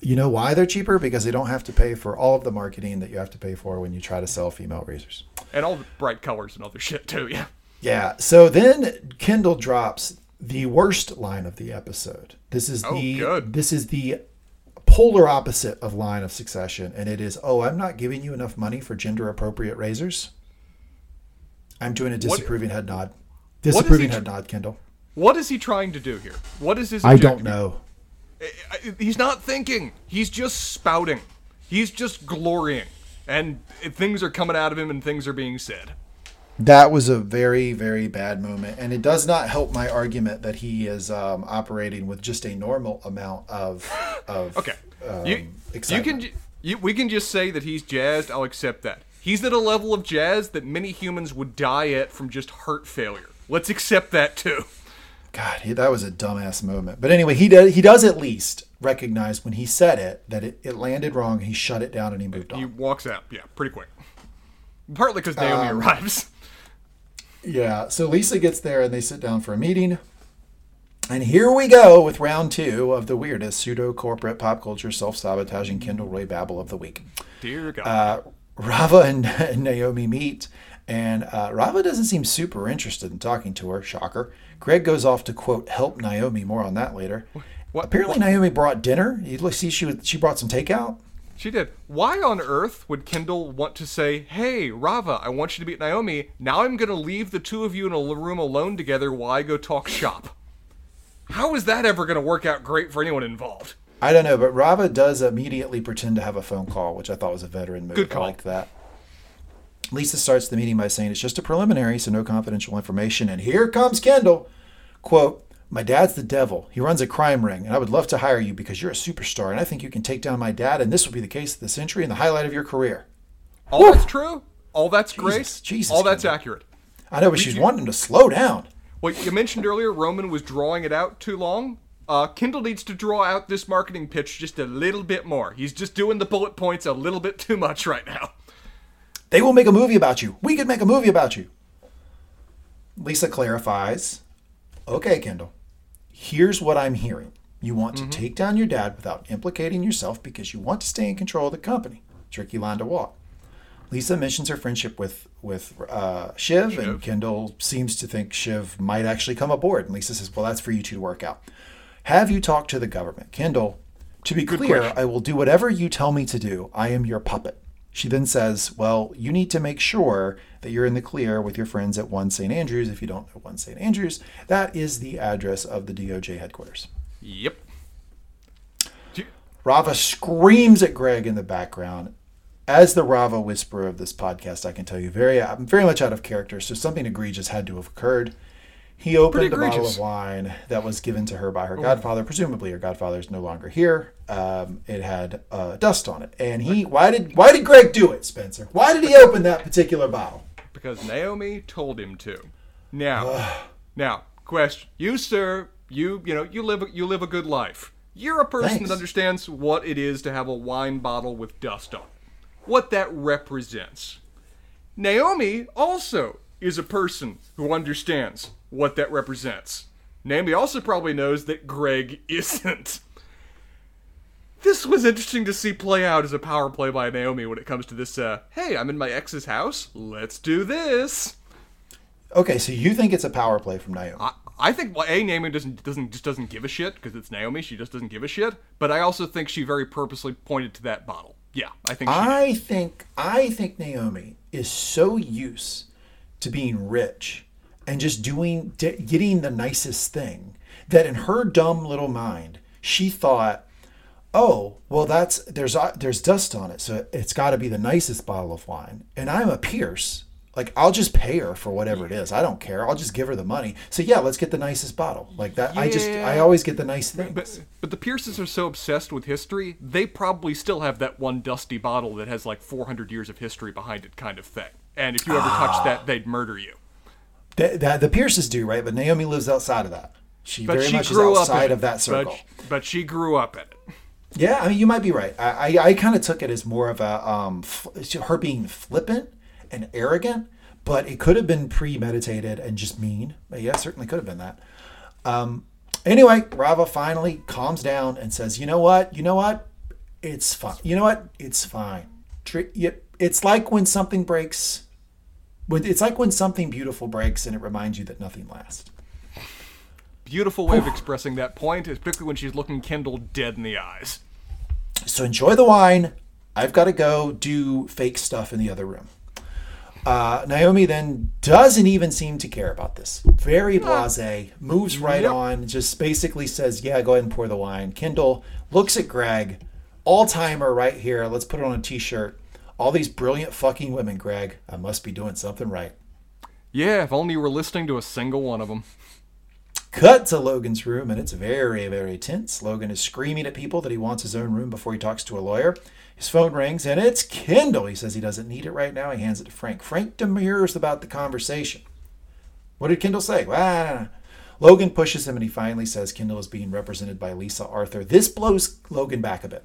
You know why they're cheaper? Because they don't have to pay for all of the marketing that you have to pay for when you try to sell female razors. And all the bright colors and other shit, too, yeah. Yeah. So then Kendall drops the worst line of the episode. This is Oh, the good. this is the polar opposite of line of succession, and it is, "Oh, I'm not giving you enough money for gender appropriate razors." I'm doing a disapproving head nod. Disapproving tr- head nod, Kendall. What is he trying to do here? What is his I don't know. Eh, eh, eh, he's not thinking. He's just spouting. He's just glorying. And things are coming out of him and things are being said. That was a very, very bad moment, and it does not help my argument that he is um, operating with just a normal amount of of Okay. um, you, you can you, we can just say that he's jazzed. I'll accept that. He's at a level of jazz that many humans would die at from just heart failure. Let's accept that too. God, he, that was a dumbass moment. But anyway, he does he does at least recognize when he said it that it, it landed wrong. He shut it down and he moved on. He walks out. Yeah, pretty quick. Partly because Naomi Um, arrives. Yeah. So Lisa gets there and they sit down for a meeting. And here we go with round two of the weirdest pseudo corporate pop culture self sabotaging Kendall Roy babble of the week. Dear God. uh, Rava and, Naomi meet, and uh, Rava doesn't seem super interested in talking to her. Shocker. Greg goes off to quote help Naomi. More on that later. What- Apparently, Naomi brought dinner. You see, she she brought some takeout. She did. Why on earth would Kendall want to say, "Hey, Rava, I want you to meet Naomi. Now I'm going to leave the two of you in a room alone together while I go talk shop." How is that ever going to work out great for anyone involved? I don't know, but Rava does immediately pretend to have a phone call, which I thought was a veteran move. Good call. I liked that. Lisa starts the meeting by saying it's just a preliminary, so no confidential information. And here comes Kendall. Quote, My dad's the devil. He runs a crime ring, and I would love to hire you because you're a superstar, and I think you can take down my dad, and this will be the case of the century and the highlight of your career. All that's true. All that's. Jesus, Jesus, all that's Kendall. accurate. I know, but she's wanting him to slow down. Well, you mentioned earlier Roman was drawing it out too long. Uh, Kendall needs to draw out this marketing pitch just a little bit more. He's just doing the bullet points a little bit too much right now. They will make a movie about you. We could make a movie about you. Lisa clarifies Okay, Kendall, here's what I'm hearing. You want to take down your dad without implicating yourself because you want to stay in control of the company. Tricky line to walk. Lisa mentions her friendship with with uh, Shiv, and Kendall seems to think Shiv might actually come aboard. And Lisa says, "Well, that's for you two to work out." Have you talked to the government, Kendall? To be clear, question. I will do whatever you tell me to do. I am your puppet. She then says, Well, you need to make sure that you're in the clear with your friends at 1 St. Andrews. If you don't know 1 St. Andrews, that is the address of the DOJ headquarters. Yep. Rava screams at Greg in the background. As the Rava whisperer of this podcast, I can tell you very I'm very much out of character, so something egregious had to have occurred. He opened a bottle of wine that was given to her by her godfather. Presumably, her godfather is no longer here. Um, it had uh, dust on it, and he. Why did Why did Greg do it, Spencer? Why did he open that particular bottle? because Naomi told him to. Now, now, question: You, sir, you, you know, you live, you live a good life. You're a person Thanks. that understands what it is to have a wine bottle with dust on it, what that represents. Naomi also is a person who understands what that represents. Naomi also probably knows that Greg isn't. This was interesting to see play out as a power play by Naomi when it comes to this. Uh, hey, I'm in my ex's house. Let's do this. Okay, so you think it's a power play from Naomi? I, I think well, a Naomi doesn't doesn't just doesn't give a shit because it's Naomi. She just doesn't give a shit. But I also think she very purposely pointed to that bottle. Yeah, I think. She I think I think Naomi is so used to being rich and just doing getting the nicest thing that in her dumb little mind she thought, "Oh, well that's there's uh, there's dust on it, so it's got to be the nicest bottle of wine." And I'm a Pierce. Like I'll just pay her for whatever it is. I don't care. I'll just give her the money. So yeah, let's get the nicest bottle. Like that. I just I always get the nice things. But, but the Pierces are so obsessed with history, they probably still have that one dusty bottle that has like 400 years of history behind it, kind of thing. And if you ever Ah. touch that, they'd murder you. That, that the Pierces do, right? But Naomi lives outside of that. She But very she much is outside of that circle. But, but she grew up in it. yeah, I mean, you might be right. I I, I kind of took it as more of a um f- her being flippant and arrogant, but it could have been premeditated and just mean. But yeah, certainly could have been that. Um, anyway, Rava finally calms down and says, "You know what? You know what? It's fine. You know what? It's fine. It's like when something breaks." When- It's like when something beautiful breaks and it reminds you that nothing lasts. Beautiful way of expressing that point, particularly when she's looking Kendall dead in the eyes. So enjoy the wine. I've got to go do fake stuff in the other room. Uh, Naomi then doesn't even seem to care about this. Very blase, moves right Yep. on, just basically says, Yeah, go ahead and pour the wine. Kendall looks at Greg, all timer right here. Let's put it on a t shirt. All these brilliant fucking women, Greg. I must be doing something right. Yeah, if only you were listening to a single one of them. Cut to Logan's room, and it's very, very tense. Logan is screaming at people that he wants his own room before he talks to a lawyer. His phone rings, and it's Kendall. He says he doesn't need it right now. He hands it to Frank. Frank demurs about the conversation. What did Kendall say? Ah. Logan pushes him, and he finally says Kendall is being represented by Lisa Arthur. This blows Logan back a bit.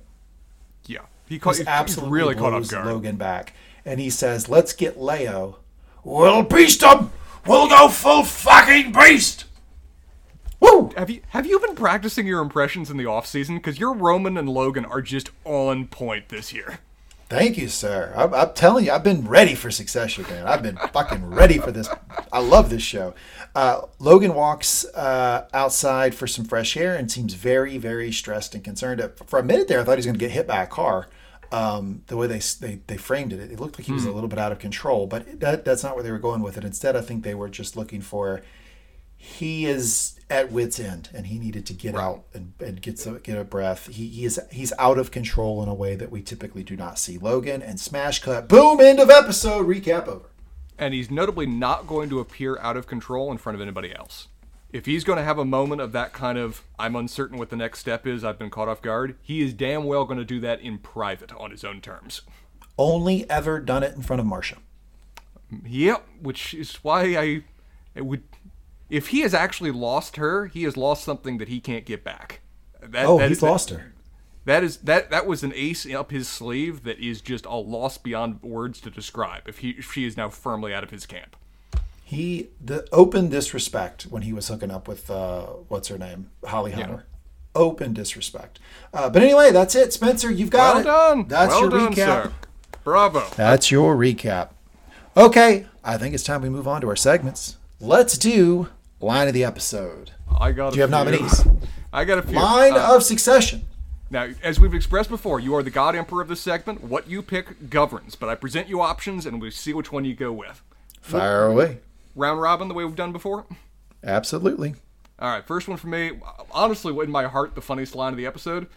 Yeah, he caught he's absolutely really caught off guard. Logan back, and he says, "Let's get Leo. We'll beast him. We'll go full fucking beast." Woo! Have you have you been practicing your impressions in the off season? Because your Roman and Logan are just on point this year. Thank you, sir. I'm, I'm telling you, I've been ready for Succession, man. I've been fucking ready for this. I love this show. Uh, Logan walks uh, outside for some fresh air and seems very, very stressed and concerned. For a minute there, I thought he was going to get hit by a car. Um, the way they, they they framed it, it looked like he was a little bit out of control. But that, that's not where they were going with it. Instead, I think they were just looking for he is at wit's end and he needed to get out and, and get some, get a breath. He, he is he's out of control in a way that we typically do not see. Logan and smash cut, boom, end of episode, recap over. And he's notably not going to appear out of control in front of anybody else. If he's going to have a moment of that kind of, I'm uncertain what the next step is, I've been caught off guard, he is damn well going to do that in private on his own terms. Only ever done it in front of Marcia. Yep, which is why I it would. If he has actually lost her, he has lost something that he can't get back. That, Oh, that he's is- lost her. That is that that was an ace up his sleeve that is just a loss beyond words to describe. If he if she is now firmly out of his camp. He the open disrespect when he was hooking up with uh, what's her name, Holly Hunter. Open disrespect. Uh, but anyway, that's it, Spencer. You've got Well it. done. That's well your done, recap. sir. Bravo. That's your recap. Okay, I think it's time we move on to our segments. Let's do line of the episode. I got. Do you have few. nominees? I got a few. Line Uh, of succession. Now, as we've expressed before, you are the God Emperor of this segment. What you pick governs, but I present you options and we see which one you go with. Fire away. Round robin, the way we've done before. Absolutely. All right, first one for me. Honestly, in my heart, the funniest line of the episode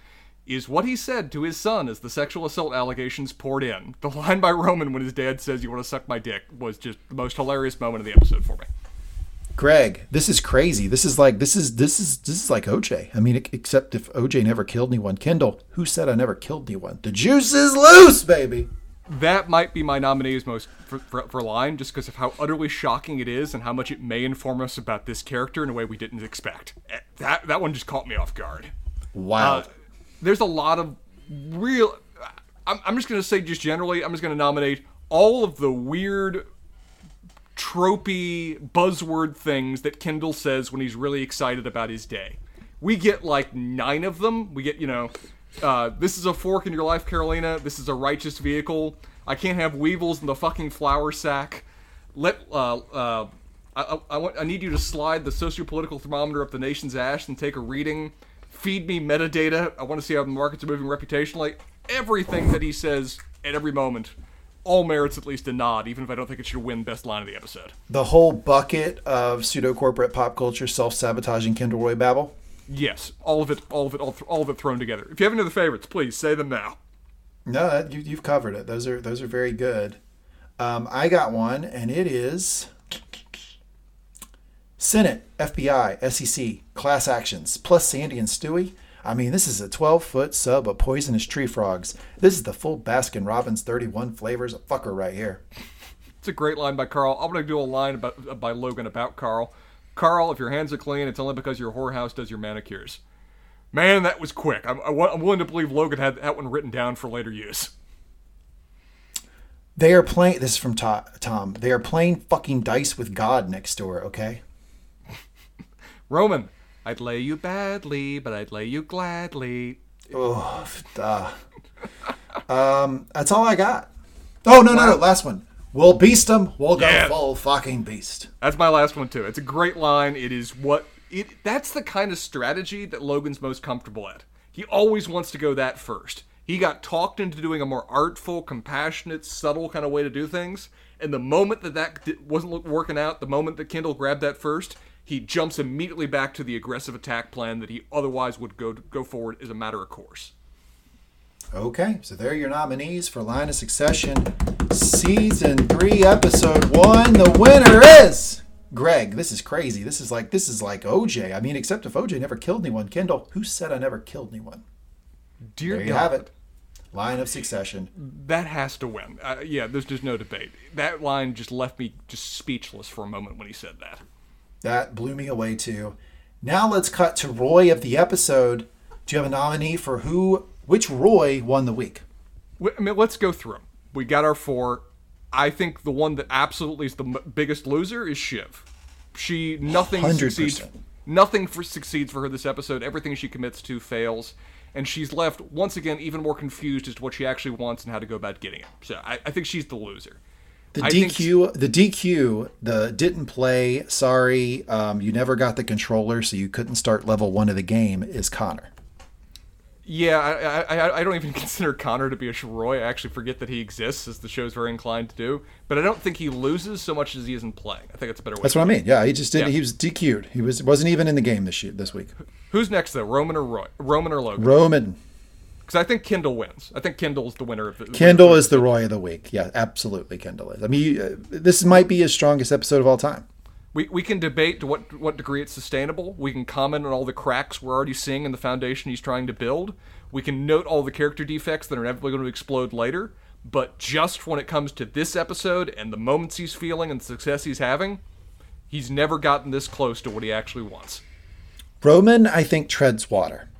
is what he said to his son as the sexual assault allegations poured in. The line by Roman when his dad says, You want to suck my dick, was just the most hilarious moment of the episode for me. Greg, this is crazy. This is like this is this is this is like OJ. I mean, except if OJ never killed anyone. Kendall, who said I never killed anyone? The juice is loose, baby. That might be my nominee's most for, for, for line, just because of how utterly shocking it is and how much it may inform us about this character in a way we didn't expect. Eh, That that one just caught me off guard. Wow. Uh, there's a lot of real. I'm, I'm just going to say, just generally, I'm just going to nominate all of the weird tropey buzzword things that Kendall says when he's really excited about his day. We get like nine of them. We get, you know, uh, this is a fork in your life, Karolina. This is a righteous vehicle. I can't have weevils in the fucking flour sack. Let uh, uh, I, I, want, I need you to slide the sociopolitical thermometer up the nation's ass and take a reading. Feed me metadata. I want to see how the markets are moving reputationally. Everything that he says at every moment all merits at least a nod, even if I don't think it should win best line of the episode. The whole bucket of pseudo corporate pop culture self sabotaging Kendall Roy babble. Yes, all of it, all of it, all, all of it thrown together. If you have any other favorites, please say them now. No, that, you, you've covered it. Those are those are very good. Um, I got one, and it is Senate, FBI, SEC, class actions, plus Sandy and Stewie. I mean, this is a 12 foot sub of poisonous tree frogs. This is the full Baskin Robbins 31 flavors of fucker right here. It's a great line by Carl. I'm going to do a line about, by Logan about Carl. Carl, if your hands are clean, it's only because your whorehouse does your manicures. Man, that was quick. I'm, I'm willing to believe Logan had that one written down for later use. They are playing. This is from Tom. They are playing fucking dice with God next door. Okay. Roman, I'd lay you badly, but I'd lay you gladly. Oh, duh. um, that's all I got. Oh no, no, no! Last one. We'll beast them. We'll go yeah. full fucking beast. That's my last one too. It's a great line. It is what it. That's the kind of strategy that Logan's most comfortable at. He always wants to go that first. He got talked into doing a more artful, compassionate, subtle kind of way to do things. And the moment that that wasn't working out, the moment that Kendall grabbed that first, he jumps immediately back to the aggressive attack plan that he otherwise would go go forward as a matter of course. Okay, so there are your nominees for Line of Succession, season three, episode one. The winner is Greg. This is crazy. This is like this is like OJ. I mean, except if OJ never killed anyone. Kendall, who said I never killed anyone? Dear there you God. have it. Line of Succession. That has to win. Uh, yeah, there's just no debate. That line just left me just speechless for a moment when he said that. That blew me away too. Now let's cut to Roy of the episode. Do you have a nominee for who? Which Roy won the week? I mean, let's go through them. We got our four. I think the one that absolutely is the biggest loser is Shiv. She nothing 100%. succeeds. Nothing for, succeeds for her this episode. Everything she commits to fails, and she's left once again even more confused as to what she actually wants and how to go about getting it. So I, I think she's the loser. The DQ, the DQ, the didn't play. Sorry, um, you never got the controller, so you couldn't start level one of the game. Is Connor? Yeah, I, I, I don't even consider Connor to be a Roy. I actually forget that he exists, as the show's very inclined to do. But I don't think he loses so much as he isn't playing. I think that's a better way. That's what I mean. Yeah, he just did. Yeah. He was DQ'd. He was wasn't even in the game this year, this week. Who's next though? Roman or Roy? Roman or Logan? Roman. Because I think Kendall wins. I think Kendall's the winner of the. Kendall is the Roy of the week. Yeah, absolutely, Kendall is. I mean, uh, this might be his strongest episode of all time. We, we can debate to what what degree it's sustainable. We can comment on all the cracks we're already seeing in the foundation he's trying to build. We can note all the character defects that are inevitably going to explode later. But just when it comes to this episode and the moments he's feeling and the success he's having, he's never gotten this close to what he actually wants. Roman, I think, treads water.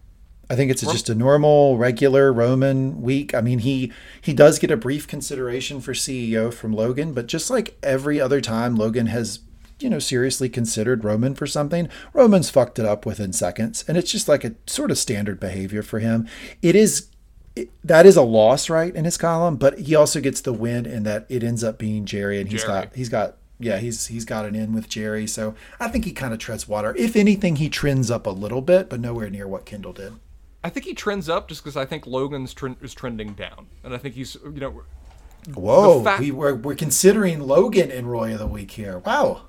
I think it's a, just a normal, regular Roman week. I mean, he he does get a brief consideration for CEO from Logan, but just like every other time Logan has, you know, seriously considered Roman for something, Roman's fucked it up within seconds, and it's just like a sort of standard behavior for him. It is it, that is a loss, right, in his column, but he also gets the win in that it ends up being Gerri, and he's Gerri. got he's got yeah, he's he's got an in with Gerri. so I think he kind of treads water. If anything, he trends up a little bit, but nowhere near what Kendall did. I think he trends up just because I think Logan's trend is trending down, and I think he's you know. Whoa, we, we're, we're considering Logan in Roy of the Week here. Wow.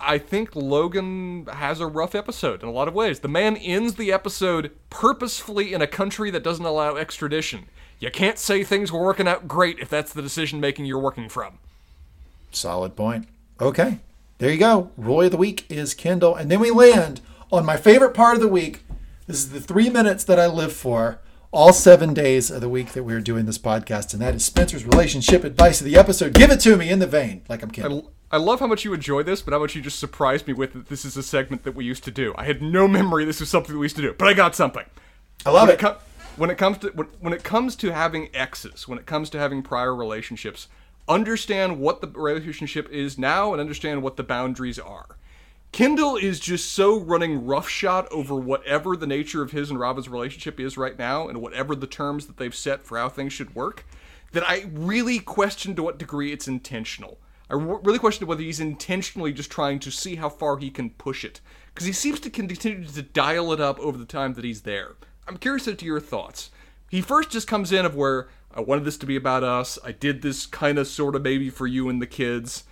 I think Logan has a rough episode in a lot of ways. The man ends the episode purposefully in a country that doesn't allow extradition. You can't say things were working out great if that's the decision making you're working from. Solid point. Okay, there you go. Roy of the Week is Kendall. And then we land on my favorite part of the week this is the three minutes that I live for all seven days of the week that we're doing this podcast, and that is Spencer's relationship advice of the episode. Give it to me in the vein, like I'm kidding. I, I love how much you enjoy this, but how much you just surprised me with that this is a segment that we used to do. I had no memory this was something that we used to do, but I got something. I love when it. it when it comes to when, when it comes to having exes, when it comes to having prior relationships, understand what the relationship is now and understand what the boundaries are. Kendall is just so running roughshod over whatever the nature of his and Rava's relationship is right now and whatever the terms that they've set for how things should work that I really question to what degree it's intentional. I really question whether he's intentionally just trying to see how far he can push it because he seems to continue to dial it up over the time that he's there. I'm curious as to your thoughts. He first just comes in of where I wanted this to be about us. I did this kind of sort of maybe for you and the kids.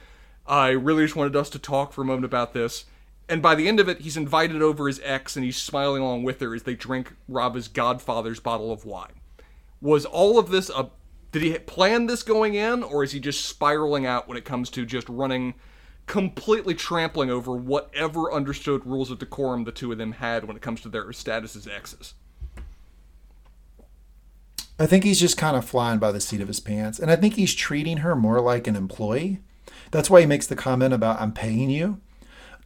I really just wanted us to talk for a moment about this. And by the end of it, he's invited over his ex and he's smiling along with her as they drink Rava's godfather's bottle of wine. Was all of this a. Did he plan this going in, or is he just spiraling out when it comes to just running, completely trampling over whatever understood rules of decorum the two of them had when it comes to their status as exes? I think he's just kind of flying by the seat of his pants. And I think he's treating her more like an employee. That's why he makes the comment about, I'm paying you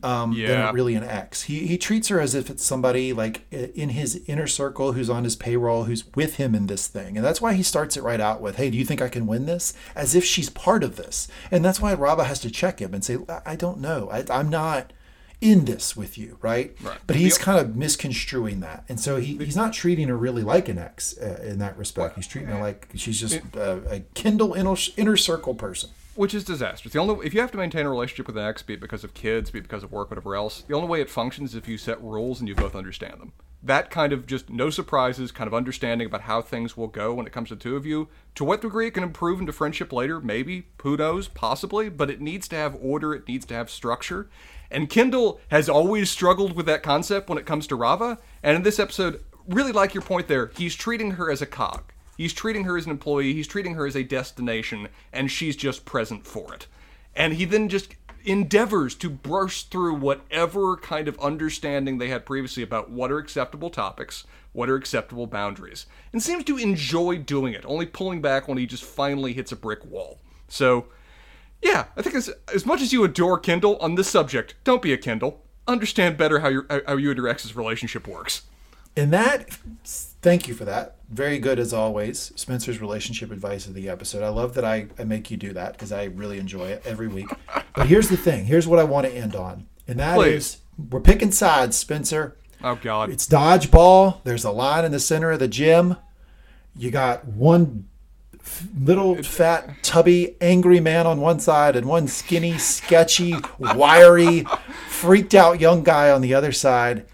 um, Yeah. than really an ex. He, he treats her as if it's somebody like in his inner circle who's on his payroll, who's with him in this thing. And that's why he starts it right out with, Hey, do you think I can win this? As if she's part of this. And that's why Rava has to check him and say, I, don't know. I, I'm not in this with you, right? Right. But he's The- kind of misconstruing that. And so he, he's not treating her really like an ex uh, in that respect. He's treating her like she's just uh, a Kendall inner, inner circle person. Which is disastrous. The only if you have to maintain a relationship with an ex, be it because of kids, be it because of work, whatever else, the only way it functions is if you set rules and you both understand them. That kind of just no surprises, kind of understanding about how things will go when it comes to two of you. To what degree it can improve into friendship later, maybe, who knows, possibly, but it needs to have order, it needs to have structure. And Kendall has always struggled with that concept when it comes to Rava, and in this episode, really like your point there, he's treating her as a cog. He's treating her as an employee, he's treating her as a destination, and she's just present for it. And he then just endeavors to burst through whatever kind of understanding they had previously about what are acceptable topics, what are acceptable boundaries, and seems to enjoy doing it, only pulling back when he just finally hits a brick wall. So, yeah, I think as, as much as you adore Kendall on this subject, don't be a Kendall. Understand better how, your, how you and your ex's relationship works. And that, thank you for that. Very good as always. Spencer's relationship advice of the episode. I love that I, I make you do that because I really enjoy it every week. But here's the thing. Here's what I want to end on, and that is Please. we're picking sides, Spencer. Oh, God. It's dodgeball. There's a line in the center of the gym. You got one f- little fat, tubby, angry man on one side and one skinny, sketchy, wiry, freaked out young guy on the other side.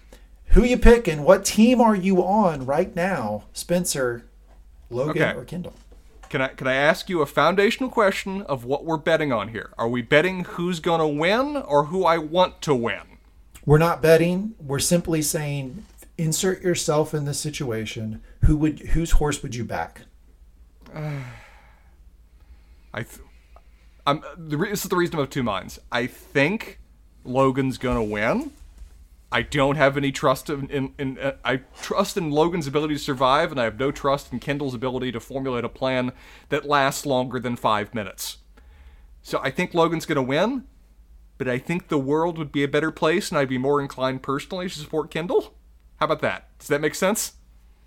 Who you picking? What team are you on right now, Spencer, Logan, Okay. or Kendall? Can I can I ask you a foundational question of what we're betting on here? Are we betting who's gonna win or who I want to win? We're not betting. We're simply saying, insert yourself in this situation. Who would? Whose horse would you back? I, th- I'm the re- this is the reason I'm of two minds. I think Logan's gonna win. I don't have any trust in, in, in uh, I trust in Logan's ability to survive, and I have no trust in Kendall's ability to formulate a plan that lasts longer than five minutes. So I think Logan's gonna win, but I think the world would be a better place, and I'd be more inclined personally to support Kendall. How about that? Does that make sense?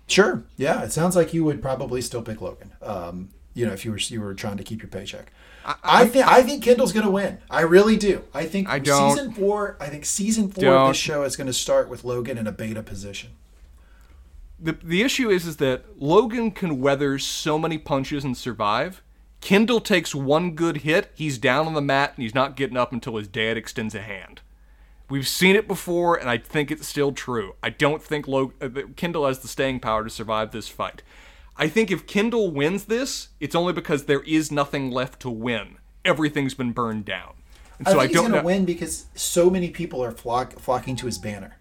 Sure. Yeah, it sounds like you would probably still pick Logan. Um, you know, if you were you were trying to keep your paycheck. I, think I think Kendall's going to win. I really do. I think I season four. I think season four Don't. of this show is going to start with Logan in a beta position. the the issue is is that Logan can weather so many punches and survive. Kendall takes one good hit, he's down on the mat and he's not getting up until his dad extends a hand. We've seen it before, and I think it's still true. I don't think Log- uh, Kendall has the staying power to survive this fight. I think if Kendall wins this, it's only because there is nothing left to win. Everything's been burned down. And I so think I, he's don't going know. to win because so many people are flock, flocking to his banner.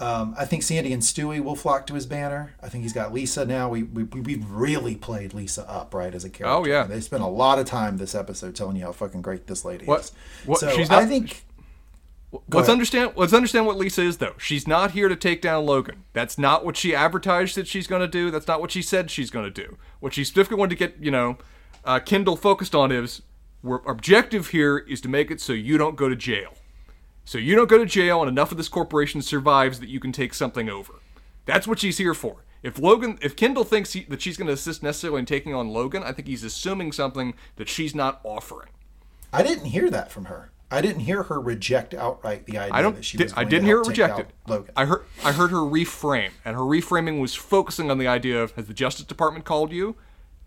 Um, I think Sandy and Stewy will flock to his banner. I think he's got Lisa now. We we we've really played Lisa up right as a character. Oh, yeah. they spent a lot of time this episode telling you how fucking great this lady What- is. what- so she's I not- think Let's ahead. understand. Let's understand what Lisa is, though. She's not here to take down Logan. That's not what she advertised that she's going to do. That's not what she said she's going to do. What she specifically wanted to get, you know, uh, Kendall focused on is, our objective here is to make it so you don't go to jail. So you don't go to jail, and enough of this corporation survives that you can take something over. That's what she's here for. If Logan, if Kendall thinks he, that she's going to assist necessarily in taking on Logan, I think he's assuming something that she's not offering. I didn't hear that from her. I didn't hear her reject outright the idea I don't. that she di- was I didn't to hear help it take rejected. Logan. I heard. I heard her reframe, and her reframing was focusing on the idea of: Has the Justice Department called you?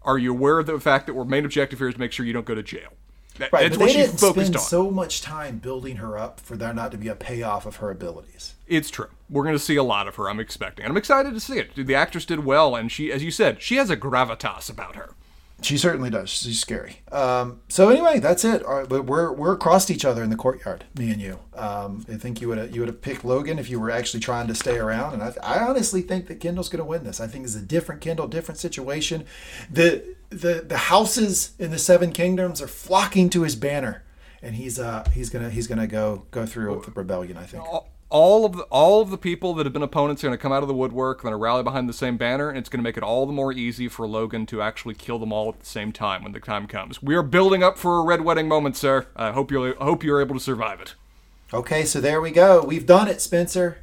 Are you aware of the fact that our main objective here is to make sure you don't go to jail? That, right, that's but they didn't focused spend on. so much time building her up for there not to be a payoff of her abilities. It's true. We're going to see a lot of her. I'm expecting, and I'm excited to see it. The actress did well, and she, as you said, she has a gravitas about her. She certainly does. She's scary. Um, so anyway, that's it. All right, but we're we're across each other in the courtyard, me and you. Um, I think you would have you would have picked Logan if you were actually trying to stay around, and I, I honestly think that Kendall's going to win this. I think it's a different Kendall, different situation. The the the houses in the Seven Kingdoms are flocking to his banner, and he's uh he's gonna he's gonna go go through with the rebellion. I think. All of the all of the people that have been opponents are going to come out of the woodwork, going to rally behind the same banner, and it's going to make it all the more easy for Logan to actually kill them all at the same time when the time comes. We are building up for a red wedding moment, sir. I hope you hope you're able to survive it. Okay, so there we go. We've done it, Spencer.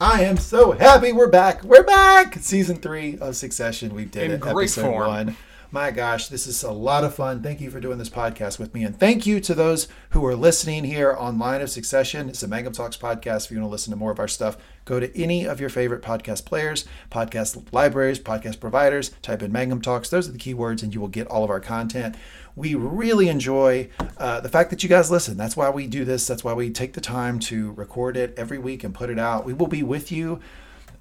I am so happy we're back. We're back. Season three of Succession. We did In it. great Episode form. one. My gosh, this is a lot of fun. Thank you for doing this podcast with me. And thank you to those who are listening here on Line of Succession. It's a Mangum Talks podcast. If you want to listen to more of our stuff, go to any of your favorite podcast players, podcast libraries, podcast providers, type in Mangum Talks. Those are the keywords, and you will get all of our content. We really enjoy uh, the fact that you guys listen. That's why we do this. That's why we take the time to record it every week and put it out. We will be with you.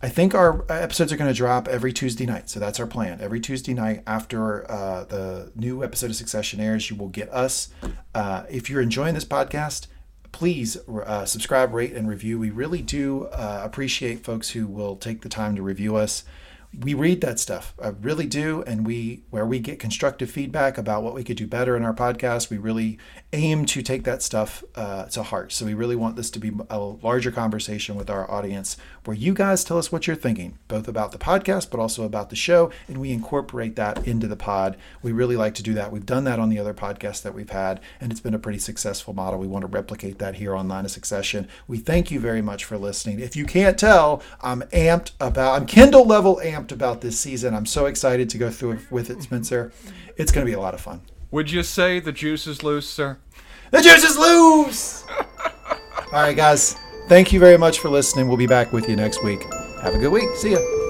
I think our episodes are going to drop every Tuesday night. So that's our plan. Every Tuesday night after uh, the new episode of Succession airs, you will get us. Uh, if you're enjoying this podcast, please uh, subscribe, rate, and review. We really do uh, appreciate folks who will take the time to review us. We read that stuff, I really do, and we where we get constructive feedback about what we could do better in our podcast. We really aim to take that stuff uh, to heart. So we really want this to be a larger conversation with our audience, where you guys tell us what you're thinking, both about the podcast, but also about the show, and we incorporate that into the pod. We really like to do that. We've done that on the other podcasts that we've had, and it's been a pretty successful model. We want to replicate that here on Line of Succession. We thank you very much for listening. If you can't tell, I'm amped about, I'm Kendall level amped about this season. I'm so excited to go through it with it, Spencer. It's going to be a lot of fun. Would you say the juice is loose, sir? The juice is loose! All right, guys. Thank you very much for listening. We'll be back with you next week. Have a good week. See ya.